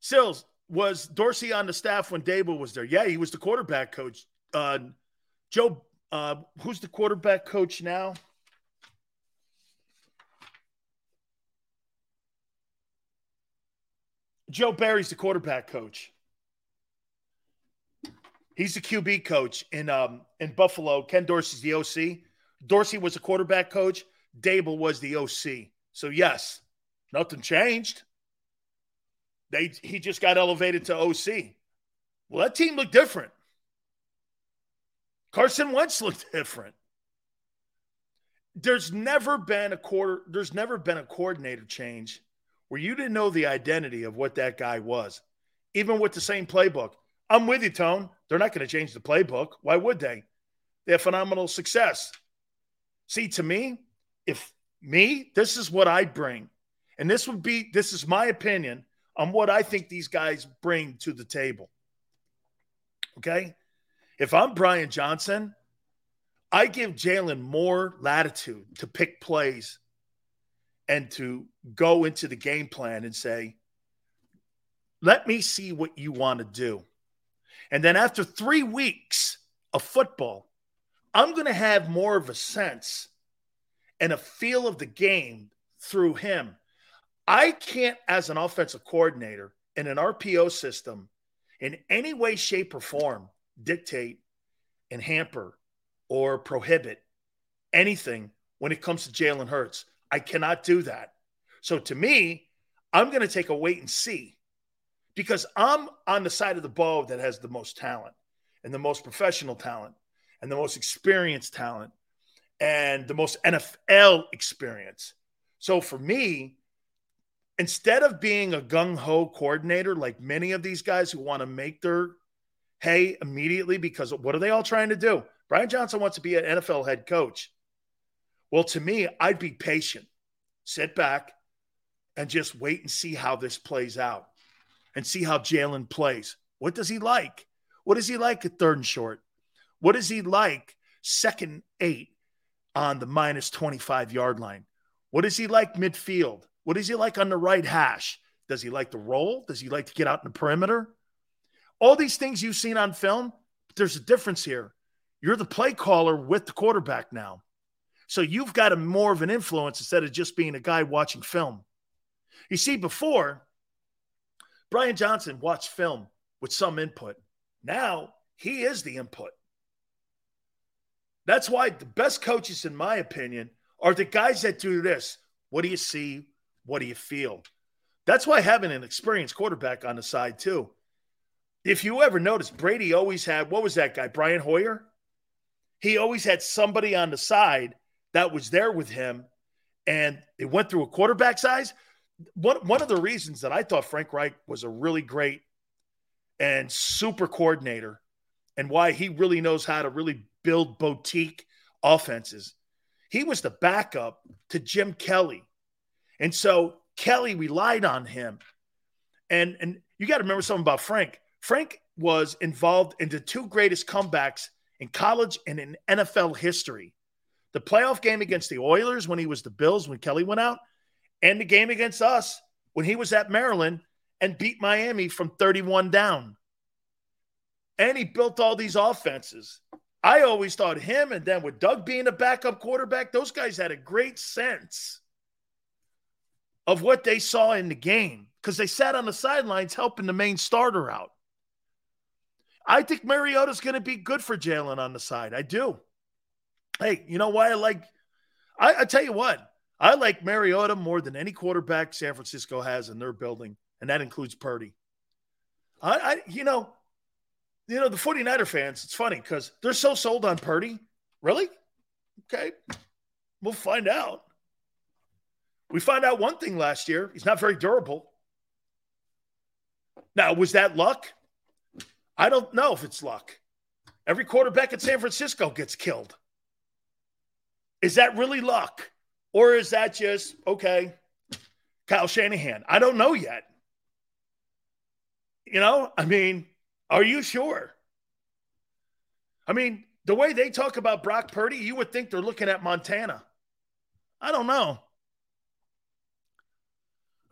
Sills, was Dorsey on the staff when Daboll was there? Yeah, he was the quarterback coach. Uh, Joe, uh, who's the quarterback coach now? Joe Brady's the quarterback coach. He's the QB coach in um, in Buffalo. Ken Dorsey's the OC. Dorsey was a quarterback coach. Daboll was the OC. So yes, nothing changed. They he just got elevated to OC. Well, that team looked different. Carson Wentz looked different. There's never been a quarter. There's never been a coordinator change where you didn't know the identity of what that guy was, even with the same playbook. I'm with you, Tone. They're not going to change the playbook. Why would they? They have phenomenal success. See, to me, if me, this is what I'd bring. And this would be, this is my opinion on what I think these guys bring to the table. Okay. If I'm Brian Johnson, I give Jalen more latitude to pick plays and to go into the game plan and say, let me see what you want to do. And then after three weeks of football, I'm going to have more of a sense and a feel of the game through him. I can't, as an offensive coordinator in an RPO system, in any way, shape, or form, dictate and hamper or prohibit anything when it comes to Jalen Hurts. I cannot do that. So to me, I'm going to take a wait and see because I'm on the side of the ball that has the most talent and the most professional talent and the most experienced talent and the most NFL experience. So for me, instead of being a gung ho coordinator like many of these guys who want to make their hay immediately, because what are they all trying to do? Brian Johnson wants to be an NFL head coach. Well, to me, I'd be patient, sit back, and just wait and see how this plays out and see how Jalen plays. What does he like? What does he like at third and short? What is he like second eight on the minus 25 yard line? What is he like midfield? What is he like on the right hash? Does he like to roll? Does he like to get out in the perimeter? All these things you've seen on film, but there's a difference here. You're the play caller with the quarterback now. So you've got a more of an influence instead of just being a guy watching film. You see, before, Brian Johnson watched film with some input. Now he is the input. That's why the best coaches, in my opinion, are the guys that do this. What do you see? What do you feel? That's why having an experienced quarterback on the side, too. If you ever notice, Brady always had, what was that guy, Brian Hoyer? He always had somebody on the side that was there with him, and it went through a quarterback size. One, one of the reasons that I thought Frank Reich was a really great and super coordinator and why he really knows how to really build boutique offenses. he was the backup to Jim Kelly. And so Kelly relied on him. And and you got to remember something about Frank. Frank was involved in the two greatest comebacks in college and in NFL history. The playoff game against the Oilers when he was the Bills when Kelly went out, and the game against us when he was at Maryland and beat Miami from 31 down. And he built all these offenses. I always thought him, and then with Doug being a backup quarterback, those guys had a great sense of what they saw in the game because they sat on the sidelines helping the main starter out. I think Mariota's going to be good for Jalen on the side. I do. Hey, you know why I like? I, I tell you what, I like Mariota more than any quarterback San Francisco has in their building, and that includes Purdy. I, I you know, you know, the 49er fans, it's funny because they're so sold on Purdy. Really? Okay. We'll find out. We found out one thing last year. He's not very durable. Now, was that luck? I don't know if it's luck. Every quarterback at San Francisco gets killed. Is that really luck? Or is that just, okay, Kyle Shanahan? I don't know yet. You know, I mean, are you sure? I mean, the way they talk about Brock Purdy, you would think they're looking at Montana. I don't know.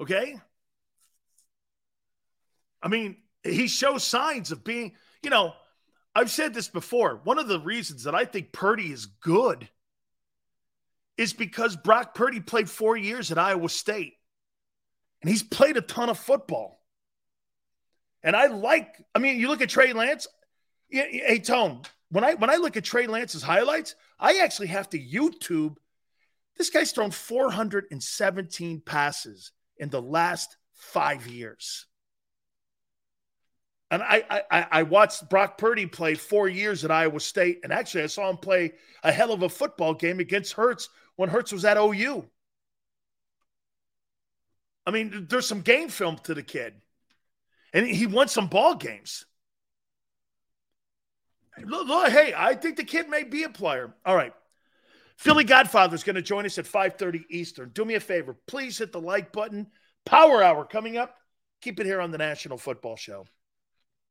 Okay. I mean, he shows signs of being, you know, I've said this before. One of the reasons that I think Purdy is good is because Brock Purdy played four years at Iowa State and he's played a ton of football. And I like, I mean, you look at Trey Lance, hey, Tone, when I when I look at Trey Lance's highlights, I actually have to YouTube. This guy's thrown 417 passes in the last five years. And I, I I watched Brock Purdy play four years at Iowa State, and actually I saw him play a hell of a football game against Hurts when Hurts was at OU. I mean, there's some game film to the kid, and he won some ball games. Look, look, hey, I think the kid may be a player. All right. Philly Godfather is going to join us at 5:30 Eastern. Do me a favor, please hit the like button. Power Hour coming up. Keep it here on the National Football Show.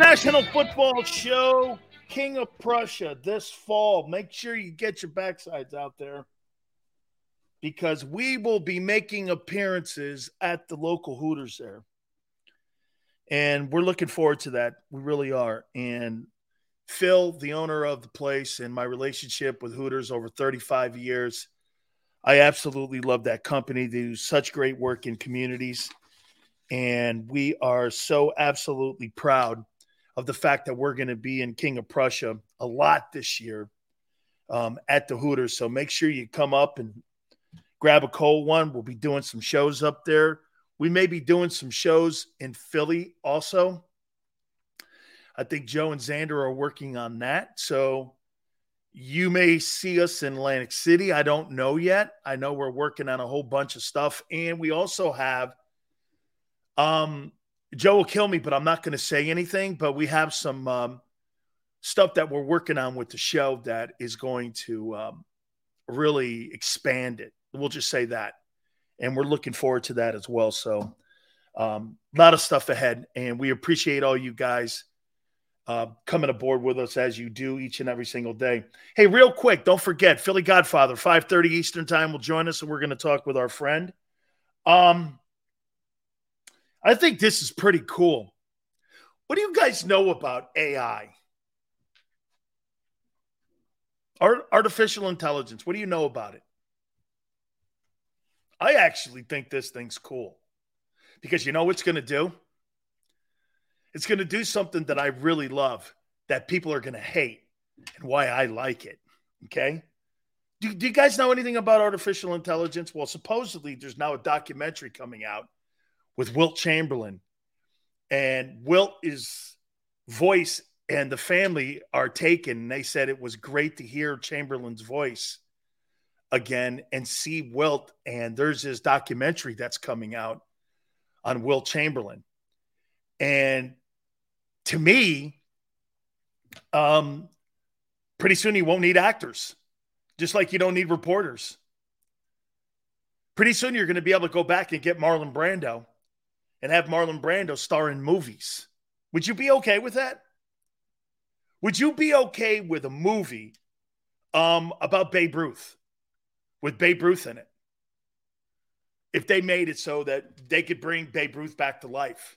National Football Show, King of Prussia, this fall. Make sure you get your backsides out there because we will be making appearances at the local Hooters there. And we're looking forward to that. We really are. And Phil, the owner of the place, and my relationship with Hooters over 35 years, I absolutely love that company. They do such great work in communities. And we are so absolutely proud of the fact that we're going to be in King of Prussia a lot this year um, at the Hooters. So make sure you come up and grab a cold one. We'll be doing some shows up there. We may be doing some shows in Philly also. I think Joe and Xander are working on that. So you may see us in Atlantic City. I don't know yet. I know we're working on a whole bunch of stuff. And we also have um Joe will kill me, but I'm not going to say anything. But we have some um, stuff that we're working on with the show that is going to um, really expand it. We'll just say that. And we're looking forward to that as well. So, um, a lot of stuff ahead. And we appreciate all you guys uh, coming aboard with us as you do each and every single day. Hey, real quick, don't forget Philly Godfather, 5:30 Eastern Time will join us, and we're going to talk with our friend. Um, I think this is pretty cool. What do you guys know about AI? Art, artificial intelligence. What do you know about it? I actually think this thing's cool because you know what's going to do? It's going to do something that I really love that people are going to hate and why I like it. Okay. Do, do you guys know anything about artificial intelligence? Well, supposedly there's now a documentary coming out with Wilt Chamberlain. And Wilt is voice and the family are taken. They said it was great to hear Chamberlain's voice again and see Wilt. And there's this documentary that's coming out on Wilt Chamberlain. And to me, um, pretty soon you won't need actors, just like you don't need reporters. Pretty soon you're going to be able to go back and get Marlon Brando and have Marlon Brando star in movies. Would you be okay with that? Would you be okay with a movie um, about Babe Ruth with Babe Ruth in it? If they made it so that they could bring Babe Ruth back to life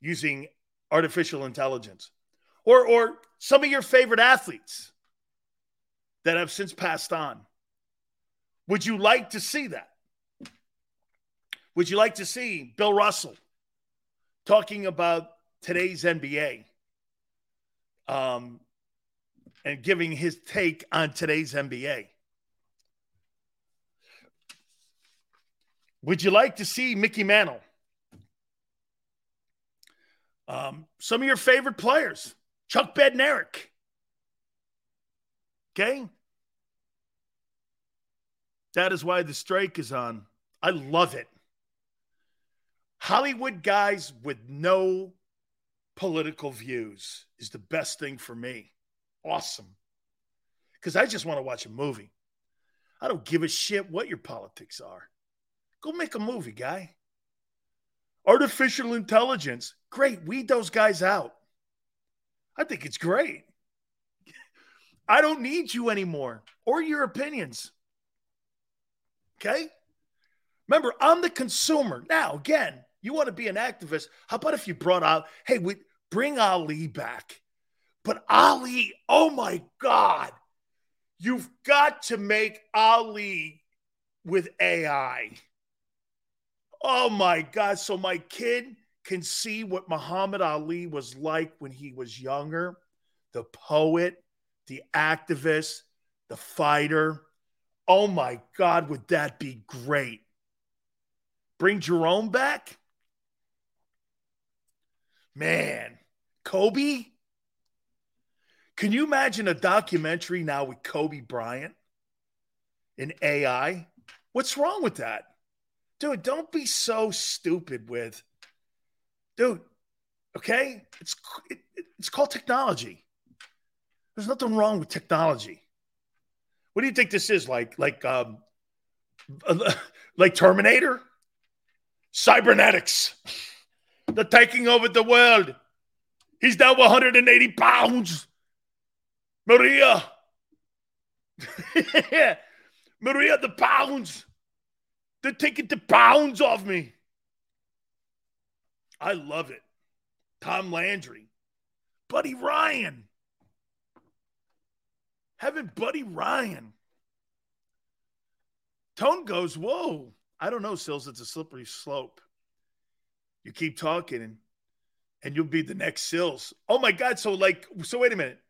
using artificial intelligence, or or some of your favorite athletes that have since passed on, would you like to see that? Would you like to see Bill Russell talking about today's NBA um, and giving his take on today's NBA? Would you like to see Mickey Mantle? Um, some of your favorite players, Chuck Bednarik. Okay. That is why the strike is on. I love it. Hollywood guys with no political views is the best thing for me. Awesome. Because I just want to watch a movie. I don't give a shit what your politics are. Go make a movie, guy. Artificial intelligence, great. Weed those guys out. I think it's great. I don't need you anymore or your opinions. Okay? Remember, I'm the consumer. Now, again, you want to be an activist? How about if you brought out, hey, we bring Ali back? But Ali, oh my God, you've got to make Ali with AI. Oh my God. So my kid can see what Muhammad Ali was like when he was younger the poet, the activist, the fighter. Oh my God, would that be great? Bring Jerome back? Man, Kobe? Can you imagine a documentary now with Kobe Bryant in AI? What's wrong with that? Dude, don't be so stupid with, dude, okay? It's, it, it's called technology. There's nothing wrong with technology. What do you think this is like? Like, um, [laughs] like Terminator? Cybernetics. They're taking over the world. He's now 180 pounds. Maria. [laughs] Maria, the pounds. They're taking the pounds off me. I love it. Tom Landry. Buddy Ryan. Having Buddy Ryan. Tone goes, Whoa. I don't know, Sills. It's a slippery slope. You keep talking and and you'll be the next Sills. Oh my God. So like, so wait a minute.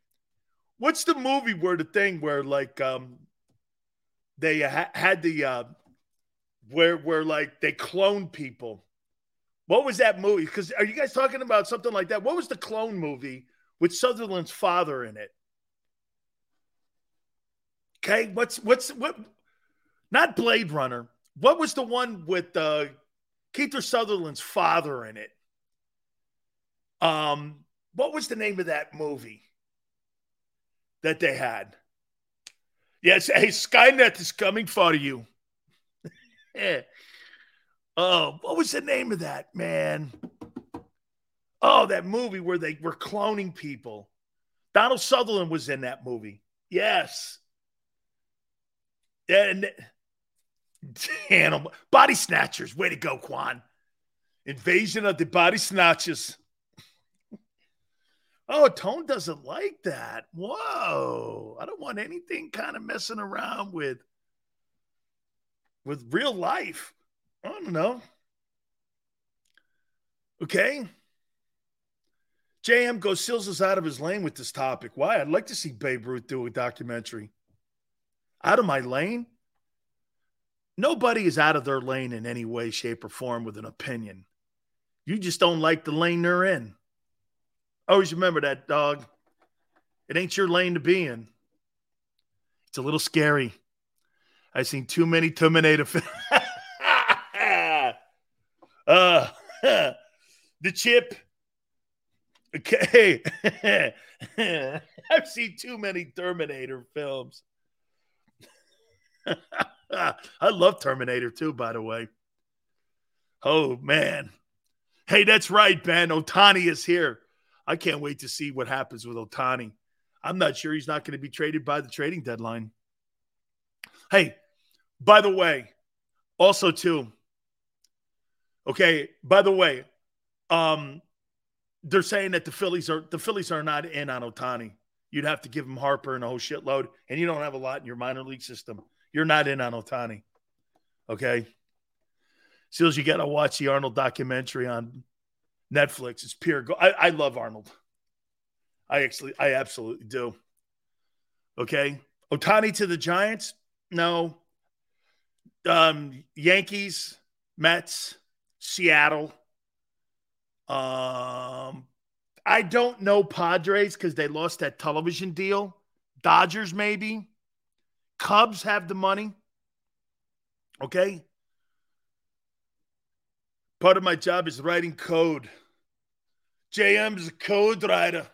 What's the movie where the thing where like um they ha- had the uh where where like they cloned people? What was that movie? Because are you guys talking about something like that? What was the clone movie with Sutherland's father in it? Okay, what's what's what? Not Blade Runner. What was the one with uh, Kiefer Sutherland's father in it? Um, what was the name of that movie that they had? Yes, hey, Skynet is coming for you. [laughs] Oh, what was the name of that, man? Oh, that movie where they were cloning people. Donald Sutherland was in that movie. Yes. And animal body snatchers. Way to go, Quan. Invasion of the body snatchers. Oh, Tone doesn't like that. Whoa. I don't want anything kind of messing around with with real life. I don't know. Okay. JM goes Sills is out of his lane with this topic. Why? I'd like to see Babe Ruth do a documentary. Out of my lane? Nobody is out of their lane in any way, shape, or form with an opinion. You just don't like the lane they're in. Always remember that, dog. It ain't your lane to be in. It's a little scary. I've seen too many Terminator films. [laughs] uh, [laughs] the chip. Okay. [laughs] I've seen too many Terminator films. [laughs] I love Terminator too, by the way. Oh, man. Hey, that's right, Ben. Ohtani is here. I can't wait to see what happens with Ohtani. I'm not sure he's not going to be traded by the trading deadline. Hey, by the way, also too. Okay, by the way, um, they're saying that the Phillies are the Phillies are not in on Ohtani. You'd have to give him Harper and a whole shitload, and you don't have a lot in your minor league system. You're not in on Ohtani. Okay. Seals, you got to watch the Arnold documentary on Netflix. It's pure go- I, I love Arnold. I actually, I absolutely do. Okay. Ohtani to the Giants? No. Um, Yankees, Mets, Seattle. Um, I don't know Padres because they lost that television deal. Dodgers, maybe. Cubs have the money. Okay. Part of my job is writing code. JM is a code writer.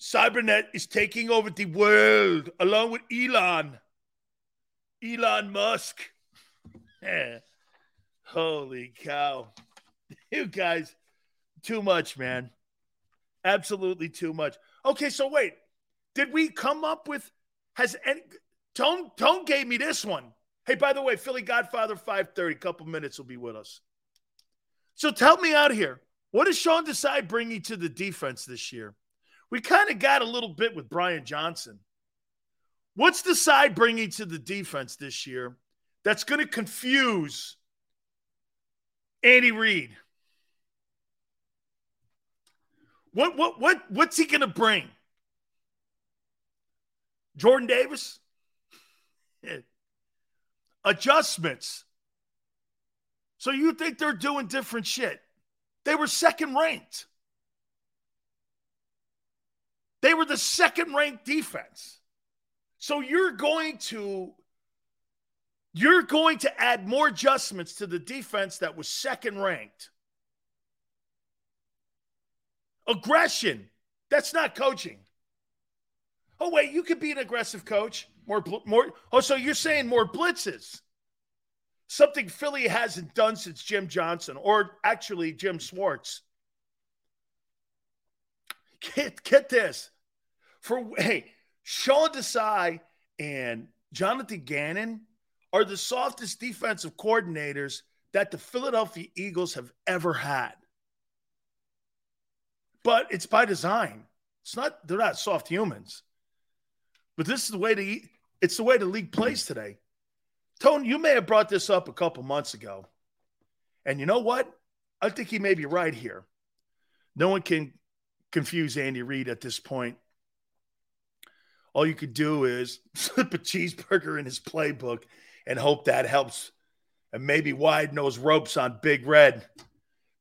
Cybernet is taking over the world along with Elon. Elon Musk. [laughs] Holy cow. [laughs] You guys, too much, man. Absolutely too much. Okay, so wait. Did we come up with has any Tone Tone gave me this one. Hey, by the way, Philly Godfather 530, couple minutes will be with us. So tell me out here. What does Sean Desai bringing to the defense this year? We kind of got a little bit with Brian Johnson. What's Desai bringing to the defense this year that's going to confuse Andy Reid? What what what what's he going to bring? Jordan Davis? [laughs] Adjustments. So you think they're doing different shit? They were second ranked. They were the second ranked defense. So you're going to you're going to add more adjustments to the defense that was second ranked. Aggression. That's not coaching. Oh wait, you could be an aggressive coach. More more Oh, so you're saying more blitzes. Something Philly hasn't done since Jim Johnson or actually Jim Schwartz. Get, get this. For hey, Sean Desai and Jonathan Gannon are the softest defensive coordinators that the Philadelphia Eagles have ever had. But it's by design. It's not they're not soft humans. But this is the way to eat. it's the way the league plays today. Tone, you may have brought this up a couple months ago. And you know what? I think he may be right here. No one can confuse Andy Reid at this point. All you could do is [laughs] slip a cheeseburger in his playbook and hope that helps. And maybe widen those ropes on Big Red.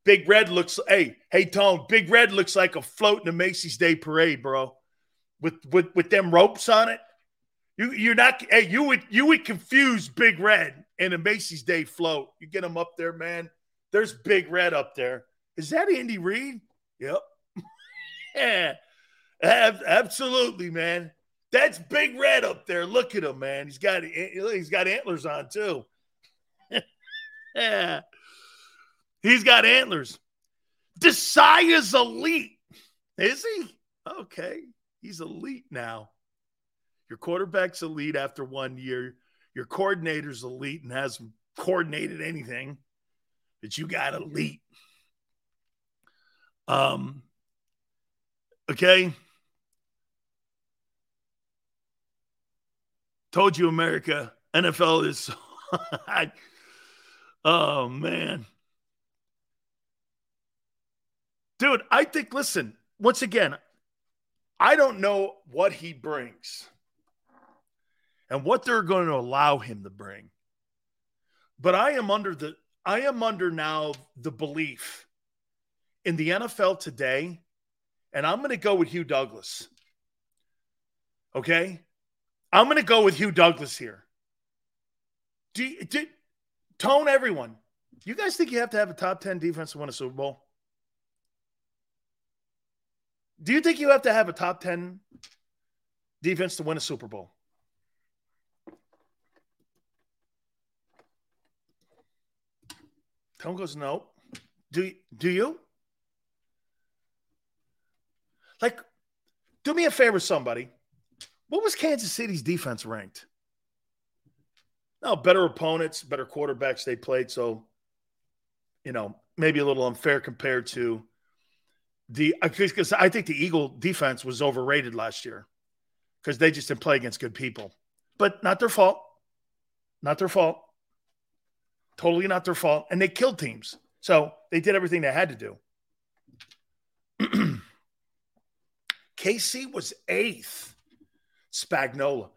Big Red looks hey, hey Tone, Big Red looks like a float in a Macy's Day Parade, bro. With with with them ropes on it. You you're not hey, you would you would confuse Big Red and a Macy's Day float. You get him up there, man. There's Big Red up there. Is that Andy Reid? Yep. [laughs] yeah. Ab- absolutely, man. That's Big Red up there. Look at him, man. He's got he's got antlers on too. [laughs] yeah. He's got antlers. Desai is elite. Is he? Okay. He's elite now. Your quarterback's elite after one year. Your coordinator's elite and hasn't coordinated anything. But you got elite. Um, okay. Told you, America, NFL is. oh, man. Dude, I think, listen, once again, I don't know what he brings and what they're going to allow him to bring. But I am under the I am under now the belief in the NFL today, and I'm going to go with Hugh Douglas. Okay? I'm going to go with Hugh Douglas here. Do, do tone everyone. You guys think you have to have a top 10 defense to win a Super Bowl? Do you think you have to have a top 10 defense to win a Super Bowl? Tom goes, no. Do, do you? Like, do me a favor, somebody. What was Kansas City's defense ranked? No, better opponents, better quarterbacks they played. So, you know, maybe a little unfair compared to the because I think the Eagle defense was overrated last year because they just didn't play against good people. But not their fault. Not their fault. Totally not their fault. And they killed teams. So they did everything they had to do. [clears throat] KC was eighth. Spagnuolo.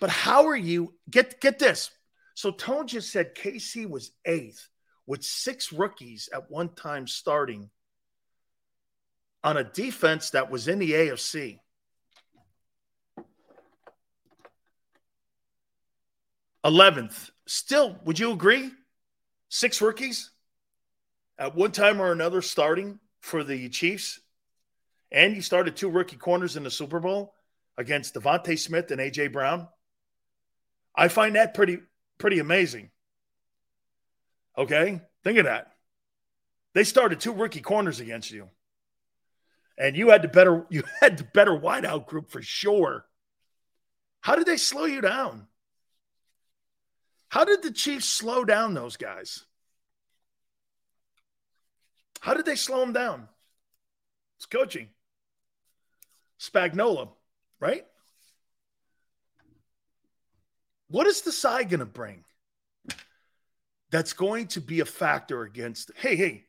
But how are you get get this? So Tone just said KC was eighth with six rookies at one time starting on a defense that was in the AFC. Eleventh. Still, would you agree? Six rookies at one time or another starting for the Chiefs. And you started two rookie corners in the Super Bowl against DeVonta Smith and AJ Brown. I find that pretty pretty amazing. Okay, think of that. They started two rookie corners against you, and you had the better [laughs] you had the better wideout group for sure. How did they slow you down? How did the Chiefs slow down those guys? How did they slow them down? It's coaching. Spagnuolo right? What is Desai going to bring that's going to be a factor against? Hey, hey,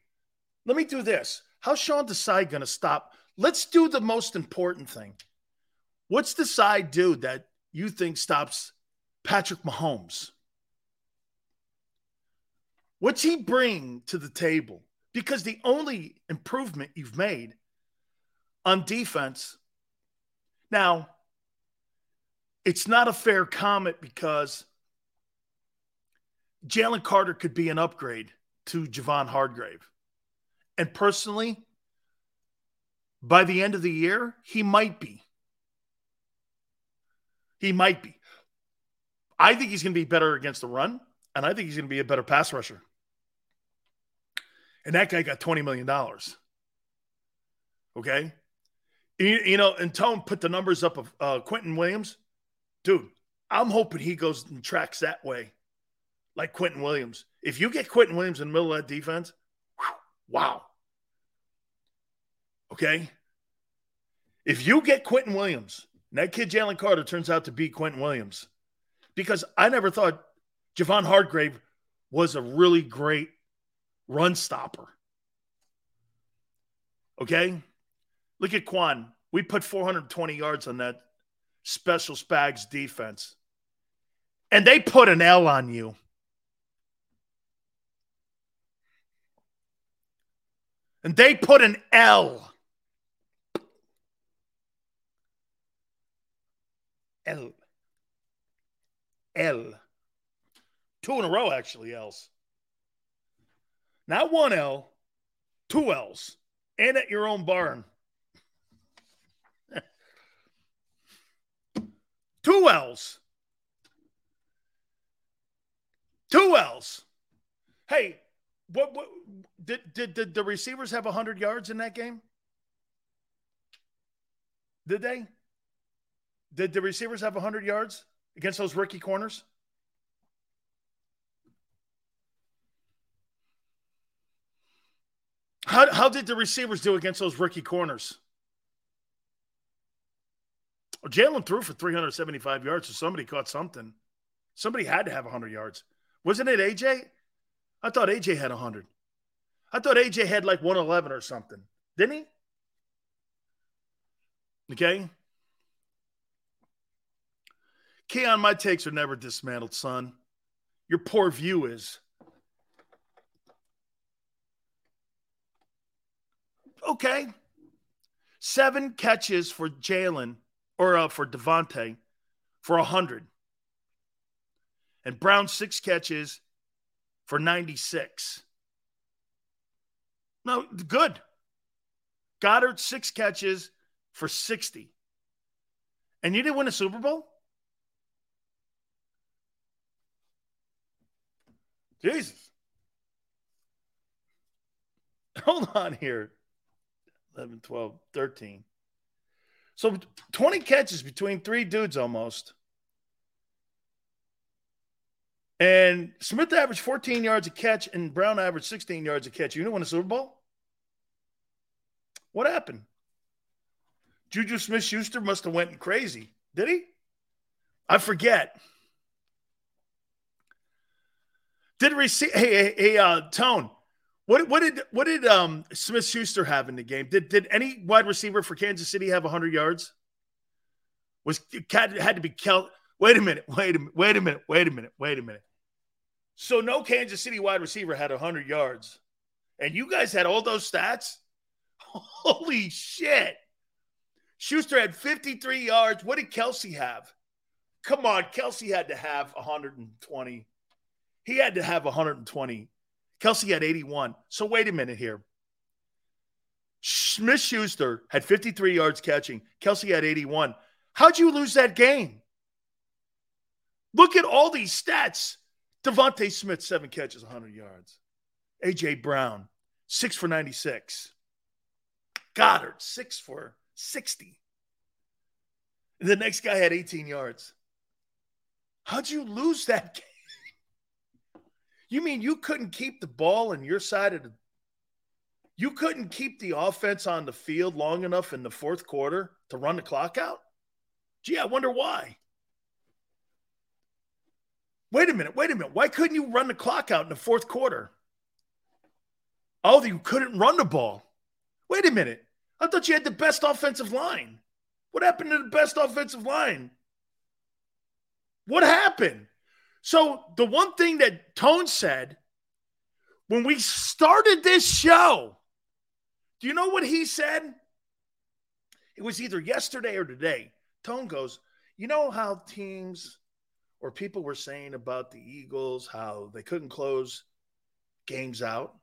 let me do this. How's Sean Desai going to stop? Let's do the most important thing. What's Desai do that you think stops Patrick Mahomes? What's he bring to the table? Because the only improvement you've made on defense now, it's not a fair comment because Jalen Carter could be an upgrade to Javon Hargrave. And personally, by the end of the year, he might be. He might be. I think he's going to be better against the run, and I think he's going to be a better pass rusher. And that guy got $20 million. Okay? You, you know, and Tone put the numbers up of uh, Quinnen Williams. Dude, I'm hoping he goes and tracks that way, like Quinnen Williams. If you get Quinnen Williams in the middle of that defense, whew, wow. Okay. If you get Quinnen Williams, and that kid Jalen Carter turns out to be Quinnen Williams, because I never thought Javon Hargrave was a really great run stopper. Okay. Look at Quan. We put 420 yards on that special Spags defense. And they put an L on you. And they put an L. L. L. Two in a row, actually, L's. Not one L, two L's. And at your own barn. [laughs] two L's. Two L's. Hey, what, what did, did did the receivers have 100 yards in that game? Did they? Did the receivers have 100 yards against those rookie corners? How, how did the receivers do against those rookie corners? Well, Jalen threw for 375 yards, so somebody caught something. Somebody had to have 100 yards. Wasn't it AJ? I thought AJ had 100. I thought AJ had like 111 or something. Didn't he? Okay. Keon, my takes are never dismantled, son. Your poor view is. Okay. Seven catches for Jalen or uh, for DeVonta for 100. And Brown, six catches for 96. No, good. Goedert, six catches for 60. And you didn't win a Super Bowl? Jesus. [laughs] Hold on here. 11, 12, 13. So 20 catches between three dudes almost. And Smith averaged 14 yards a catch, and Brown averaged 16 yards a catch. You didn't win a Super Bowl? What happened? Juju Smith Schuster must have went crazy. Did he? I forget. Did receive hey, hey, uh, Tone. What what did what did um Smith Schuster have in the game? Did did any wide receiver for Kansas City have 100 yards? Was it had to be Kel? Wait a minute. Wait a minute. Wait a minute. Wait a minute. Wait a minute. So no Kansas City wide receiver had 100 yards, and you guys had all those stats. [laughs] Holy shit! Schuster had 53 yards. What did Kelce have? Come on, Kelce had to have 120. He had to have 120. Kelce had 81. So wait a minute here. Smith Schuster had 53 yards catching. Kelce had 81. How'd you lose that game? Look at all these stats. DeVonta Smith, seven catches, 100 yards. A.J. Brown, six for 96. Goedert, six for 60. The next guy had 18 yards. How'd you lose that [laughs] game? You mean you couldn't keep the ball in your side of the you couldn't keep the offense on the field long enough in the fourth quarter to run the clock out? Gee, I wonder why. Wait a minute, wait a minute. Why couldn't you run the clock out in the fourth quarter? Oh, you couldn't run the ball. Wait a minute. I thought you had the best offensive line. What happened to the best offensive line? What happened? So, the one thing that Tone said when we started this show, do you know what he said? It was either yesterday or today. Tone goes, You know how teams or people were saying about the Eagles, how they couldn't close games out?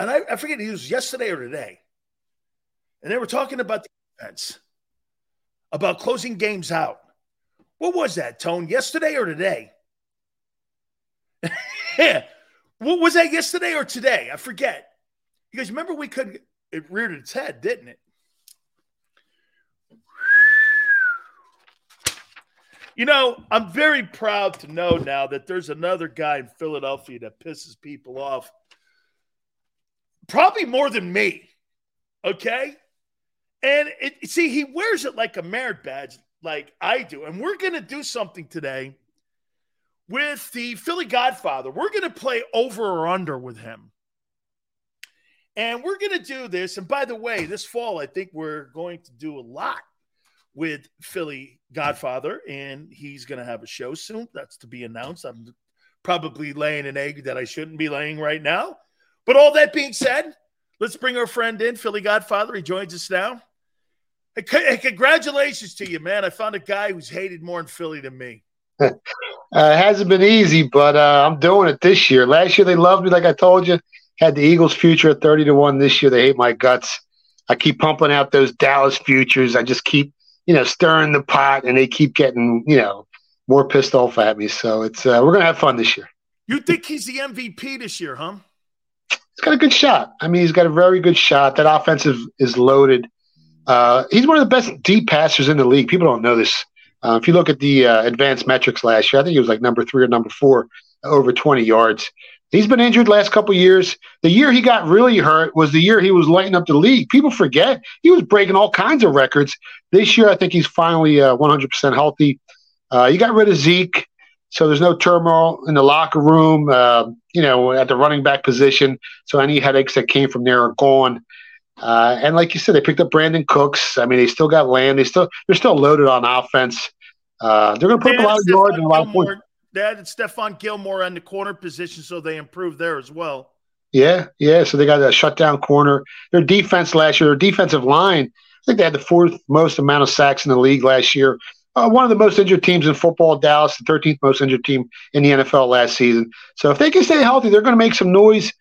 And I, I forget it was yesterday or today. And they were talking about the defense, about closing games out. What was that, Tone? Yesterday or today? [laughs] What was that yesterday or today? I forget. You guys remember we couldn't, it reared its head, didn't it? You know, I'm very proud to know now that there's another guy in Philadelphia that pisses people off. Probably more than me. Okay. And it, see, he wears it like a merit badge, like I do. And we're going to do something today with the Philly Godfather. We're going to play over or under with him. And we're going to do this. And by the way, this fall, I think we're going to do a lot with Philly Godfather, and he's going to have a show soon. That's to be announced. I'm probably laying an egg that I shouldn't be laying right now. But all that being said, let's bring our friend in, Philly Godfather. He joins us now. Congratulations to you, man. I found a guy who's hated more in Philly than me. [laughs] Uh, it hasn't been easy, but uh, I'm doing it this year. Last year they loved me, like I told you. Had the Eagles future at 30 to 1. This year they hate my guts. I keep pumping out those Dallas futures. I just keep, you know, stirring the pot and they keep getting, you know, more pissed off at me. So it's uh, we're gonna have fun this year. You think he's the MVP this year, huh? He's got a good shot. I mean, he's got a very good shot. That offensive is loaded. Uh, he's one of the best deep passers in the league. People don't know this. Uh, if you look at the uh, advanced metrics last year, I think he was like number three or number four, over 20 yards. He's been injured last couple years. The year he got really hurt was the year he was lighting up the league. People forget he was breaking all kinds of records. This year, I think he's finally uh, 100% healthy. Uh, you got rid of Zeke, so there's no turmoil in the locker room. Uh, you know, at the running back position, so any headaches that came from there are gone. Uh, and like you said, they picked up Brandin Cooks. I mean, they still got Lamb. They still they're still loaded on offense. Uh, they're going to put up a lot of yards and a lot of points. They added Stephon Gilmore on the corner position, so they improved there as well. Yeah, yeah. So they got a shutdown corner. Their defense last year, their defensive line, I think they had the fourth most amount of sacks in the league last year. Uh, one of the most injured teams in football, Dallas, the 13th most injured team in the NFL last season. So if they can stay healthy, they're going to make some noise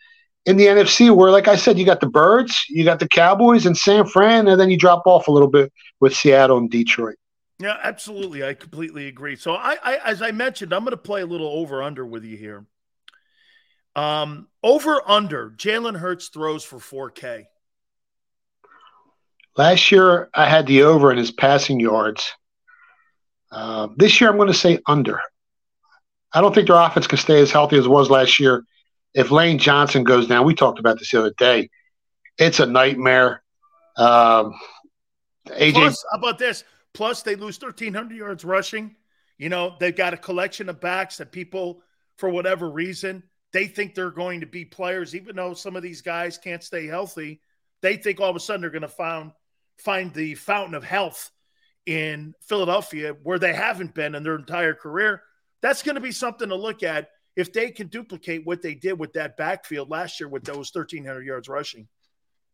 in the NFC. Where, like I said, you got the Birds, you got the Cowboys, and San Fran, and then you drop off a little bit with Seattle and Detroit. Yeah, absolutely. I completely agree. So I, I as I mentioned, I'm going to play a little over under with you here. Um, over under Jalen Hurts throws for 4K. Last year, I had the over in his passing yards. Uh, this year, I'm going to say under. I don't think their offense can stay as healthy as it was last year. If Lane Johnson goes down, we talked about this the other day. It's a nightmare. Um, AJ, Plus, how about this? Plus, they lose 1,300 yards rushing. You know, they've got a collection of backs that people, for whatever reason, they think they're going to be players, even though some of these guys can't stay healthy. They think all of a sudden they're going to find find the fountain of health in Philadelphia where they haven't been in their entire career. That's going to be something to look at if they can duplicate what they did with that backfield last year with those 1,300 yards rushing.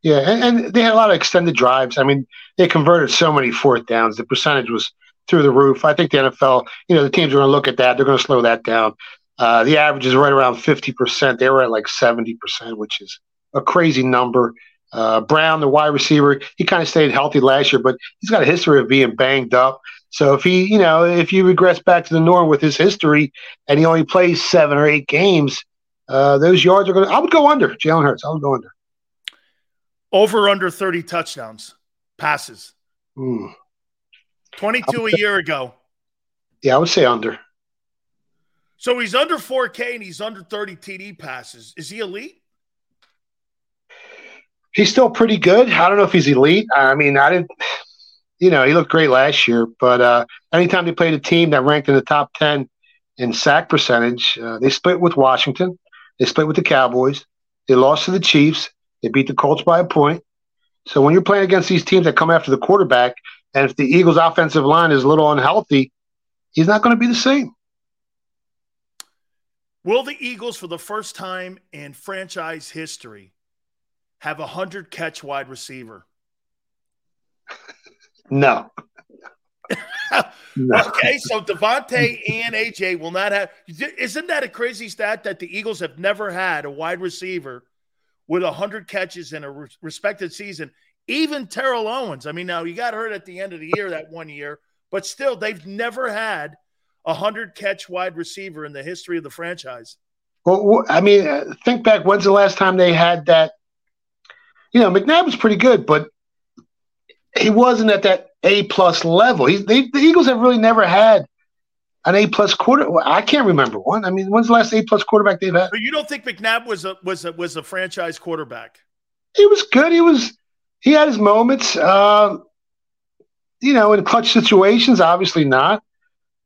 Yeah, and, and, they had a lot of extended drives. I mean, they converted so many fourth downs. The percentage was through the roof. I think the NFL, you know, the teams are going to look at that. They're going to slow that down. Uh, the average is right around 50%. They were at like 70%, which is a crazy number. Uh, Brown, the wide receiver, he kind of stayed healthy last year, but he's got a history of being banged up. So if he, you know, if you regress back to the norm with his history and he only plays seven or eight games, uh, those yards are going to, I would go under Jalen Hurts. I would go under. Over under 30 touchdowns, passes. Mm. 22 a year ago. Yeah, I would say under. So he's under 4K and he's under 30 TD passes. Is he elite? He's still pretty good. I don't know if he's elite. I mean, I didn't, you know, he looked great last year, but uh, anytime they played a team that ranked in the top 10 in sack percentage, uh, they split with Washington. They split with the Cowboys. They lost to the Chiefs. They beat the Colts by a point. So when you're playing against these teams that come after the quarterback, and if the Eagles' offensive line is a little unhealthy, he's not going to be the same. Will the Eagles, for the first time in franchise history, have a hundred catch wide receiver? No. [laughs] no. Okay, so DeVonta and AJ will not have. Isn't that a crazy stat that the Eagles have never had a wide receiver with a 100 catches in a re- respected season? Even Terrell Owens. I mean, now he got hurt at the end of the year that one year, but still, they've never had a 100 catch wide receiver in the history of the franchise. Well, I mean, uh, think back. When's the last time they had that? You know, McNabb was pretty good, but he wasn't at that A plus level. He's, they, the Eagles have really never had an A plus quarter. I can't remember one. I mean, when's the last A plus quarterback they've had? But you don't think McNabb was a was a was a franchise quarterback? He was good. He was he had his moments. Uh, you know, in clutch situations, obviously not.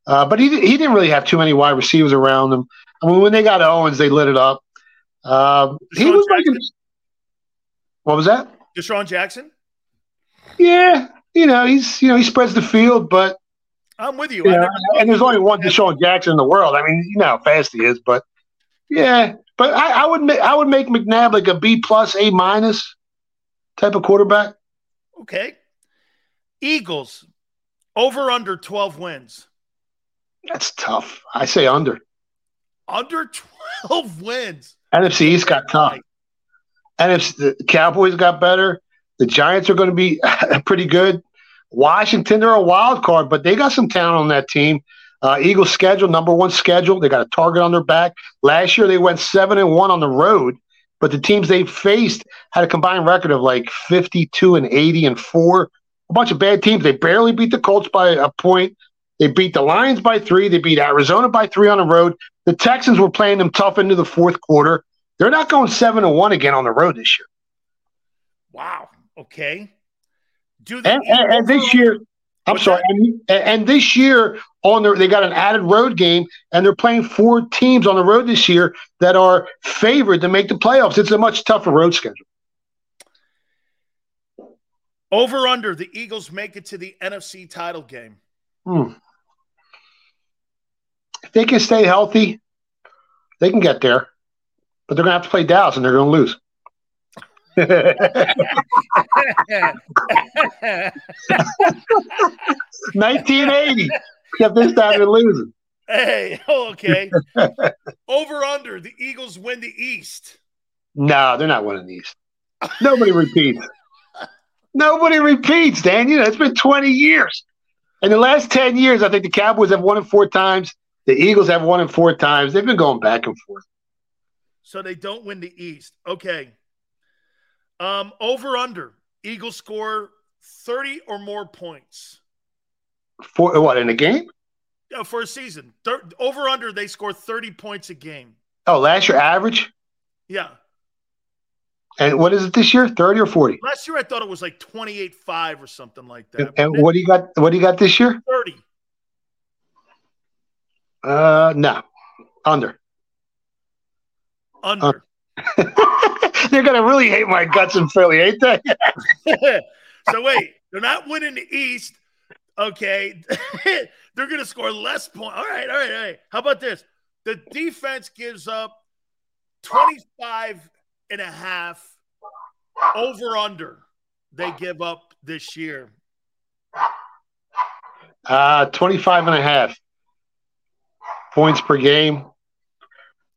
Uh, but he he didn't really have too many wide receivers around him. I mean, when they got Owens, they lit it up. Uh, he was like, what was that? DeSean Jackson. Yeah, you know, he's you know he spreads the field, but I'm with you. you know, and there's only one DeSean Jackson in the world. I mean, you know how fast he is, but yeah, but I, I would make I would make McNabb like a B plus, A minus type of quarterback. Okay. Eagles over under 12 wins. That's tough. I say under. Under [laughs] 12 wins. NFC East got oh tough. NFC the Cowboys got better. The Giants are going to be [laughs] pretty good. Washington, they're a wild card, but they got some talent on that team. Uh, Eagles schedule, number one schedule. They got a target on their back. Last year they went seven and one on the road, but the teams they faced had a combined record of like fifty-two and eighty and four. A bunch of bad teams. They barely beat the Colts by a point. They beat the Lions by three. They beat Arizona by three on the road. The Texans were playing them tough into the fourth quarter. They're not going seven and one again on the road this year. Wow. Okay. Do the And, and, and this year, I'm sorry, and, and this year on their they got an added road game, and they're playing four teams on the road this year that are favored to make the playoffs. It's a much tougher road schedule. over under the Eagles make it to the NFC title game. Hmm. If they can stay healthy, they can get there, but they're going to have to play Dallas, and they're going [laughs] to lose. 1980. Except this time they're losing. Hey, oh, okay. over under the Eagles win the East. No, they're not winning these. Nobody repeats. Nobody repeats, Dan. You know, it's been 20 years. In the last 10 years, I think the Cowboys have won it four times. The Eagles have won it four times. They've been going back and forth. So they don't win the East. Okay. Um, over under Eagles score 30 or more points. For what in a game? Yeah, for a season. Thir- over under they score 30 points a game. Oh, last year average. Yeah. And what is it this year? 30 or 40? Last year I thought it was like 28-5 or something like that. And, and what do you got? What do you got this year? 30. Uh, no, under. Under. [laughs] They're gonna really hate my guts in Philly, ain't they? [laughs] so wait, they're not winning the East. Okay. [laughs] they're gonna score less points. All right, all right, all right. How about this? The defense gives up 25 and a half over under they give up this year. Uh, 25 and a half points per game.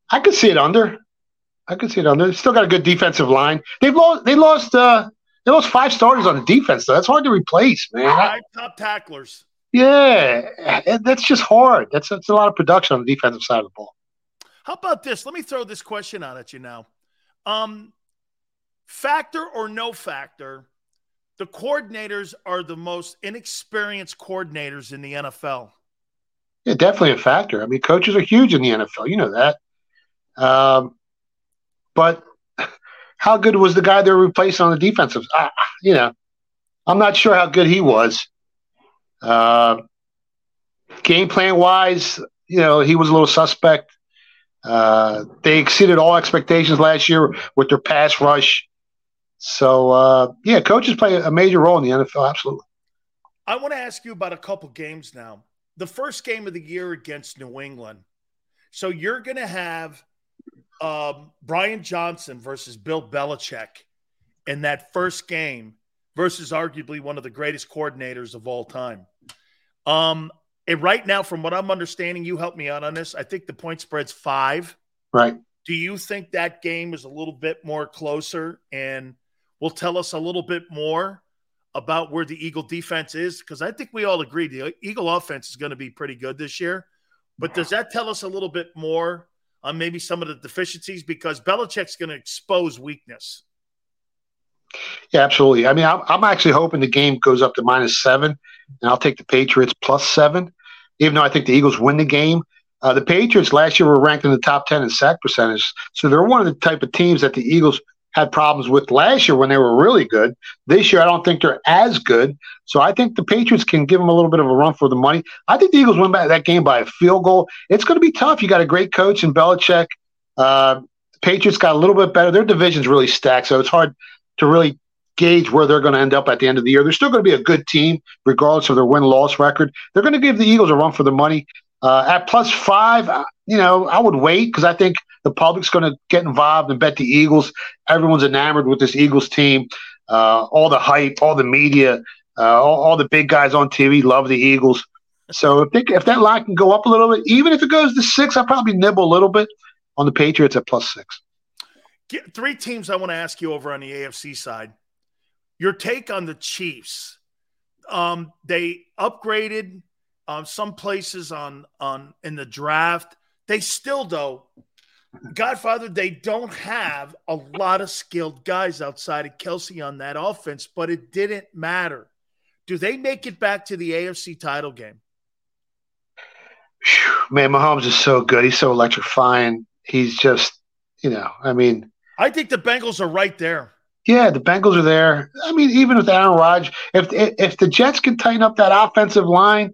I could see it under. I could see it under. They've still got a good defensive line. They've lost. They lost. Uh, they lost five starters on the defense. Though. That's hard to replace, man. Five top tacklers. yeah, that's just hard. That's that's a lot of production on the defensive side of the ball. How about this? Let me throw this question out at you now. Um, factor or no factor, the coordinators are the most inexperienced coordinators in the NFL. Yeah, definitely a factor. I mean, coaches are huge in the NFL. You know that. Um, but how good was the guy they're replacing on the defensive? You know, I'm not sure how good he was. Uh, game plan wise, you know, he was a little suspect. Uh, they exceeded all expectations last year with their pass rush. So, uh, yeah, coaches play a major role in the NFL. Absolutely. I want to ask you about a couple games now. The first game of the year against New England. So you're going to have um, Brian Johnson versus Bill Belichick in that first game versus arguably one of the greatest coordinators of all time. Um, and right now, from what I'm understanding, you help me out on this. I think the point spread's five. Right. Do you think that game is a little bit more closer and will tell us a little bit more about where the Eagle defense is? Because I think we all agree the Eagle offense is going to be pretty good this year. But does that tell us a little bit more on maybe some of the deficiencies? Because Belichick's going to expose weakness. Yeah, absolutely. I mean, I'm, I'm actually hoping the game goes up to minus seven, and I'll take the Patriots plus seven. even though I think the Eagles win the game. Uh, the Patriots last year were ranked in the top 10 in sack percentage. So they're one of the type of teams that the Eagles had problems with last year when they were really good. This year, I don't think they're as good. So I think the Patriots can give them a little bit of a run for the money. I think the Eagles win that game by a field goal. It's going to be tough. You got a great coach in Belichick. Uh, Patriots got a little bit better. Their division's really stacked, so it's hard to really gauge where they're going to end up at the end of the year. They're still going to be a good team, regardless of their win loss record. They're going to give the Eagles a run for the money. Uh, at plus five, you know, I would wait because I think the public's going to get involved and bet the Eagles. Everyone's enamored with this Eagles team. Uh, all the hype, all the media, uh, all, all, the big guys on TV love the Eagles. So if, they, if that line can go up a little bit, even if it goes to six, I'll probably nibble a little bit on the Patriots at plus six. Three teams I want to ask you over on the AFC side. Your take on the Chiefs. Um, they upgraded um, some places on on in the draft. They still though, Godfather, they don't have a lot of skilled guys outside of Kelce on that offense, but it didn't matter. Do they make it back to the AFC title game? Man, Mahomes is so good. He's so electrifying. He's just, you know, I mean, I think the Bengals are right there. Yeah, the Bengals are there. I mean, even with Aaron Rodgers, if if the Jets can tighten up that offensive line,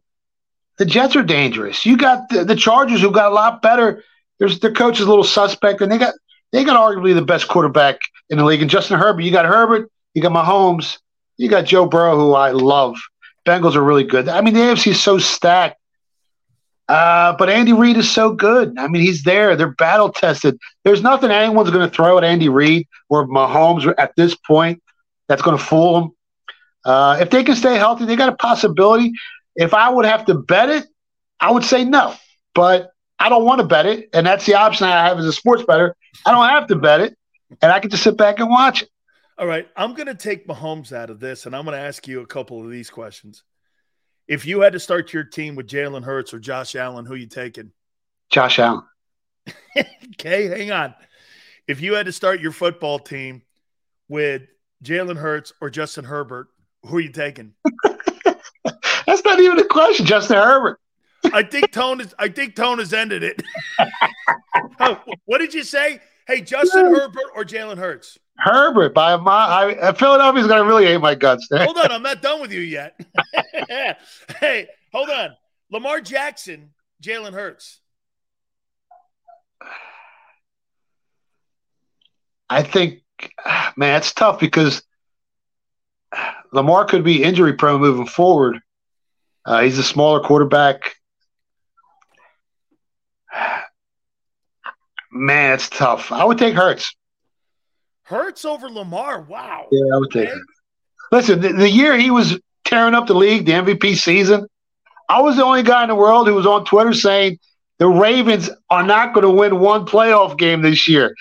the Jets are dangerous. You got the, the Chargers who got a lot better. There's their coach is a little suspect, and they got they got arguably the best quarterback in the league. And Justin Herbert, you got Herbert, you got Mahomes, you got Joe Burrow, who I love. Bengals are really good. I mean, the AFC is so stacked. Uh, but Andy Reid is so good. I mean, he's there. They're battle tested. There's nothing anyone's going to throw at Andy Reid or Mahomes at this point that's going to fool them. Uh, if they can stay healthy, they got a possibility. If I would have to bet it, I would say no. But I don't want to bet it, and that's the option I have as a sports bettor. I don't have to bet it, and I can just sit back and watch it. All right, I'm going to take Mahomes out of this, and I'm going to ask you a couple of these questions. If you had to start your team with Jalen Hurts or Josh Allen, who are you taking? Josh Allen. [laughs] okay, hang on. If you had to start your football team with Jalen Hurts or Justin Herbert, who are you taking? [laughs] That's not even a question, Justin Herbert. I think Tone is. I think Tone has ended it. [laughs] oh, what did you say? Hey, Justin yeah. Herbert or Jalen Hurts? Herbert by my I, Philadelphia's gonna really hate my guts. There. Hold on, I'm not done with you yet. [laughs] hey, hold on. Lamar Jackson, Jalen Hurts. I think, man, it's tough because Lamar could be injury prone moving forward. Uh, he's a smaller quarterback. Man, it's tough. I would take Hurts. Hurts over Lamar. Wow. Yeah, I would take okay. Listen, the, the, year he was tearing up the league, the MVP season, I was the only guy in the world who was on Twitter saying the Ravens are not going to win one playoff game this year.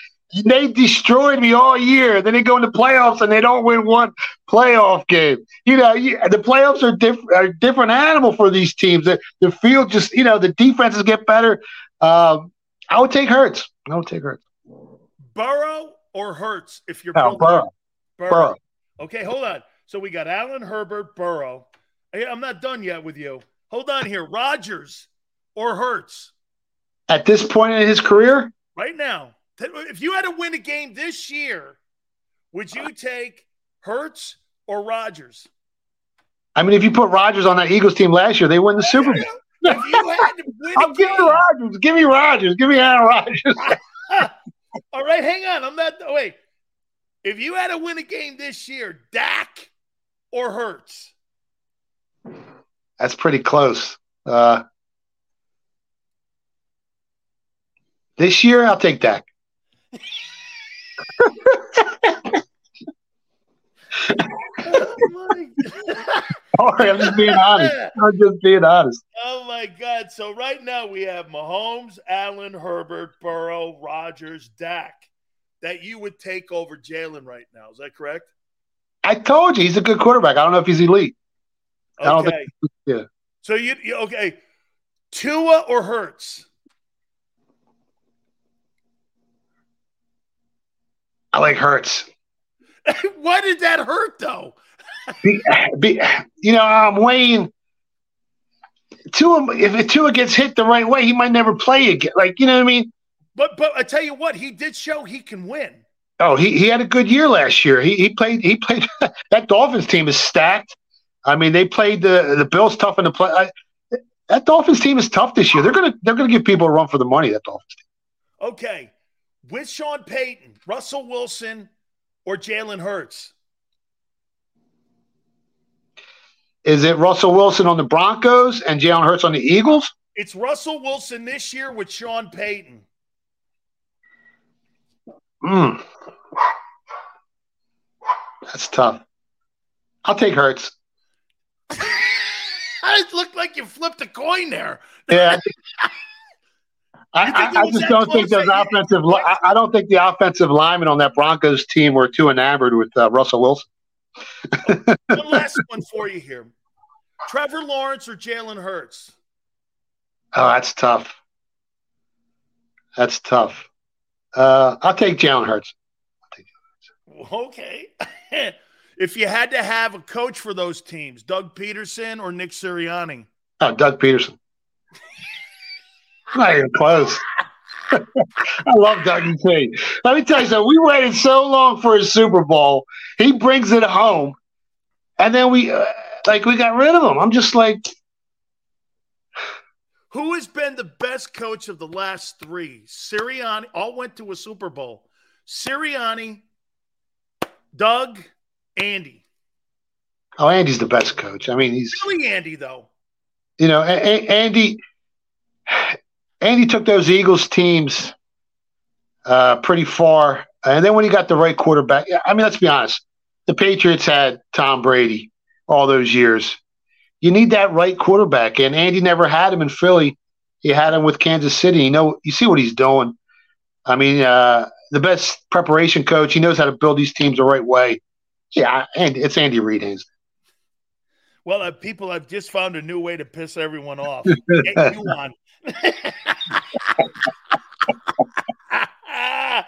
They destroyed me all year. Then they go into playoffs and they don't win one playoff game. You know, you, the playoffs are, diff- are different animal for these teams. The, the field just, you know, the defenses get better. Um, I would take Hurts. I would take Hurts. Burrow or Hurts if you're no, Burrow. Burrow. Burrow. Okay, hold on. So we got Allen, Herbert, Burrow. Hey, I'm not done yet with you. Hold on here. Rodgers or Hurts? At this point in his career? Right now. If you had to win a game this year, would you take Hurts or Rodgers? I mean, if you put Rodgers on that Eagles team last year, they win the Super Bowl. If you had to [laughs] win I'll give me Rodgers. Give me Rodgers. Give me Aaron Rodgers. [laughs] All right, hang on. I'm not. Oh, wait. If you had to win a game this year, Dak or Hurts? That's pretty close. Uh, this year, I'll take Dak. [laughs] oh Sorry, I'm just being honest. I'm just being honest. Oh my God! So right now we have Mahomes, Allen, Herbert, Burrow, Rodgers, Dak. That you would take over Jalen right now. Is that correct? I told you he's a good quarterback. I don't know if he's elite. Okay. I don't think, yeah. So you, you okay? Tua or Hurts? I like Hurts. [laughs] Why did that hurt though? [laughs] be, be, you know, um, I'm weighing Tua, if Tua gets hit the right way, he might never play again. Like you know what I mean? But but I tell you what, he did show he can win. Oh, he, he had a good year last year. He he played he played [laughs] that Dolphins team is stacked. I mean, they played the the Bills tough in the play. I, that Dolphins team is tough this year. They're gonna they're gonna give people a run for the money. That Dolphins team. Okay, with Sean Payton, Russell Wilson, or Jalen Hurts. Is it Russell Wilson on the Broncos and Jalen Hurts on the Eagles? It's Russell Wilson this year with Sean Payton. Hmm. That's tough. I'll take Hurts. [laughs] it looked like you flipped a coin there. Yeah. I, I, I just don't think those offensive. I, I, don't think the offensive linemen on that Broncos team were too enamored with uh, Russell Wilson. one [laughs] last one for you here: Trevor Lawrence or Jalen Hurts? Oh, that's tough. That's tough. Uh, I'll take Jalen Hurts. Okay. [laughs] if you had to have a coach for those teams, Doug Pederson or Nick Sirianni? Oh, Doug Pederson. [laughs] Not even close. I love Dougie P. Let me tell you something. We waited so long for his Super Bowl. He brings it home, and then we uh, like we got rid of him. I'm just like, who has been the best coach of the last three? Sirianni all went to a Super Bowl. Sirianni, Doug, Andy. Oh, Andy's the best coach. I mean, he's really Andy though. You know, a- a- Andy. Andy took those Eagles teams uh, pretty far, and then when he got the right quarterback, I mean, let's be honest, the Patriots had Tom Brady all those years. You need that right quarterback, and Andy never had him in Philly. He had him with Kansas City. You know, you see what he's doing. I mean, uh, the best preparation coach. He knows how to build these teams the right way. Yeah, and it's Andy Reid. Well, uh, people, I've just found a new way to piss everyone off. [laughs] Get you on. [laughs]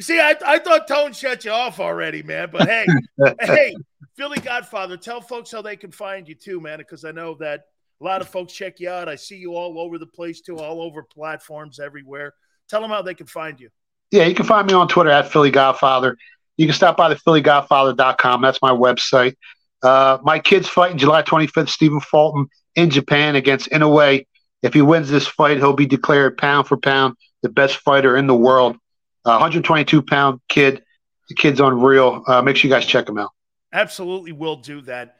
See, I, I thought Tone shut you off already, man. But hey, [laughs] hey, Philly Godfather, tell folks how they can find you too, man, because I know that a lot of folks check you out. I see you all over the place too, all over platforms everywhere. Tell them how they can find you. Yeah, you can find me on Twitter at Philly Godfather. You can stop by the PhillyGodfather.com. That's my website. Uh, my kids fighting July 25th, Stephen Fulton in Japan against Inoue. If he wins this fight, he'll be declared pound for pound the best fighter in the world. Uh, 122 pound kid. The kid's unreal. Uh, make sure you guys check him out. Absolutely will do that.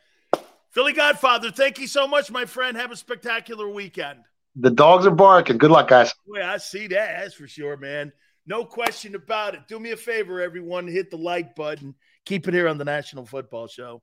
Philly Godfather, thank you so much, my friend. Have a spectacular weekend. The dogs are barking. Good luck, guys. Boy, I see that. That's for sure, man. No question about it. Do me a favor, everyone. Hit the like button. Keep it here on the National Football Show.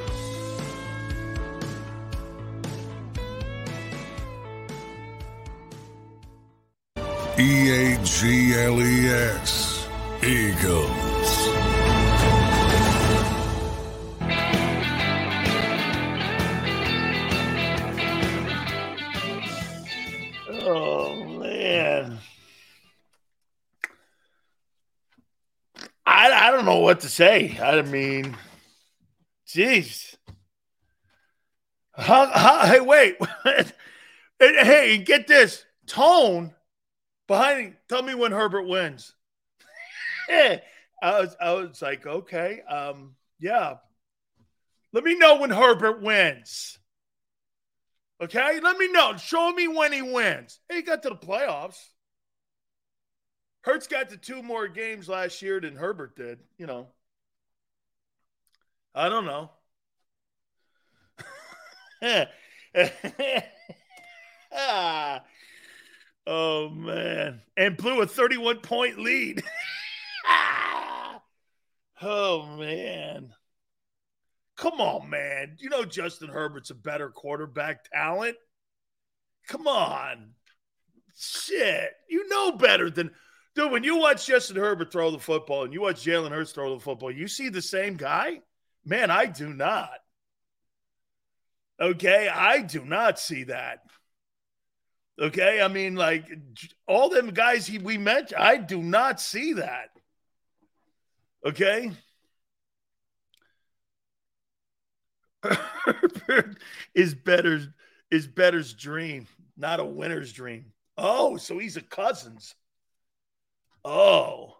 G L E S. Eagles. Oh man. I I don't know what to say. I mean, jeez. Hey, wait. [laughs] hey, get this tone behind. Tell me when Herbert wins. [laughs] I was I was like, okay, um, yeah. Let me know when Herbert wins. Okay, let me know. Show me when he wins. He got to the playoffs. Hurts got to two more games last year than Herbert did. You know, I don't know. [laughs] Ah. Oh man, and blew a 31 point lead. [laughs] oh man. Come on, man. You know Justin Herbert's a better quarterback talent. Come on. Shit. You know better than dude. When you watch Justin Herbert throw the football and you watch Jalen Hurts throw the football, you see the same guy? Man, I do not. Okay, I do not see that. Okay, I mean, like all them guys he we mentioned, I do not see that. Okay. [laughs] is better's is better's dream, not a winner's dream. Oh, so he's a Cousins. Oh.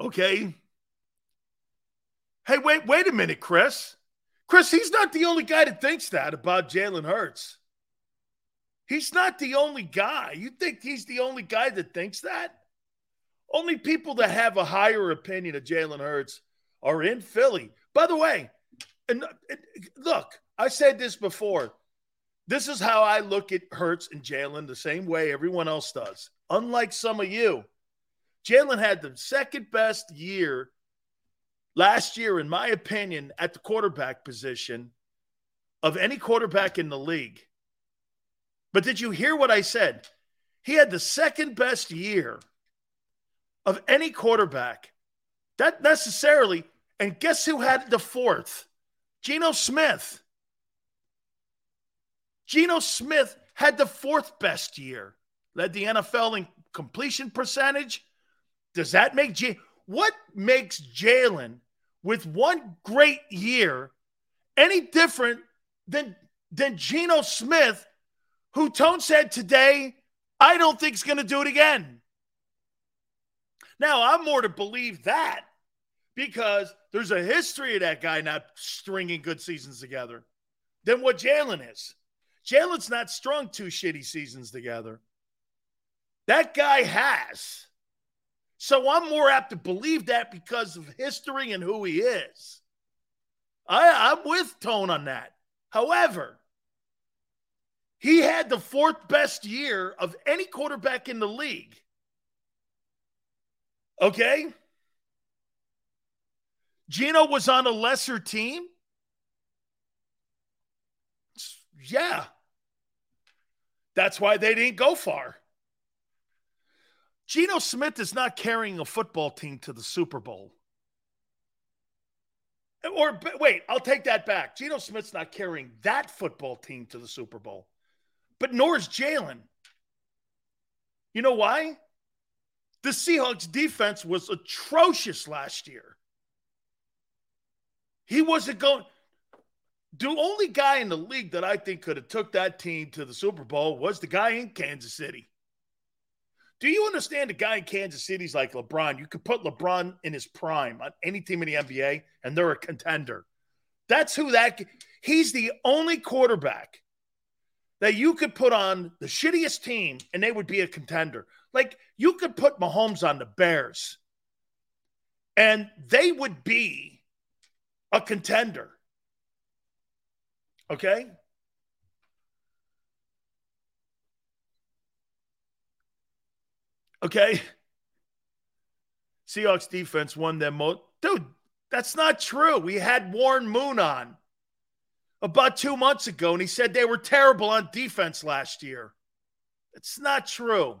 Okay. Hey, wait, wait a minute, Chris. Chris, he's not the only guy that thinks that about Jalen Hurts. He's not the only guy. You think he's the only guy that thinks that? Only people that have a higher opinion of Jalen Hurts are in Philly. By the way, and look, I said this before. This is how I look at Hurts and Jalen the same way everyone else does. Unlike some of you, Jalen had the second best year last year, in my opinion, at the quarterback position of any quarterback in the league. But did you hear what I said? He had the second best year of any quarterback. That necessarily, and guess who had the fourth? Geno Smith. Geno Smith had the fourth best year, led the NFL in completion percentage. Does that make J? What makes Jalen with one great year any different than than Geno Smith, who Tone said today, I don't think is going to do it again. Now I'm more to believe that because there's a history of that guy not stringing good seasons together than what Jalen is. Jalen's not strung two shitty seasons together. That guy has. So I'm more apt to believe that because of history and who he is. I, I'm with Tone on that. However, he had the fourth best year of any quarterback in the league. Okay? Geno was on a lesser team? Yeah. That's why they didn't go far. Geno Smith is not carrying a football team to the Super Bowl. Or wait, I'll take that back. Geno Smith's not carrying that football team to the Super Bowl, but nor is Jalen. You know why? The Seahawks defense was atrocious last year. He wasn't going. The only guy in the league that I think could have took that team to the Super Bowl was the guy in Kansas City. Do you understand the guy in Kansas City's like LeBron? You could put LeBron in his prime on any team in the NBA, and they're a contender. That's who that. He's the only quarterback that you could put on the shittiest team, and they would be a contender. Like you could put Mahomes on the Bears, and they would be a contender. Okay? Okay? Seahawks defense won them most. Dude, that's not true. We had Warren Moon on about two months ago, and he said they were terrible on defense last year. It's not true.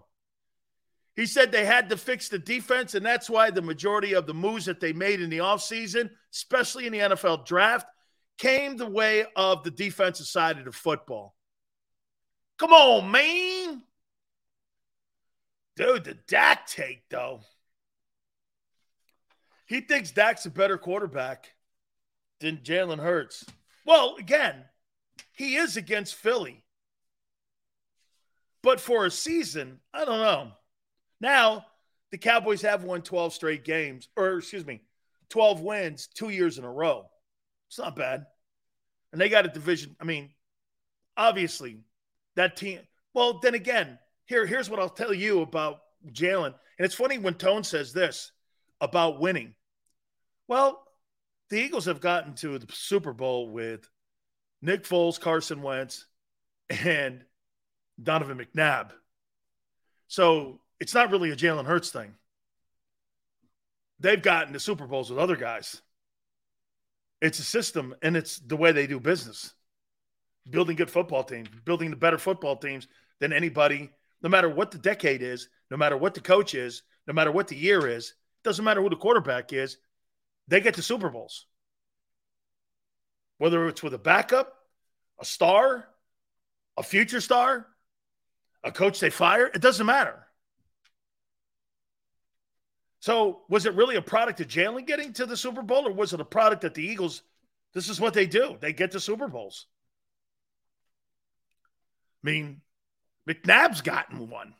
He said they had to fix the defense, and that's why the majority of the moves that they made in the offseason, especially in the NFL draft, came the way of the defensive side of the football. Come on, man. Dude, the Dak take, though. He thinks Dak's a better quarterback than Jalen Hurts. Well, again, he is against Philly. But for a season, I don't know. Now, the Cowboys have won 12 straight games, or excuse me, 12 wins two years in a row. It's not bad. And they got a division. I mean, obviously, that team. Well, then again, here, here's what I'll tell you about Jalen. And it's funny when Tone says this about winning. Well, the Eagles have gotten to the Super Bowl with Nick Foles, Carson Wentz, and Donovan McNabb. So it's not really a Jalen Hurts thing. They've gotten to Super Bowls with other guys. It's a system and it's the way they do business. Building good football teams, building the better football teams than anybody, no matter what the decade is, no matter what the coach is, no matter what the year is, doesn't matter who the quarterback is, they get to Super Bowls. Whether it's with a backup, a star, a future star, a coach they fire, it doesn't matter. So, was it really a product of Jalen getting to the Super Bowl, or was it a product that the Eagles? This is what they do. They get to Super Bowls. I mean, McNabb's gotten one.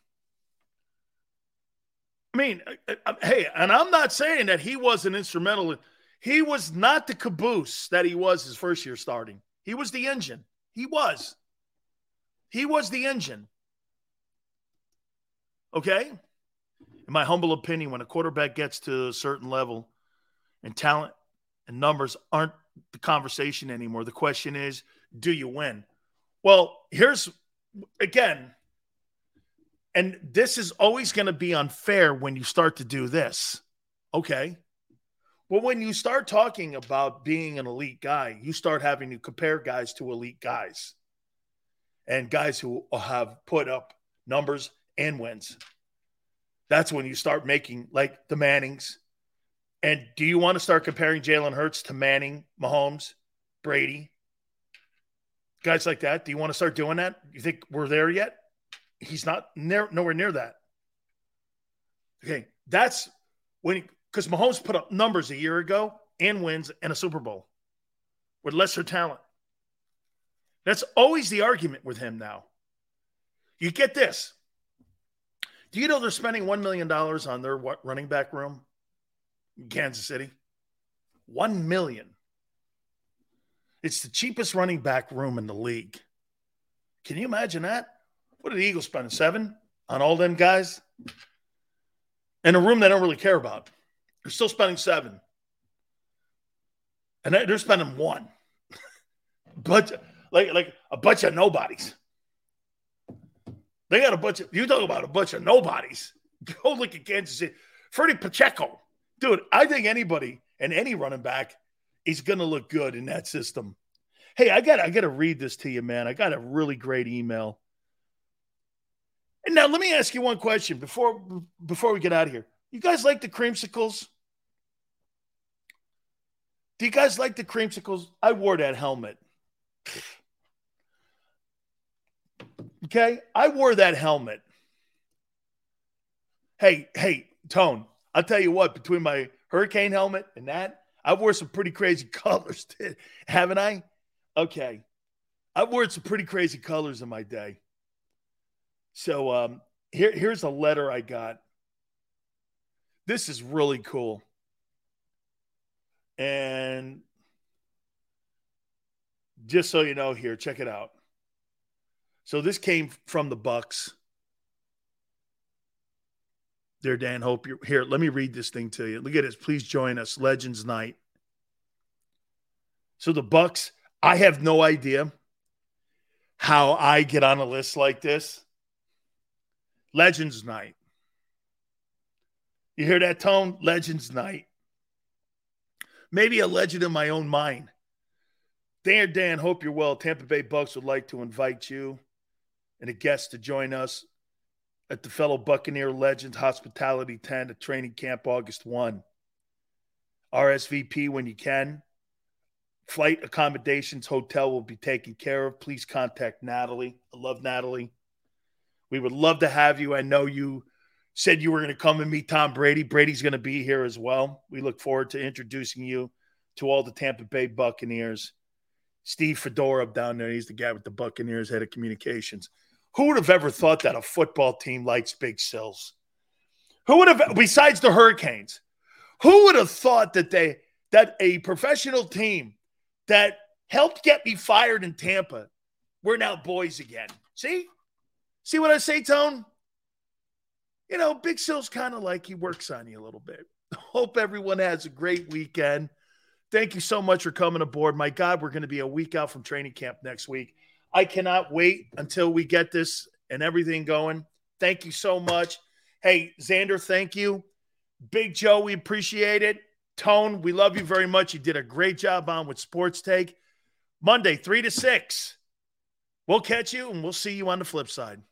I mean, uh, uh, hey, and I'm not saying that he wasn't instrumental. He was not the caboose that he was his first year starting. He was the engine. He was. He was the engine. Okay? in my humble opinion, when a quarterback gets to a certain level and talent and numbers aren't the conversation anymore, the question is, do you win? Well, here's again, and this is always going to be unfair when you start to do this. Okay. But when you start talking about being an elite guy, you start having to compare guys to elite guys and guys who have put up numbers and wins. That's when you start making like the Mannings. And do you want to start comparing Jalen Hurts to Manning, Mahomes, Brady, guys like that? Do you want to start doing that? You think we're there yet? He's not near, nowhere near that. Okay, that's when because Mahomes put up numbers a year ago and wins and a Super Bowl with lesser talent. That's always the argument with him now. You get this do you know they're spending $1 million on their what, running back room in Kansas City? 1 million. It's the cheapest running back room in the league. Can you imagine that? What did the Eagles spend? Seven on all them guys? In a room they don't really care about. They're still spending seven. And they're spending one. [laughs] but like like a bunch of nobodies. They got a bunch of you talk about a bunch of nobodies. [laughs] Go look at Kansas City. Freddie Pacheco. Dude, I think anybody and any running back is gonna look good in that system. Hey, I got I gotta read this to you, man. I got a really great email. And now let me ask you one question before before we get out of here. You guys like the creamsicles? Do you guys like the creamsicles? I wore that helmet. Okay. I wore that helmet. Hey, hey, Tone, I'll tell you what, between my hurricane helmet and that, I've wore some pretty crazy [laughs] colors, haven't I? Okay. I've worn some pretty crazy colors in my day. So um, here, here's a letter I got. This is really cool. And just so you know here, check it out. So this came from the Bucks. There, Dan. Hope you're here. Let me read this thing to you. Look at this. Please join us. Legends Night. So the Bucks, I have no idea how I get on a list like this. Legends Night. You hear that tone? Legends Night. Maybe a legend in my own mind. Dan, Dan, hope you're well. Tampa Bay Bucks would like to invite you and a guest to join us at the fellow Buccaneer Legends Hospitality Tent at training camp August 1. RSVP when you can. Flight accommodations, hotel will be taken care of. Please contact Natalie. I love Natalie. We would love to have you. I know you said you were going to come and meet Tom Brady. Brady's going to be here as well. We look forward to introducing you to all the Tampa Bay Buccaneers. Steve Fedora down there, he's the guy with the Buccaneers head of communications. Who would have ever thought that a football team likes big sills? Who would have, besides the Hurricanes, who would have thought that they that a professional team that helped get me fired in Tampa, we're now boys again. See? See what I say, Tone? You know, Big Sil's kind of like he works on you a little bit. [laughs] Hope everyone has a great weekend. Thank you so much for coming aboard. My God, we're going to be a week out from training camp next week. I cannot wait until we get this and everything going. Thank you so much. Hey, Xander, thank you. Big Joe, we appreciate it. Tone, we love you very much. You did a great job on with Sports Take. Monday, 3 to 6. We'll catch you and we'll see you on the flip side.